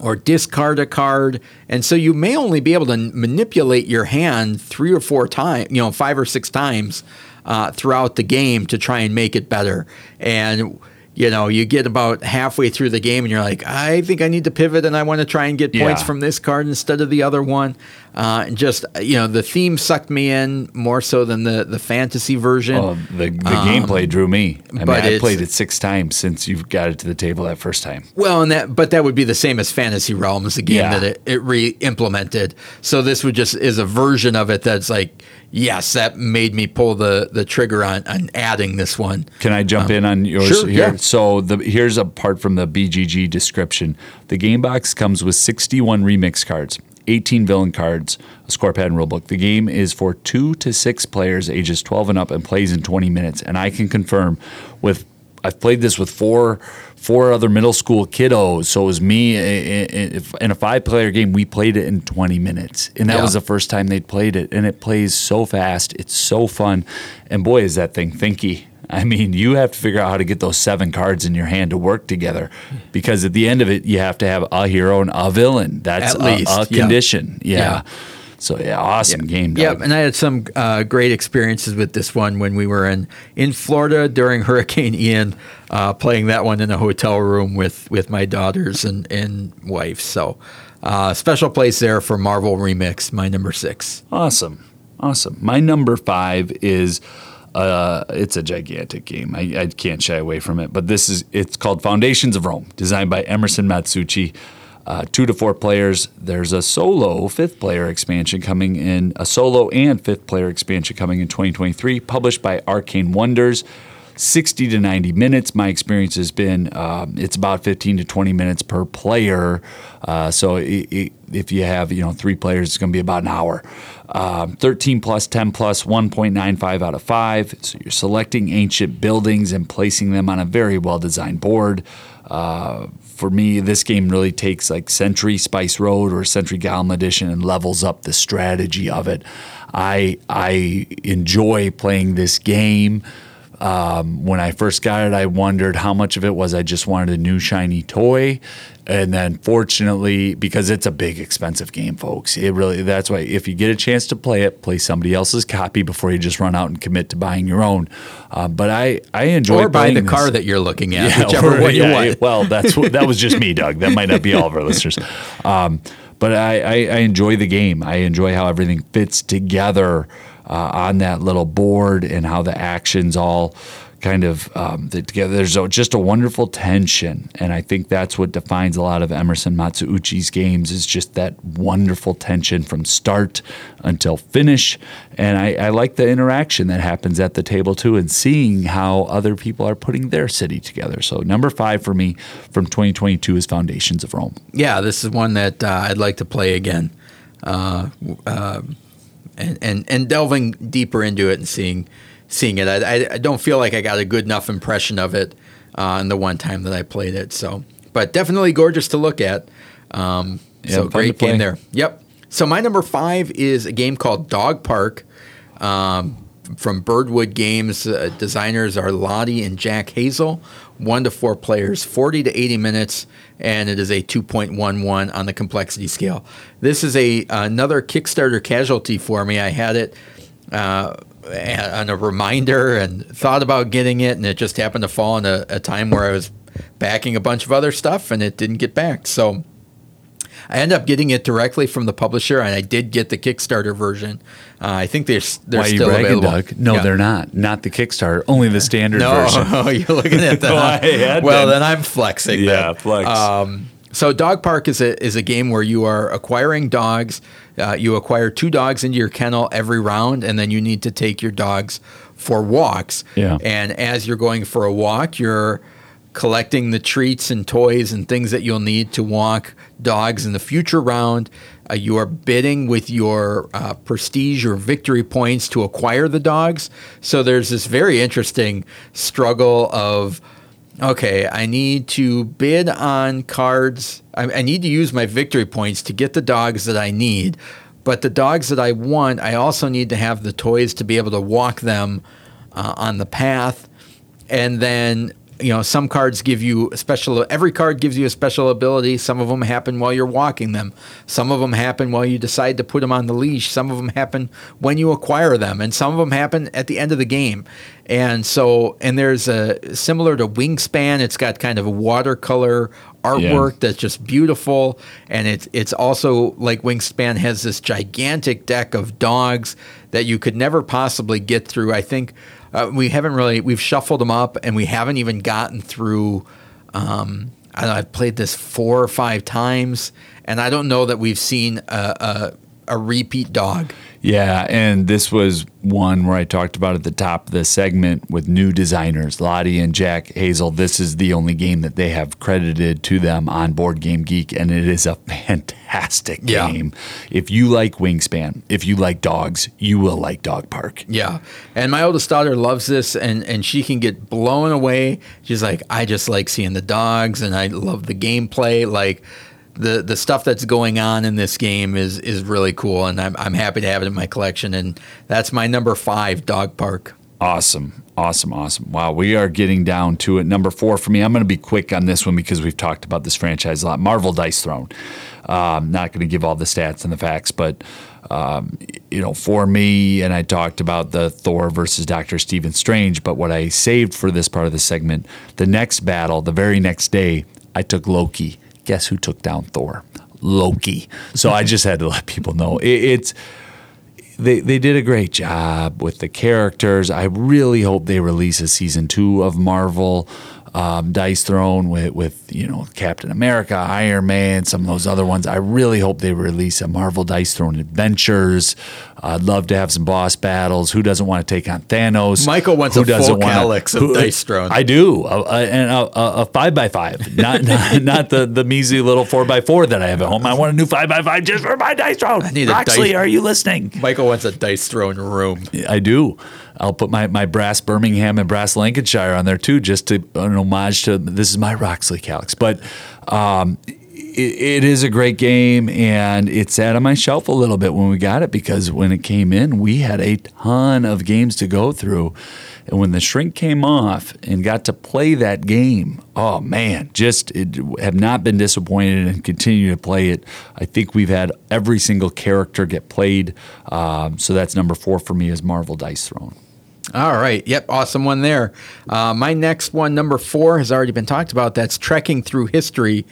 or discard a card. And so you may only be able to manipulate your hand three or four times, you know, five or six times uh, throughout the game to try and make it better. And you know, you get about halfway through the game and you're like, I think I need to pivot and I want to try and get yeah. points from this card instead of the other one. Uh, and just, you know, the theme sucked me in more so than the, the fantasy version. Oh, the, the um, gameplay drew me. I mean, I played it six times since you got it to the table that first time. Well, and that, but that would be the same as Fantasy Realms, the game yeah. that it, it re implemented. So this would just is a version of it that's like, yes, that made me pull the, the trigger on, on adding this one. Can I jump um, in on yours sure, here? Yeah. So the, here's a part from the BGG description. The game box comes with 61 remix cards. 18 villain cards, a score pad and rulebook. The game is for two to six players, ages 12 and up, and plays in 20 minutes. And I can confirm with I've played this with four four other middle school kiddos. So it was me eh, eh, eh, in a five player game. We played it in 20 minutes, and that yeah. was the first time they'd played it. And it plays so fast. It's so fun, and boy, is that thing thinky. I mean, you have to figure out how to get those seven cards in your hand to work together, because at the end of it, you have to have a hero and a villain. That's at a, least a condition. yeah. yeah. So yeah, awesome yep. game. Yep, and I had some uh, great experiences with this one when we were in in Florida during Hurricane Ian, uh, playing that one in a hotel room with with my daughters and and wife. So uh, special place there for Marvel Remix, my number six. Awesome, awesome. My number five is. Uh, it's a gigantic game. I, I, can't shy away from it. But this is it's called Foundations of Rome, designed by Emerson Matsuuchi uh, two to four players. There's a solo fifth player expansion coming in, a solo and fifth player expansion coming in 2023, published by Arcane Wonders. 60 to 90 minutes. My experience has been um, it's about 15 to 20 minutes per player. Uh, so it, it, if you have you know three players, it's going to be about an hour. Um, 13 plus, 10 plus, 1.95 out of 5. So you're selecting ancient buildings and placing them on a very well designed board. For me, this game really takes like Century Spice Road or Century Golem Edition and levels up the strategy of it. I I enjoy playing this game. Um, when I first got it, I wondered how much of it was I just wanted a new shiny toy, and then fortunately, because it's a big expensive game, folks, it really that's why if you get a chance to play it, play somebody else's copy before you just run out and commit to buying your own. Uh, but I I enjoy or buy the this. car that you're looking at, Yeah, whichever or- one you want. it- well, that's that was just me, Doug. That might not be all of our listeners. Um, but I, I, I enjoy the game. I enjoy how everything fits together uh, on that little board and how the actions all kind of um, together. There's a, just a wonderful tension, and I think that's what defines a lot of Emerson Matsuuchi's games is just that wonderful tension from start until finish. And I, I like the interaction that happens at the table too, and seeing how other people are putting their city together. So number five for me from 2022 is Foundations of Rome. yeah, this is one that uh, I'd like to play again, uh, um, and, and and delving deeper into it and seeing seeing it. I, I, don't feel like I got a good enough impression of it uh, in the one time that I played it. So, but definitely gorgeous to look at. Um, Yeah, so great game there. Yep. So my number five is a game called Dog Park. Um, from Birdwood Games, uh, designers are Lottie and Jack Hazell. One to four players, 40 to 80 minutes, and it is a 2.11 on the complexity scale. This is a another Kickstarter casualty for me. I had it uh, on a reminder and thought about getting it, and it just happened to fall in a, a time where I was backing a bunch of other stuff, and it didn't get backed. So I ended up getting it directly from the publisher, and I did get the Kickstarter version. Uh, I think they're they're Why are you still bragging, available. Doug? No, Yeah. they're not. Not the Kickstarter, only the standard No, version. you're looking at that. No, had well, then I'm flexing. Yeah, then. flex. Um, so Dog Park is a is a game where you are acquiring dogs. Uh, you acquire two dogs into your kennel every round, and then you need to take your dogs for walks. Yeah. And as you're going for a walk, you're collecting the treats and toys and things that you'll need to walk dogs in the future round. Uh, you are bidding with your uh, prestige or victory points to acquire the dogs. So there's this very interesting struggle of okay, I need to bid on cards. I, I need to use my victory points to get the dogs that I need. But the dogs that I want, I also need to have the toys to be able to walk them uh, on the path. And then, you know, some cards give you a special, every card gives you a special ability. Some of them happen while you're walking them. Some of them happen while you decide to put them on the leash. Some of them happen when you acquire them. And some of them happen at the end of the game. And so, and there's a similar to Wingspan, it's got kind of a watercolor artwork that's just beautiful. And it's, it's also like Wingspan has this gigantic deck of dogs that you could never possibly get through. I think uh, we haven't really we've shuffled them up and we haven't even gotten through um, I I've played this four or five times and I don't know that we've seen a, a, a repeat dog. Yeah, and this was one where I talked about at the top of the segment with new designers, Lottie and Jack Hazell. This is the only game that they have credited to them on Board Game Geek, and it is a fantastic Yeah. game. If you like Wingspan, if you like dogs, you will like Dog Park. Yeah. And my oldest daughter loves this and, and she can get blown away. She's like, I just like seeing the dogs and I love the gameplay. Like the the stuff that's going on in this game is is really cool and I'm I'm happy to have it in my collection and that's my number five dog park. Awesome. Awesome. Awesome. Wow. We are getting down to it. Number four for me. I'm going to be quick on this one because we've talked about this franchise a lot. Marvel Dice Throne. Um, not going to give all the stats and the facts, but, um, you know, for me, and I talked about the Thor versus Doctor Stephen Strange, but what I saved for this part of the segment, the next battle, the very next day, I took Loki. Guess who took down Thor? Loki. So I just had to let people know it, it's they they did a great job with the characters. I really hope they release a season two of Marvel. Um, Dice Throne with, with, you know, Captain America, Iron Man, some of those other ones. I really hope they release a Marvel Dice Throne Adventures. I'd love to have some boss battles. Who doesn't want to take on Thanos? Michael wants Who a doesn't Kallax of who- Dice Throne. I do, uh, uh, and a, a, a five by five, not not, not the, the measly little four by four that I have at home. I want a new five by five just for my Dice Throne. I need Roxley, dice- are you listening? Michael wants a Dice Throne room. I do. I'll put my, my brass Birmingham and brass Lancashire on there too, just to an homage to this is my Roxley Kallax. But um, it, it is a great game, and it sat on my shelf a little bit when we got it because when it came in, we had a ton of games to go through. And when the shrink came off and got to play that game, oh man, just it, have not been disappointed and continue to play it. I think we've had every single character get played. Um, so that's number four for me is Marvel Dice Throne. All right. Yep. Awesome one there. Uh, my next one, number four, has already been talked about. That's Trekking Through History.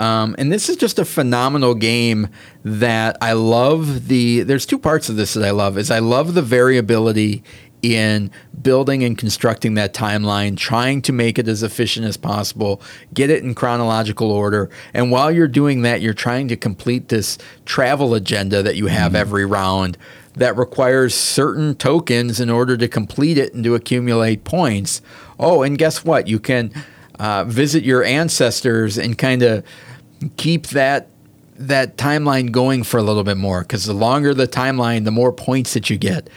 Um, and this is just a phenomenal game that I love. The there's two parts of this that I love. Is I love the variability in building and constructing that timeline, trying to make it as efficient as possible, get it in chronological order. And while you're doing that, you're trying to complete this travel agenda that you have every round that requires certain tokens in order to complete it and to accumulate points. Oh, and guess what? You can uh, visit your ancestors and kind of keep that that timeline going for a little bit more because the longer the timeline, the more points that you get.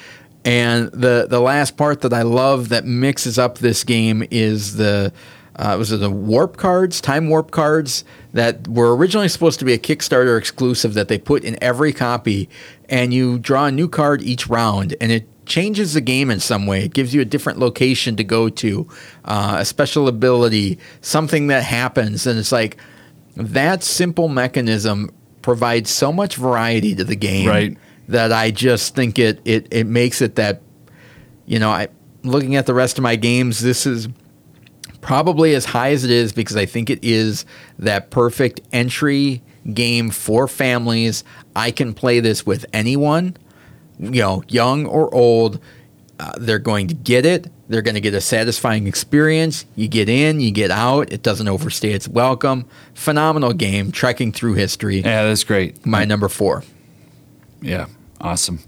And the the last part that I love that mixes up this game is the uh, was it the warp cards, time warp cards that were originally supposed to be a Kickstarter exclusive that they put in every copy, and you draw a new card each round, and it changes the game in some way. It gives you a different location to go to, uh, a special ability, something that happens, and it's like that simple mechanism provides so much variety to the game Right. that I just think it it it makes it that you know I looking at the rest of my games this is probably as high as it is because I think it is that perfect entry game for families. I can play this with anyone, you know, young or old. Uh, they're going to get it. They're going to get a satisfying experience. You get in, you get out. It doesn't overstay its welcome. Phenomenal game, trekking through history. Yeah, that's great. My number four. Yeah, awesome.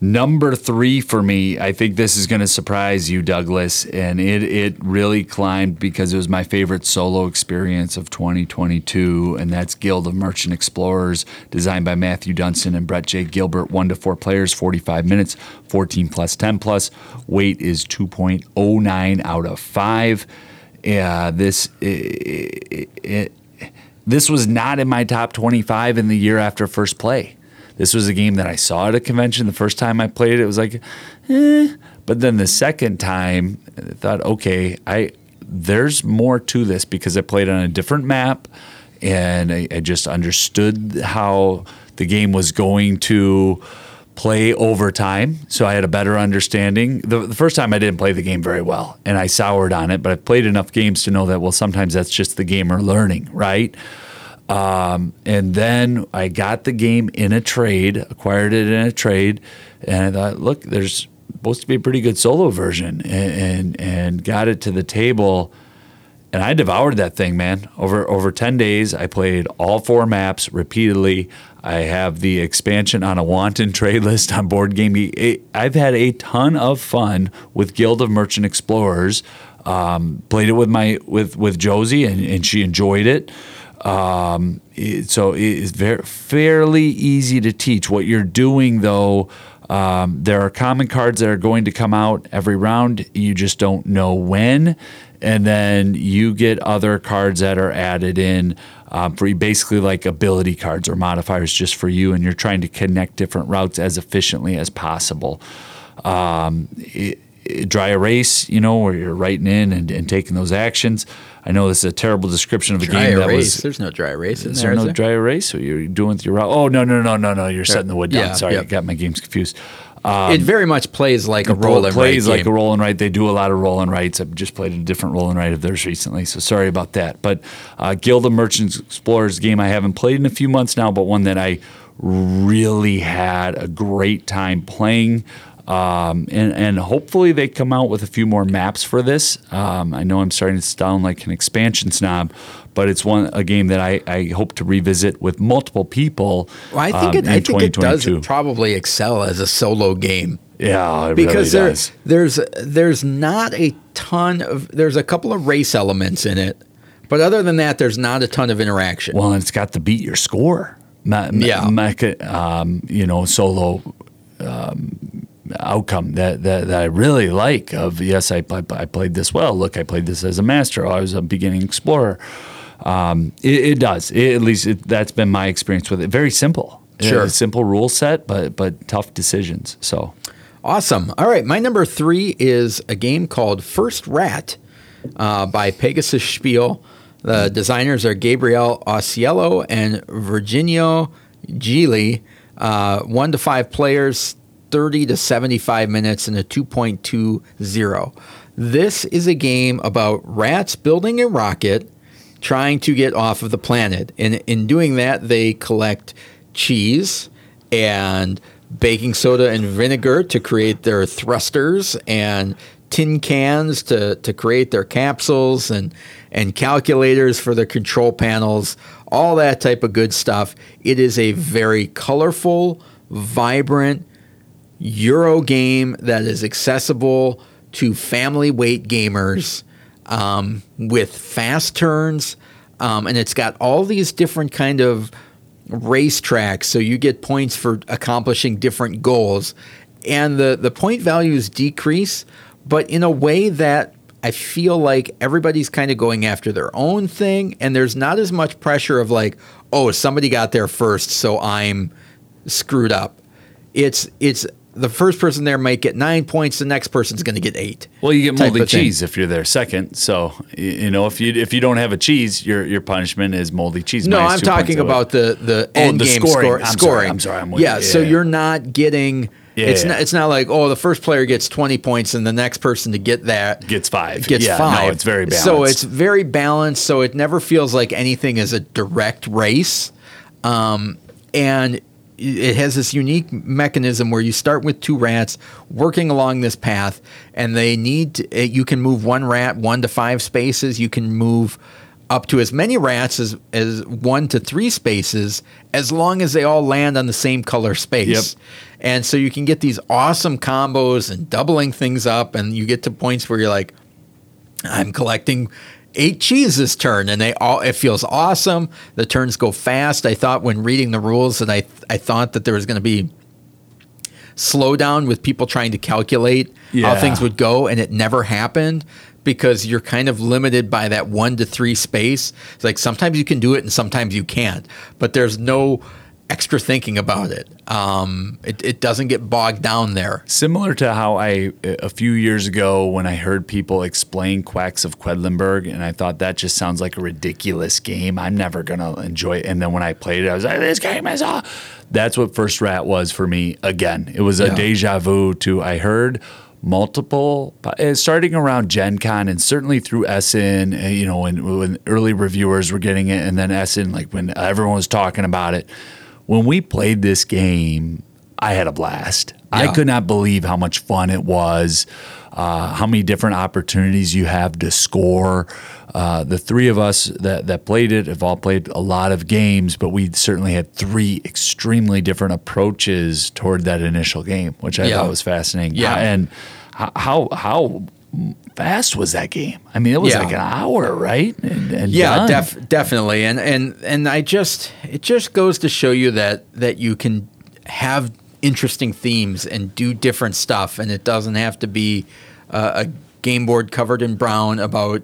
Number three for me, I think this is going to surprise you, Douglas, and it it really climbed because it was my favorite solo experience of 2022, and that's Guild of Merchant Explorers, designed by Matthew Dunstan and Brett J. Gilbert. One to four players, 45 minutes, 14 plus, 10 plus. Weight is 2.09 out of five. Yeah, this it, it, this was not in my top 25 in the year after first play. This was a game that I saw at a convention. The first time I played it, it was like, eh. But then the second time, I thought, okay, I there's more to this because I played on a different map, and I, I just understood how the game was going to play over time. So I had a better understanding. The, the first time I didn't play the game very well, and I soured on it. But I've played enough games to know that well, sometimes that's just the gamer learning, right? Um, and then I got the game in a trade, acquired it in a trade, and I thought, look, there's supposed to be a pretty good solo version, and and, and got it to the table, and I devoured that thing, man. Over over ten days, I played all four maps repeatedly. I have the expansion on a wanton trade list on Board Game Geek. I've had a ton of fun with Guild of Merchant Explorers. Um, played it with my with with Josie, and, and she enjoyed it. Um, so it's very fairly easy to teach. What you're doing though, um, there are common cards that are going to come out every round. You just don't know when, and then you get other cards that are added in um, for basically like ability cards or modifiers just for you, and you're trying to connect different routes as efficiently as possible. Um, it, it- dry erase, you know, where you're writing in and, and taking those actions. I know this is a terrible description of a Dry game that erase. was. There's no dry erase in Is there. no there? dry erase? What you're doing with your route? Oh no no no no no! You're setting the wood down. Yeah, Sorry, yeah. I got my games confused. Um, it very much plays like a Roll and plays like game. a roll and write. They do a lot of roll and writes. I've just played a different roll and write of theirs recently, so sorry about that. But uh, Guild of Merchants Explorers game I haven't played in a few months now, but one that I really had a great time playing. Um, and, and hopefully they come out with a few more maps for this. Um, I know I'm starting to sound like an expansion snob, but it's one a game that I, I hope to revisit with multiple people. Well, I think um, it, I think it does probably excel as a solo game Yeah, it because really there, there's there's not a ton of there's a couple of race elements in it, but other than that, there's not a ton of interaction. Well, and it's got to beat your score. Me- me- Yeah. mecha- um, you know, solo um, outcome that, that that I really like. Of yes, I, I I played this well. Look, I played this as a master. I was a beginning explorer. Um, it, it does. It, at least it, that's been my experience with it. Very simple. Sure. Simple rule set, but but tough decisions. So Awesome. All right, my number three is a game called First Rat uh, by Pegasus Spiel. The designers are Gabriel Ausiello and Virginio Gigli. Uh, one to five players, 30 to 75 minutes, in a 2.20. This is a game about rats building a rocket trying to get off of the planet. And in doing that, they collect cheese and baking soda and vinegar to create their thrusters and tin cans to, to create their capsules and, and calculators for the control panels, all that type of good stuff. It is a very colorful, vibrant Euro game that is accessible to family weight gamers um, with fast turns. Um, and it's got all these different kind of racetracks, so you get points for accomplishing different goals. And the, the point values decrease, but in a way that I feel like everybody's kind of going after their own thing, and there's not as much pressure of like, oh, somebody got there first, so I'm screwed up. It's it's the first person there might get nine points, the next person's going to get eight. Well, you get moldy of thing. cheese if you're there second. So you know if you if you don't have a cheese, your your punishment is moldy cheese. No, I'm talking about the the Oh, end the game scoring. score- I'm sorry, scoring. I'm sorry, I'm with yeah, so you're not getting. Yeah, it's yeah. not. It's not like oh, the first player gets 20 points and the next person to get that Gets five. Gets Yeah, no, it's very balanced. So it's very balanced. So it never feels like anything is a direct race, um, and it has this unique mechanism where you start with two rats working along this path, and they need to, eh, you can move one rat one to five spaces. You can move up to as many rats as, as one to three spaces, as long as they all land on the same color space. Yep. And so you can get these awesome combos and doubling things up, and you get to points where you're like, I'm collecting eight cheese this turn, and they all it feels awesome. The turns go fast. I thought when reading the rules that I I thought that there was going to be slowdown with people trying to calculate how things would go, and it never happened because you're kind of limited by that one to three space. It's like sometimes you can do it and sometimes you can't, but there's no extra thinking about it. Um, it, it doesn't get bogged down there. Similar to how I, a few years ago, when I heard people explain Quacks of Quedlinburg, and I thought that just sounds like a ridiculous game. I'm never going to enjoy it. And then when I played it, I was like, this game is all. That's what First Rat was for me again. It was a Yeah. deja vu to, I heard multiple, uh, starting around Gen Con and certainly through Essen, uh, you know, when, when early reviewers were getting it, and then Essen, like when everyone was talking about it. When we played this game, I had a blast. I could not believe how much fun it was, uh, how many different opportunities you have to score. Uh, the three of us that, that played it have all played a lot of games, but we certainly had three extremely different approaches toward that initial game, which I Yeah. thought was fascinating. Yeah. and how how fast was that game? I mean, it was Yeah. like an hour, right? And, and Yeah, def- definitely, and and and I just it just goes to show you that that you can have interesting themes and do different stuff, and it doesn't have to be uh, a game board covered in brown about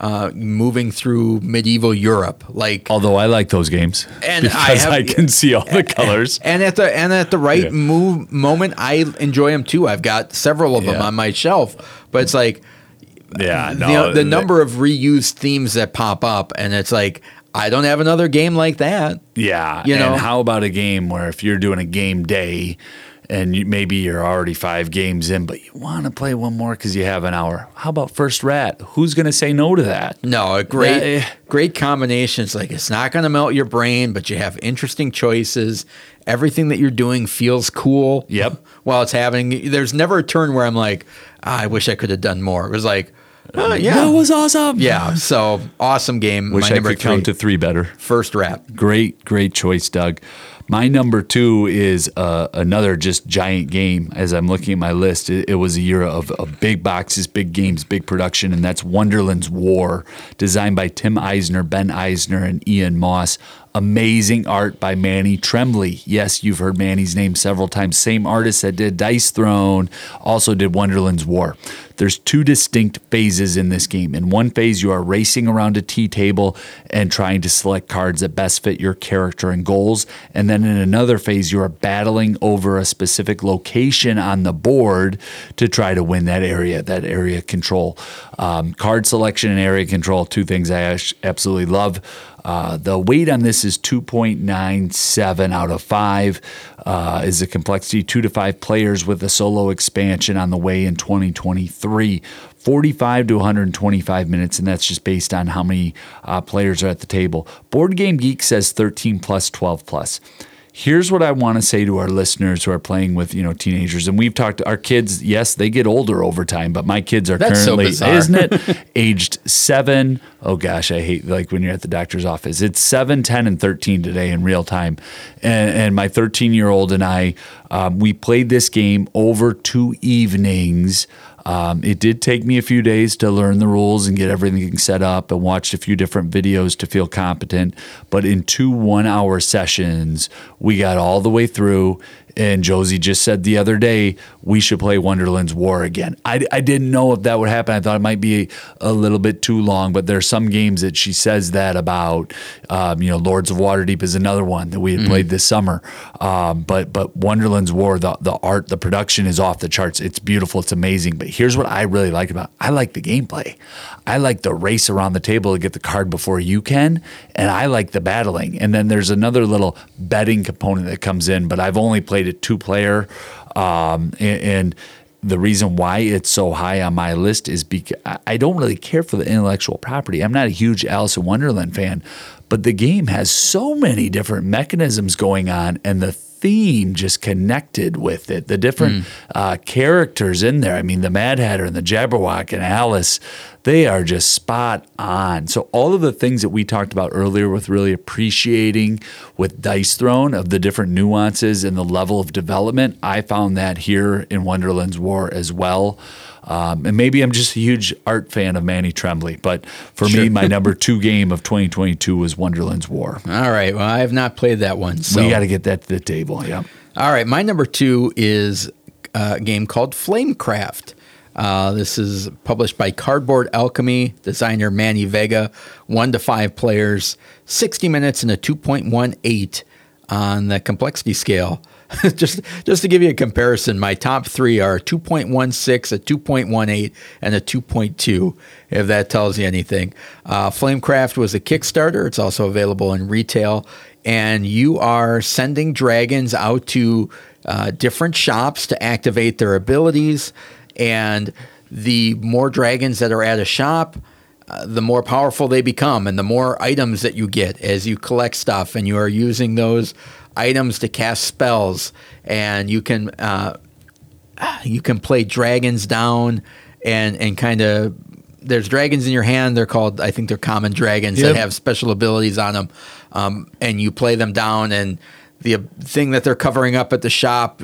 uh, moving through medieval Europe, like. Although I like those games And I because I, have- can see all the colors. And at the and at the right Yeah. move moment, I enjoy them too. I've got several of them Yeah. on my shelf, but it's like Yeah, the, no, the they- number of reused themes that pop up, and it's like I don't have another game like that. Yeah, You know? How about a game where if you're doing a game day and you, maybe you're already five games in, but you want to play one more because you have an hour. How about First Rat? Who's going to say no to that? No, a great, eh. great combination. It's like it's not going to melt your brain, but you have interesting choices. Everything that you're doing feels cool. Yep. While it's happening, there's never a turn where I'm like, ah, I wish I could have done more. It was like, oh, yeah, That was awesome. yeah. So awesome game. Wish My I number could three, count to three better. First Rat. Great, great choice, Doug. My number two is uh, another just giant game. As I'm looking at my list, it, it was a year of, of big boxes, big games, big production, and that's Wonderland's War, designed by Tim Eisner, Ben Eisner, and Ian Moss. Amazing art by Manny Trembley. Yes, you've heard Manny's name several times. Same artist that did Dice Throne, also did Wonderland's War. There's two distinct phases in this game. In one phase, you are racing around a tea table and trying to select cards that best fit your character and goals. And then in another phase, you are battling over a specific location on the board to try to win that area, that area control. Um, card selection and area control, two things I absolutely love. Uh, the weight on this is 2.97 out of 5. Uh, is the complexity 2 to 5 players with a solo expansion on the way in 2023. 45 to 125 minutes, and that's just based on how many uh, players are at the table. Board Game Geek says 13 plus, 12 plus. Here's what I want to say to our listeners who are playing with, you know, teenagers. And we've talked to our kids, yes, they get older over time, but my kids are That's currently, bizarre. isn't it? aged seven. Oh gosh, I hate like when you're at the doctor's office. It's seven, 10, and 13 today in real time. And, and my 13 year old and I, um, we played this game over two evenings. Um, it did take me a few days to learn the rules and get everything set up and watched a few different videos to feel competent. But in two one hour sessions, we got all the way through. And Josie just said the other day, we should play Wonderland's War again. I, I didn't know if that would happen. I thought it might be a little bit too long, but there are some games that she says that about. Um, you know, Lords of Waterdeep is another one that we had played this summer. Um, but but Wonderland's War, the, the art, the production is off the charts. It's beautiful. It's amazing. But here's what I really like about it. I like the gameplay. I like the race around the table to get the card before you can. And I like the battling. And then there's another little betting component that comes in, but I've only played it two player. Um, and, and the reason why it's so high on my list is because I don't really care for the intellectual property. I'm not a huge Alice in Wonderland fan, but the game has so many different mechanisms going on, and the theme just connected with it. The different uh, characters in there. I mean, the Mad Hatter and the Jabberwock and Alice, they are just spot on. So all of the things that we talked about earlier with really appreciating with Dice Throne of the different nuances and the level of development, I found that here in Wonderland's War as well. Um, and maybe I'm just a huge art fan of Manny Trembley, but for me, my number two game of 2022 was Wonderland's War. All right. Well, I have not played that one. So We got to get that to the table. Yeah. All right, my number two is a game called Flamecraft. Uh, this is published by Cardboard Alchemy, designer Manny Vega, one to five players, 60 minutes and a 2.18 on the complexity scale. just just to give you a comparison, my top three are 2.16, a 2.18, and a 2.2, if that tells you anything. Uh, Flamecraft was a Kickstarter. It's also available in retail. And you are sending dragons out to uh, different shops to activate their abilities. And the more dragons that are at a shop, uh, the more powerful they become and the more items that you get as you collect stuff and you are using those items to cast spells and you can uh, you can play dragons down and and kind of there's dragons in your hand they're called i think they're common dragons Yep. that have special abilities on them um, and you play them down and the thing that they're covering up at the shop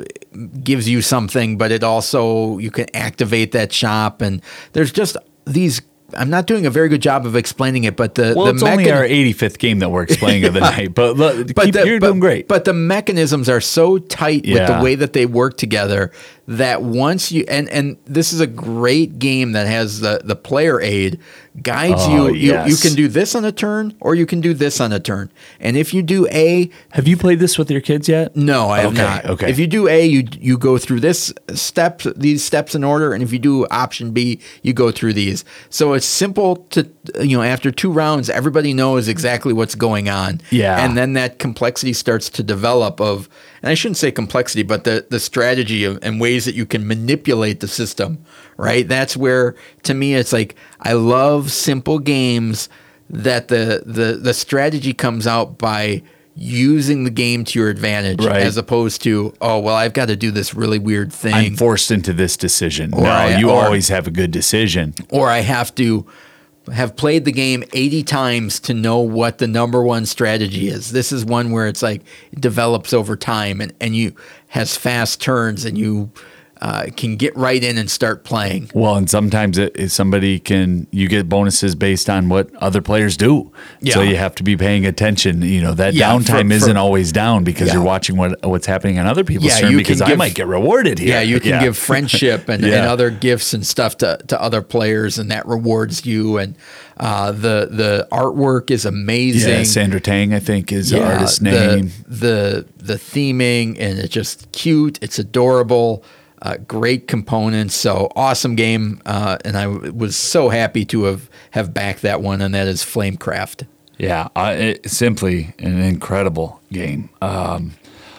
gives you something but it also you can activate that shop and there's just these i'm not doing a very good job of explaining it but the Well, the it's only our 85th game that we're explaining of the night, but look, keep, the- you're doing great. But the mechanisms are so tight with the way that they work together that once you and and this is a great game that has the the player aid guides Oh, you. You you can do this on a turn or you can do this on a turn. And if you do A, Have you played this with your kids yet? no, I have Okay, not. okay. If you do A, you you go through this step, these steps in order, and if you do option B, you go through these. So it's simple to you know, after two rounds, everybody knows exactly what's going on. Yeah. And then that complexity starts to develop of, and I shouldn't say complexity, but the, the strategy of, and ways that you can manipulate the system, right? That's where, to me, it's like, I love simple games that the, the, the strategy comes out by using the game to your advantage Right. as opposed to, oh, well, I've got to do this really weird thing. I'm forced into this decision. no, I- you or- always have a good decision. or I have to have played the game 80 times to know what the number one strategy is. This is one where it's like it develops over time and, and you has fast turns and you uh, can get right in and start playing. Well, and sometimes it, it- somebody can you get bonuses based on what other players do. So you have to be paying attention. You know that Yeah, downtime for- isn't for- always down because Yeah. you're watching what what's happening on other people's Yeah, turn. you Because can I might get rewarded here. Yeah, you can give friendship and, and other gifts and stuff to, to other players, and that rewards you. And uh, the the artwork is amazing. Yeah, Sandra Tang, I think, is the artist's the, name. The the theming and it's just cute. It's adorable. Uh, great components. So awesome game, uh, and I w- was so happy to have have backed that one, and that is Flamecraft. Yeah, uh, it, simply an incredible game. Um,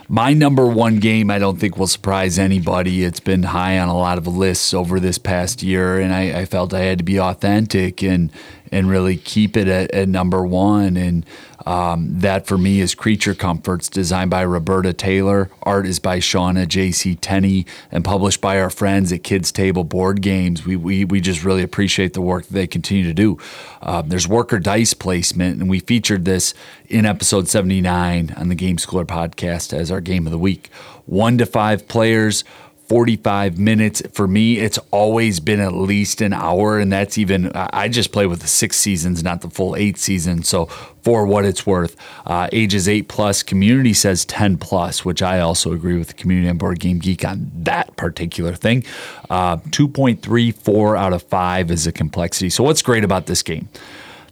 my number one game, I don't think will surprise anybody. It's been high on a lot of lists over this past year, and I, I felt I had to be authentic and and really keep it at, at number one. And um, that for me is Creature Comforts, designed by Roberta Taylor. Art is by Shauna J.C. Tenney, and published by our friends at Kids Table Board Games. We, we, we just really appreciate the work that they continue to do. Uh, there's worker dice placement, and we featured this in episode 79 on the Game Schooler podcast as our game of the week. One to five players. 45 minutes. For me it's always been at least an hour and that's even i just play with the six seasons not the full eight seasons so for what it's worth. Uh, ages 8 plus community says 10 plus which i also agree with the community on board game geek on that particular thing. Uh, 2.34 out of 5 is a complexity. So what's great about this game?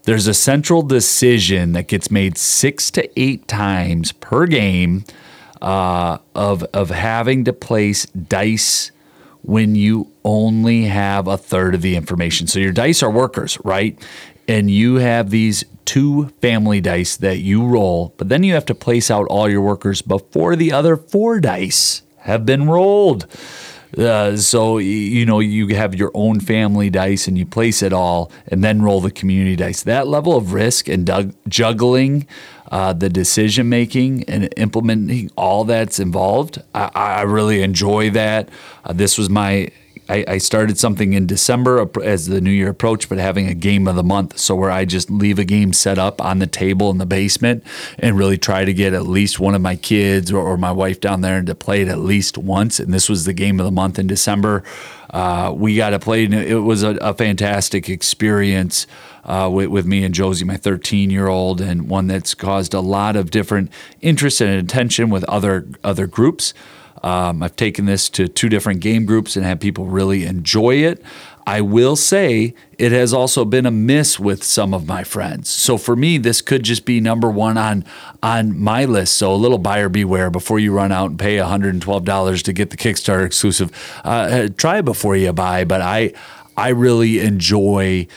There's a central decision that gets made six to eight times per game uh, of of having to place dice when you only have a third of the information. So your dice are workers, right? And you have these two family dice that you roll, but then you have to place out all your workers before the other four dice have been rolled. Uh, so you know you have your own family dice and you place it all and then roll the community dice. That level of risk and dug- juggling uh, the decision making and implementing all that's involved i, I really enjoy that. Uh, this was my I, I started something in December as the new year approached, but having a game of the month. So, where I just leave a game set up on the table in the basement and really try to get at least one of my kids or, or my wife down there to play it at least once. And this was the game of the month in December. Uh, we got to play, and it was a, a fantastic experience. Uh, with, with me and Josie, my 13 year old, and one that's caused a lot of different interest and attention with other other groups. Um, I've taken this to two different game groups and had people really enjoy it. I will say it has also been a miss with some of my friends. So for me, this could just be number one on on my list. So a little buyer beware before you run out and pay $112 to get the Kickstarter exclusive. Uh, try it before you buy. But I I really enjoy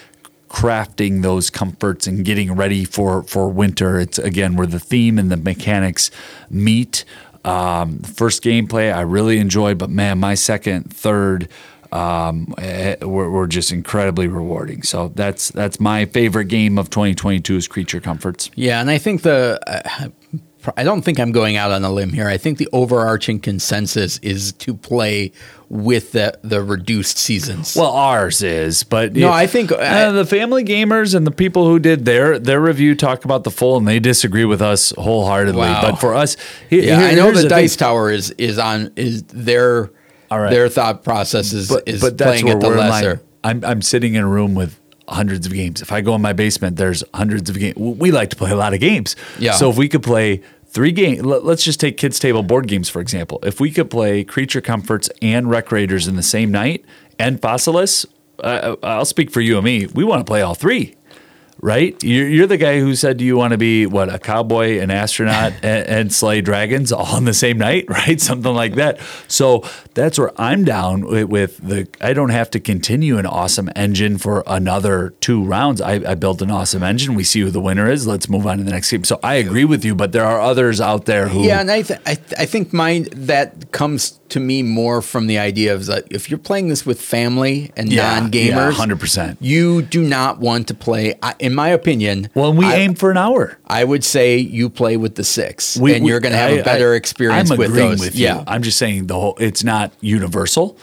crafting those comforts and getting ready for for winter. It's again where the theme and the mechanics meet. Um, first gameplay I really enjoyed, but man, my second, third um, eh, were, were just incredibly rewarding. So that's that's my favorite game of 2022 is Creature Comforts. Yeah, and I think the uh, I don't think I'm going out on a limb here. I think the overarching consensus is to play with the the reduced seasons. Well, ours is, but No, I think- uh, the family gamers and the people who did their their review talk about the full, and they disagree with us wholeheartedly. Wow. But for us, he- yeah, here- I know the thing. dice tower is is on is their All right. their thought process is is that's playing at the we're in line. lesser. I'm I'm sitting in a room with hundreds of games. If I go in my basement, there's hundreds of games. We like to play a lot of games. Yeah. So if we could play three games, let's just take kids table board games for example. If we could play Creature Comforts and Wreck Raiders in the same night and Fossilis, uh, I'll speak for you and me. We want to play all three. Right? You're, you're the guy who said, "Do you want to be what a cowboy, an astronaut, and, and slay dragons all in the same night?" Right, something like that. So that's where I'm down with, with the. I don't have to continue an awesome engine for another two rounds. I, I built an awesome engine. We see who the winner is. Let's move on to the next game. So I agree with you, but there are others out there who. Yeah, and I, th- I, th- I think mine that comes to me more from the idea of that if you're playing this with family and Yeah, non-gamers, yeah, 100%. you do not want to play. I- In my opinion, well, and we I, aim for an hour. I would say you play with the six, We- and we- you're going to have I- a better experience I'm with agreeing those. with yeah, you. I'm just saying the whole. It's not universal.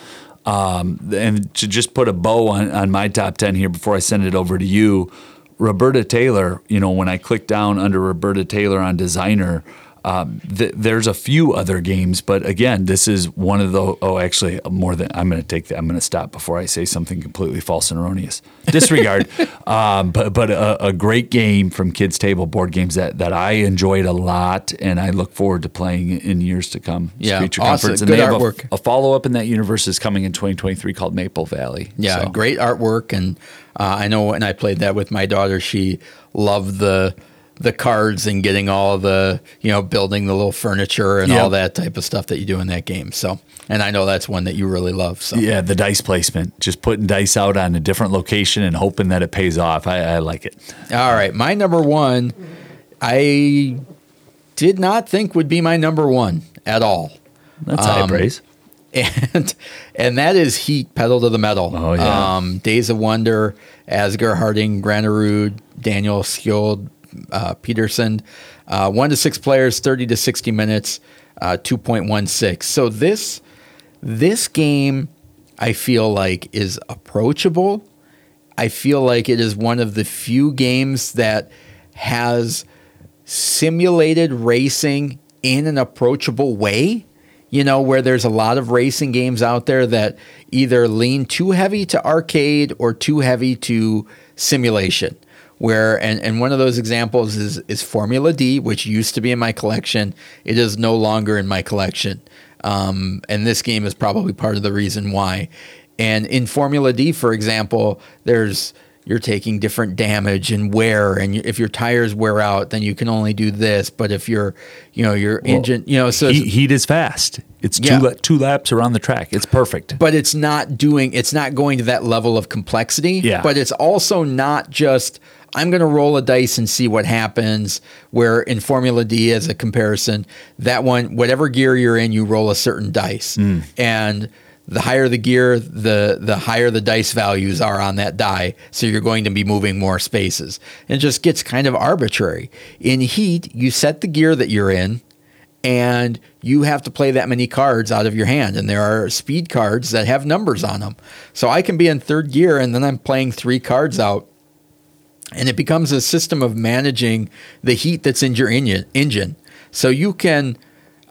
Um, and to just put a bow on, on my top ten here before I send it over to you, Roberta Taylor. You know, when I click down under Roberta Taylor on designer. Um, th- there's a few other games, but again, this is one of the. Oh, actually, more than I'm going to take. The, I'm going to stop before I say something completely false and erroneous. Disregard. um, but but a, a great game from Kids Table Board Games that that I enjoyed a lot, and I look forward to playing in years to come. Yeah, awesome. Conference. and Good have a- artwork. A, follow up in that universe is coming in 2023 called Maple Valley. Yeah, So- great artwork, and uh, I know when I played that with my daughter, she loved the the cards and getting all the you know building the little furniture and Yep. all that type of stuff that you do in that game. So, and I know that's one that you really love. So, Yeah, the dice placement, just putting dice out on a different location and hoping that it pays off. I, I like it. all right, my number one, I did not think would be my number one at all. That's high Um, praise. and and that is Heat pedal to the metal. Oh, yeah. Um, Days of Wonder, Asger Harding, Granerud, Daniel Skjold, uh, Pedersen, uh, one to six players, thirty to sixty minutes, uh, two point one six. So this this game, I feel like is approachable. I feel like it is one of the few games that has simulated racing in an approachable way. You know, where there's a lot of racing games out there that either lean too heavy to arcade or too heavy to simulation. Where and, and one of those examples is is Formula D, which used to be in my collection. It is no longer in my collection. Um, and this game is probably part of the reason why. And in Formula D, for example, there's you're taking different damage and wear, and if your tires wear out, then you can only do this. But if your, you know, your engine, you know, so Heat, heat is fast. It's two Yeah. la- two laps around the track. It's perfect. but it's not doing it's not going to that level of complexity Yeah. but it's also not just i'm going to roll a dice and see what happens where in formula d as a comparison that one whatever gear you're in you roll a certain dice hmm. and the higher the gear the the higher the dice values are on that die so you're going to be moving more spaces and it just gets kind of arbitrary in heat you set the gear that you're in and you have to play that many cards out of your hand. And there are speed cards that have numbers on them. So I can be in third gear and then I'm playing three cards out. And it becomes a system of managing the heat that's in your engine. So you can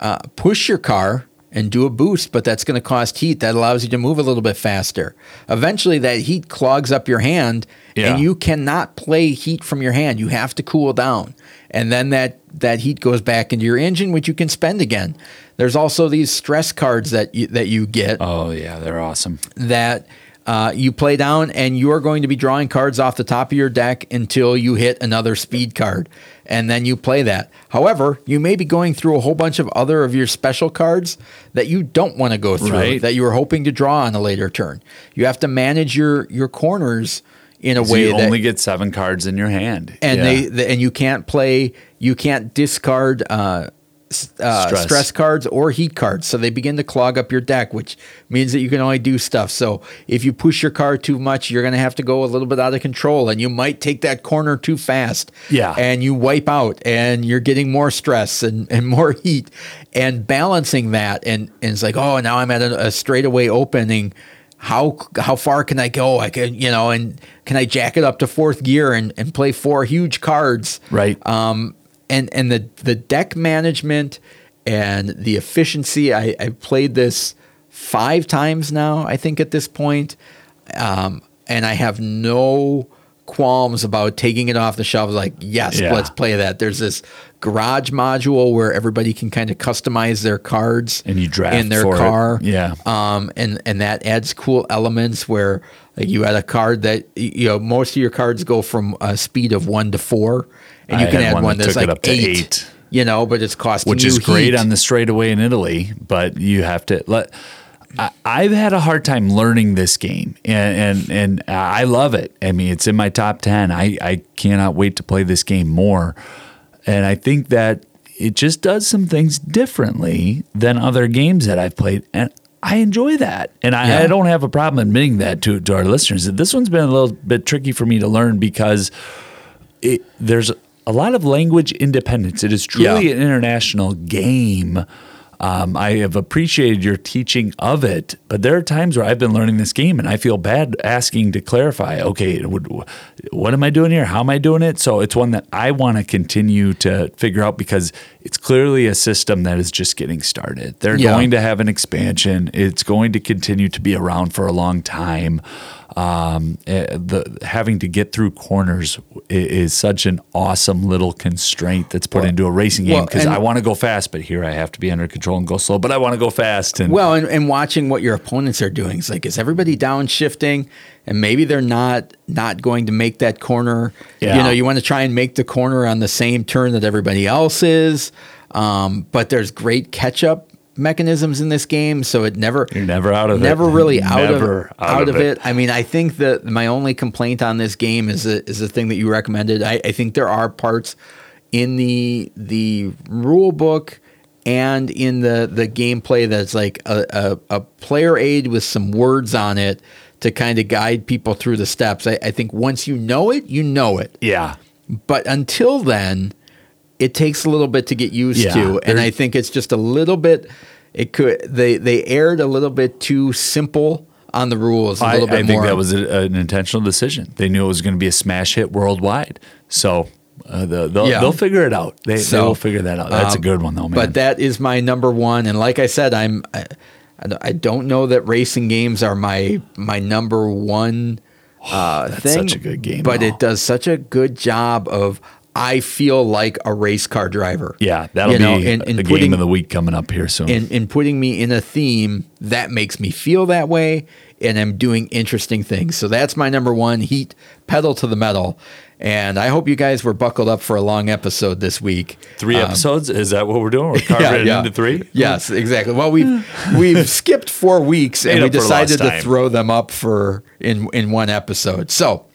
uh, push your car and do a boost, but that's going to cost heat. That allows you to move a little bit faster. Eventually, that heat clogs up your hand, Yeah. and you cannot play heat from your hand. You have to cool down, and then that that heat goes back into your engine, which you can spend again. There's also these stress cards that you, that you get Oh yeah, they're awesome. that uh, you play down, and you're going to be drawing cards off the top of your deck until you hit another speed card, and then you play that. However, you may be going through a whole bunch of other of your special cards that you don't want to go through Right. that you were hoping to draw on a later turn. You have to manage your your corners in a So way you that only get seven cards in your hand, and Yeah. they, the, and you can't play you can't discard uh, uh, Stress. stress. cards or heat cards so they begin to clog up your deck which means that you can only do stuff so if you push your card too much you're going to have to go a little bit out of control and you might take that corner too fast Yeah. and you wipe out and you're getting more stress and, and more heat and balancing that and, and it's like oh now i'm at a, a straightaway opening how how far can I go? I can you know, and can I jack it up to fourth gear and, and play four huge cards? Right. Um, and and the the deck management and the efficiency. I I played this five times now. I think at this point, um, and I have no qualms about taking it off the shelf. Like, yes, Yeah. let's play that. There's this garage module where everybody can kind of customize their cards And you draft in their for it. car. Yeah. Um, and and that adds cool elements where like you had a card that you know most of your cards go from a speed of one to four, and you I can add one one, that that's like up to eight, eight. You know, but it's costing which is great heat. on the straightaway in Italy, but you have to let. I, I've had a hard time learning this game, and, and and I love it. I mean, it's in my top ten. I I cannot wait to play this game more, and I think that it just does some things differently than other games that I've played, and I enjoy that. And I, Yeah. I don't have a problem admitting that to to our listeners. That this one's been a little bit tricky for me to learn because it, there's a lot of language independence. It is truly Yeah. an international game. Um, I have appreciated your teaching of it, but there are times where I've been learning this game and I feel bad asking to clarify. Okay, what, am I doing here? How am I doing it? So it's one that I want to continue to figure out because it's clearly a system that is just getting started. They're Yeah. going to have an expansion. It's going to continue to be around for a long time. Um, eh, the having to get through corners i- is such an awesome little constraint that's put into a racing game because and- I want to go fast, but here I have to be under control and go slow. But I want to go fast and Well, and, and watching what your opponents are doing, it's like, is everybody downshifting? And maybe they're not not going to make that corner. Yeah. You know, you want to try and make the corner on the same turn that everybody else is. Um, but there's great catch up mechanisms in this game, so it never You're never out of it. never really out Never of out out, of of it. it. I mean, I think that my only complaint on this game is the, is the thing that you recommended. I, I think there are parts in the the rule book and in the the gameplay that's like a, a, a player aid with some words on it to kind of guide people through the steps. I, I think once you know it, you know it. yeah. But until then, it takes a little bit to get used Yeah, to, and I think it's just a little bit. It could they they aired a little bit too simple on the rules. A I, I think that was a, an intentional decision. They knew it was going to be a smash hit worldwide, so uh, the, they'll, Yeah. they'll figure it out. They, they So, will figure that out. That's a um, good one, though, man. But that is my number one, and like I said, I'm. I, I don't- know that racing games are my my number one uh, that's thing. such a good game, but though. it does such a good job of. I feel like a race car driver. yeah, that'll You know, be and- and the putting- game of the week coming up here soon. in, in putting me in a theme that makes me feel that way and I'm doing interesting things. So that's my number one heat pedal to the metal. And I hope you guys were buckled up for a long episode this week. three Um, episodes? Is that what we're doing? We're carving it into three? Yes, exactly. Well, we've we've skipped four weeks and we up for lost decided to throw them up for in in one episode. So,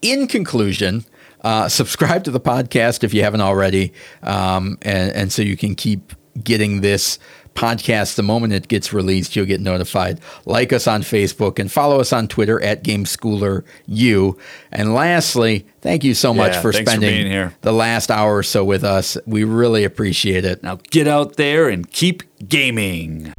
in conclusion, uh, subscribe to the podcast if you haven't already, um, and and so you can keep getting this podcast the moment it gets released. You'll get notified. Like us on Facebook and follow us on Twitter at GameSchoolerU. And lastly, thank you so much Yeah, for for spending here. the last hour or so with us. We really appreciate it. Now get out there and keep gaming.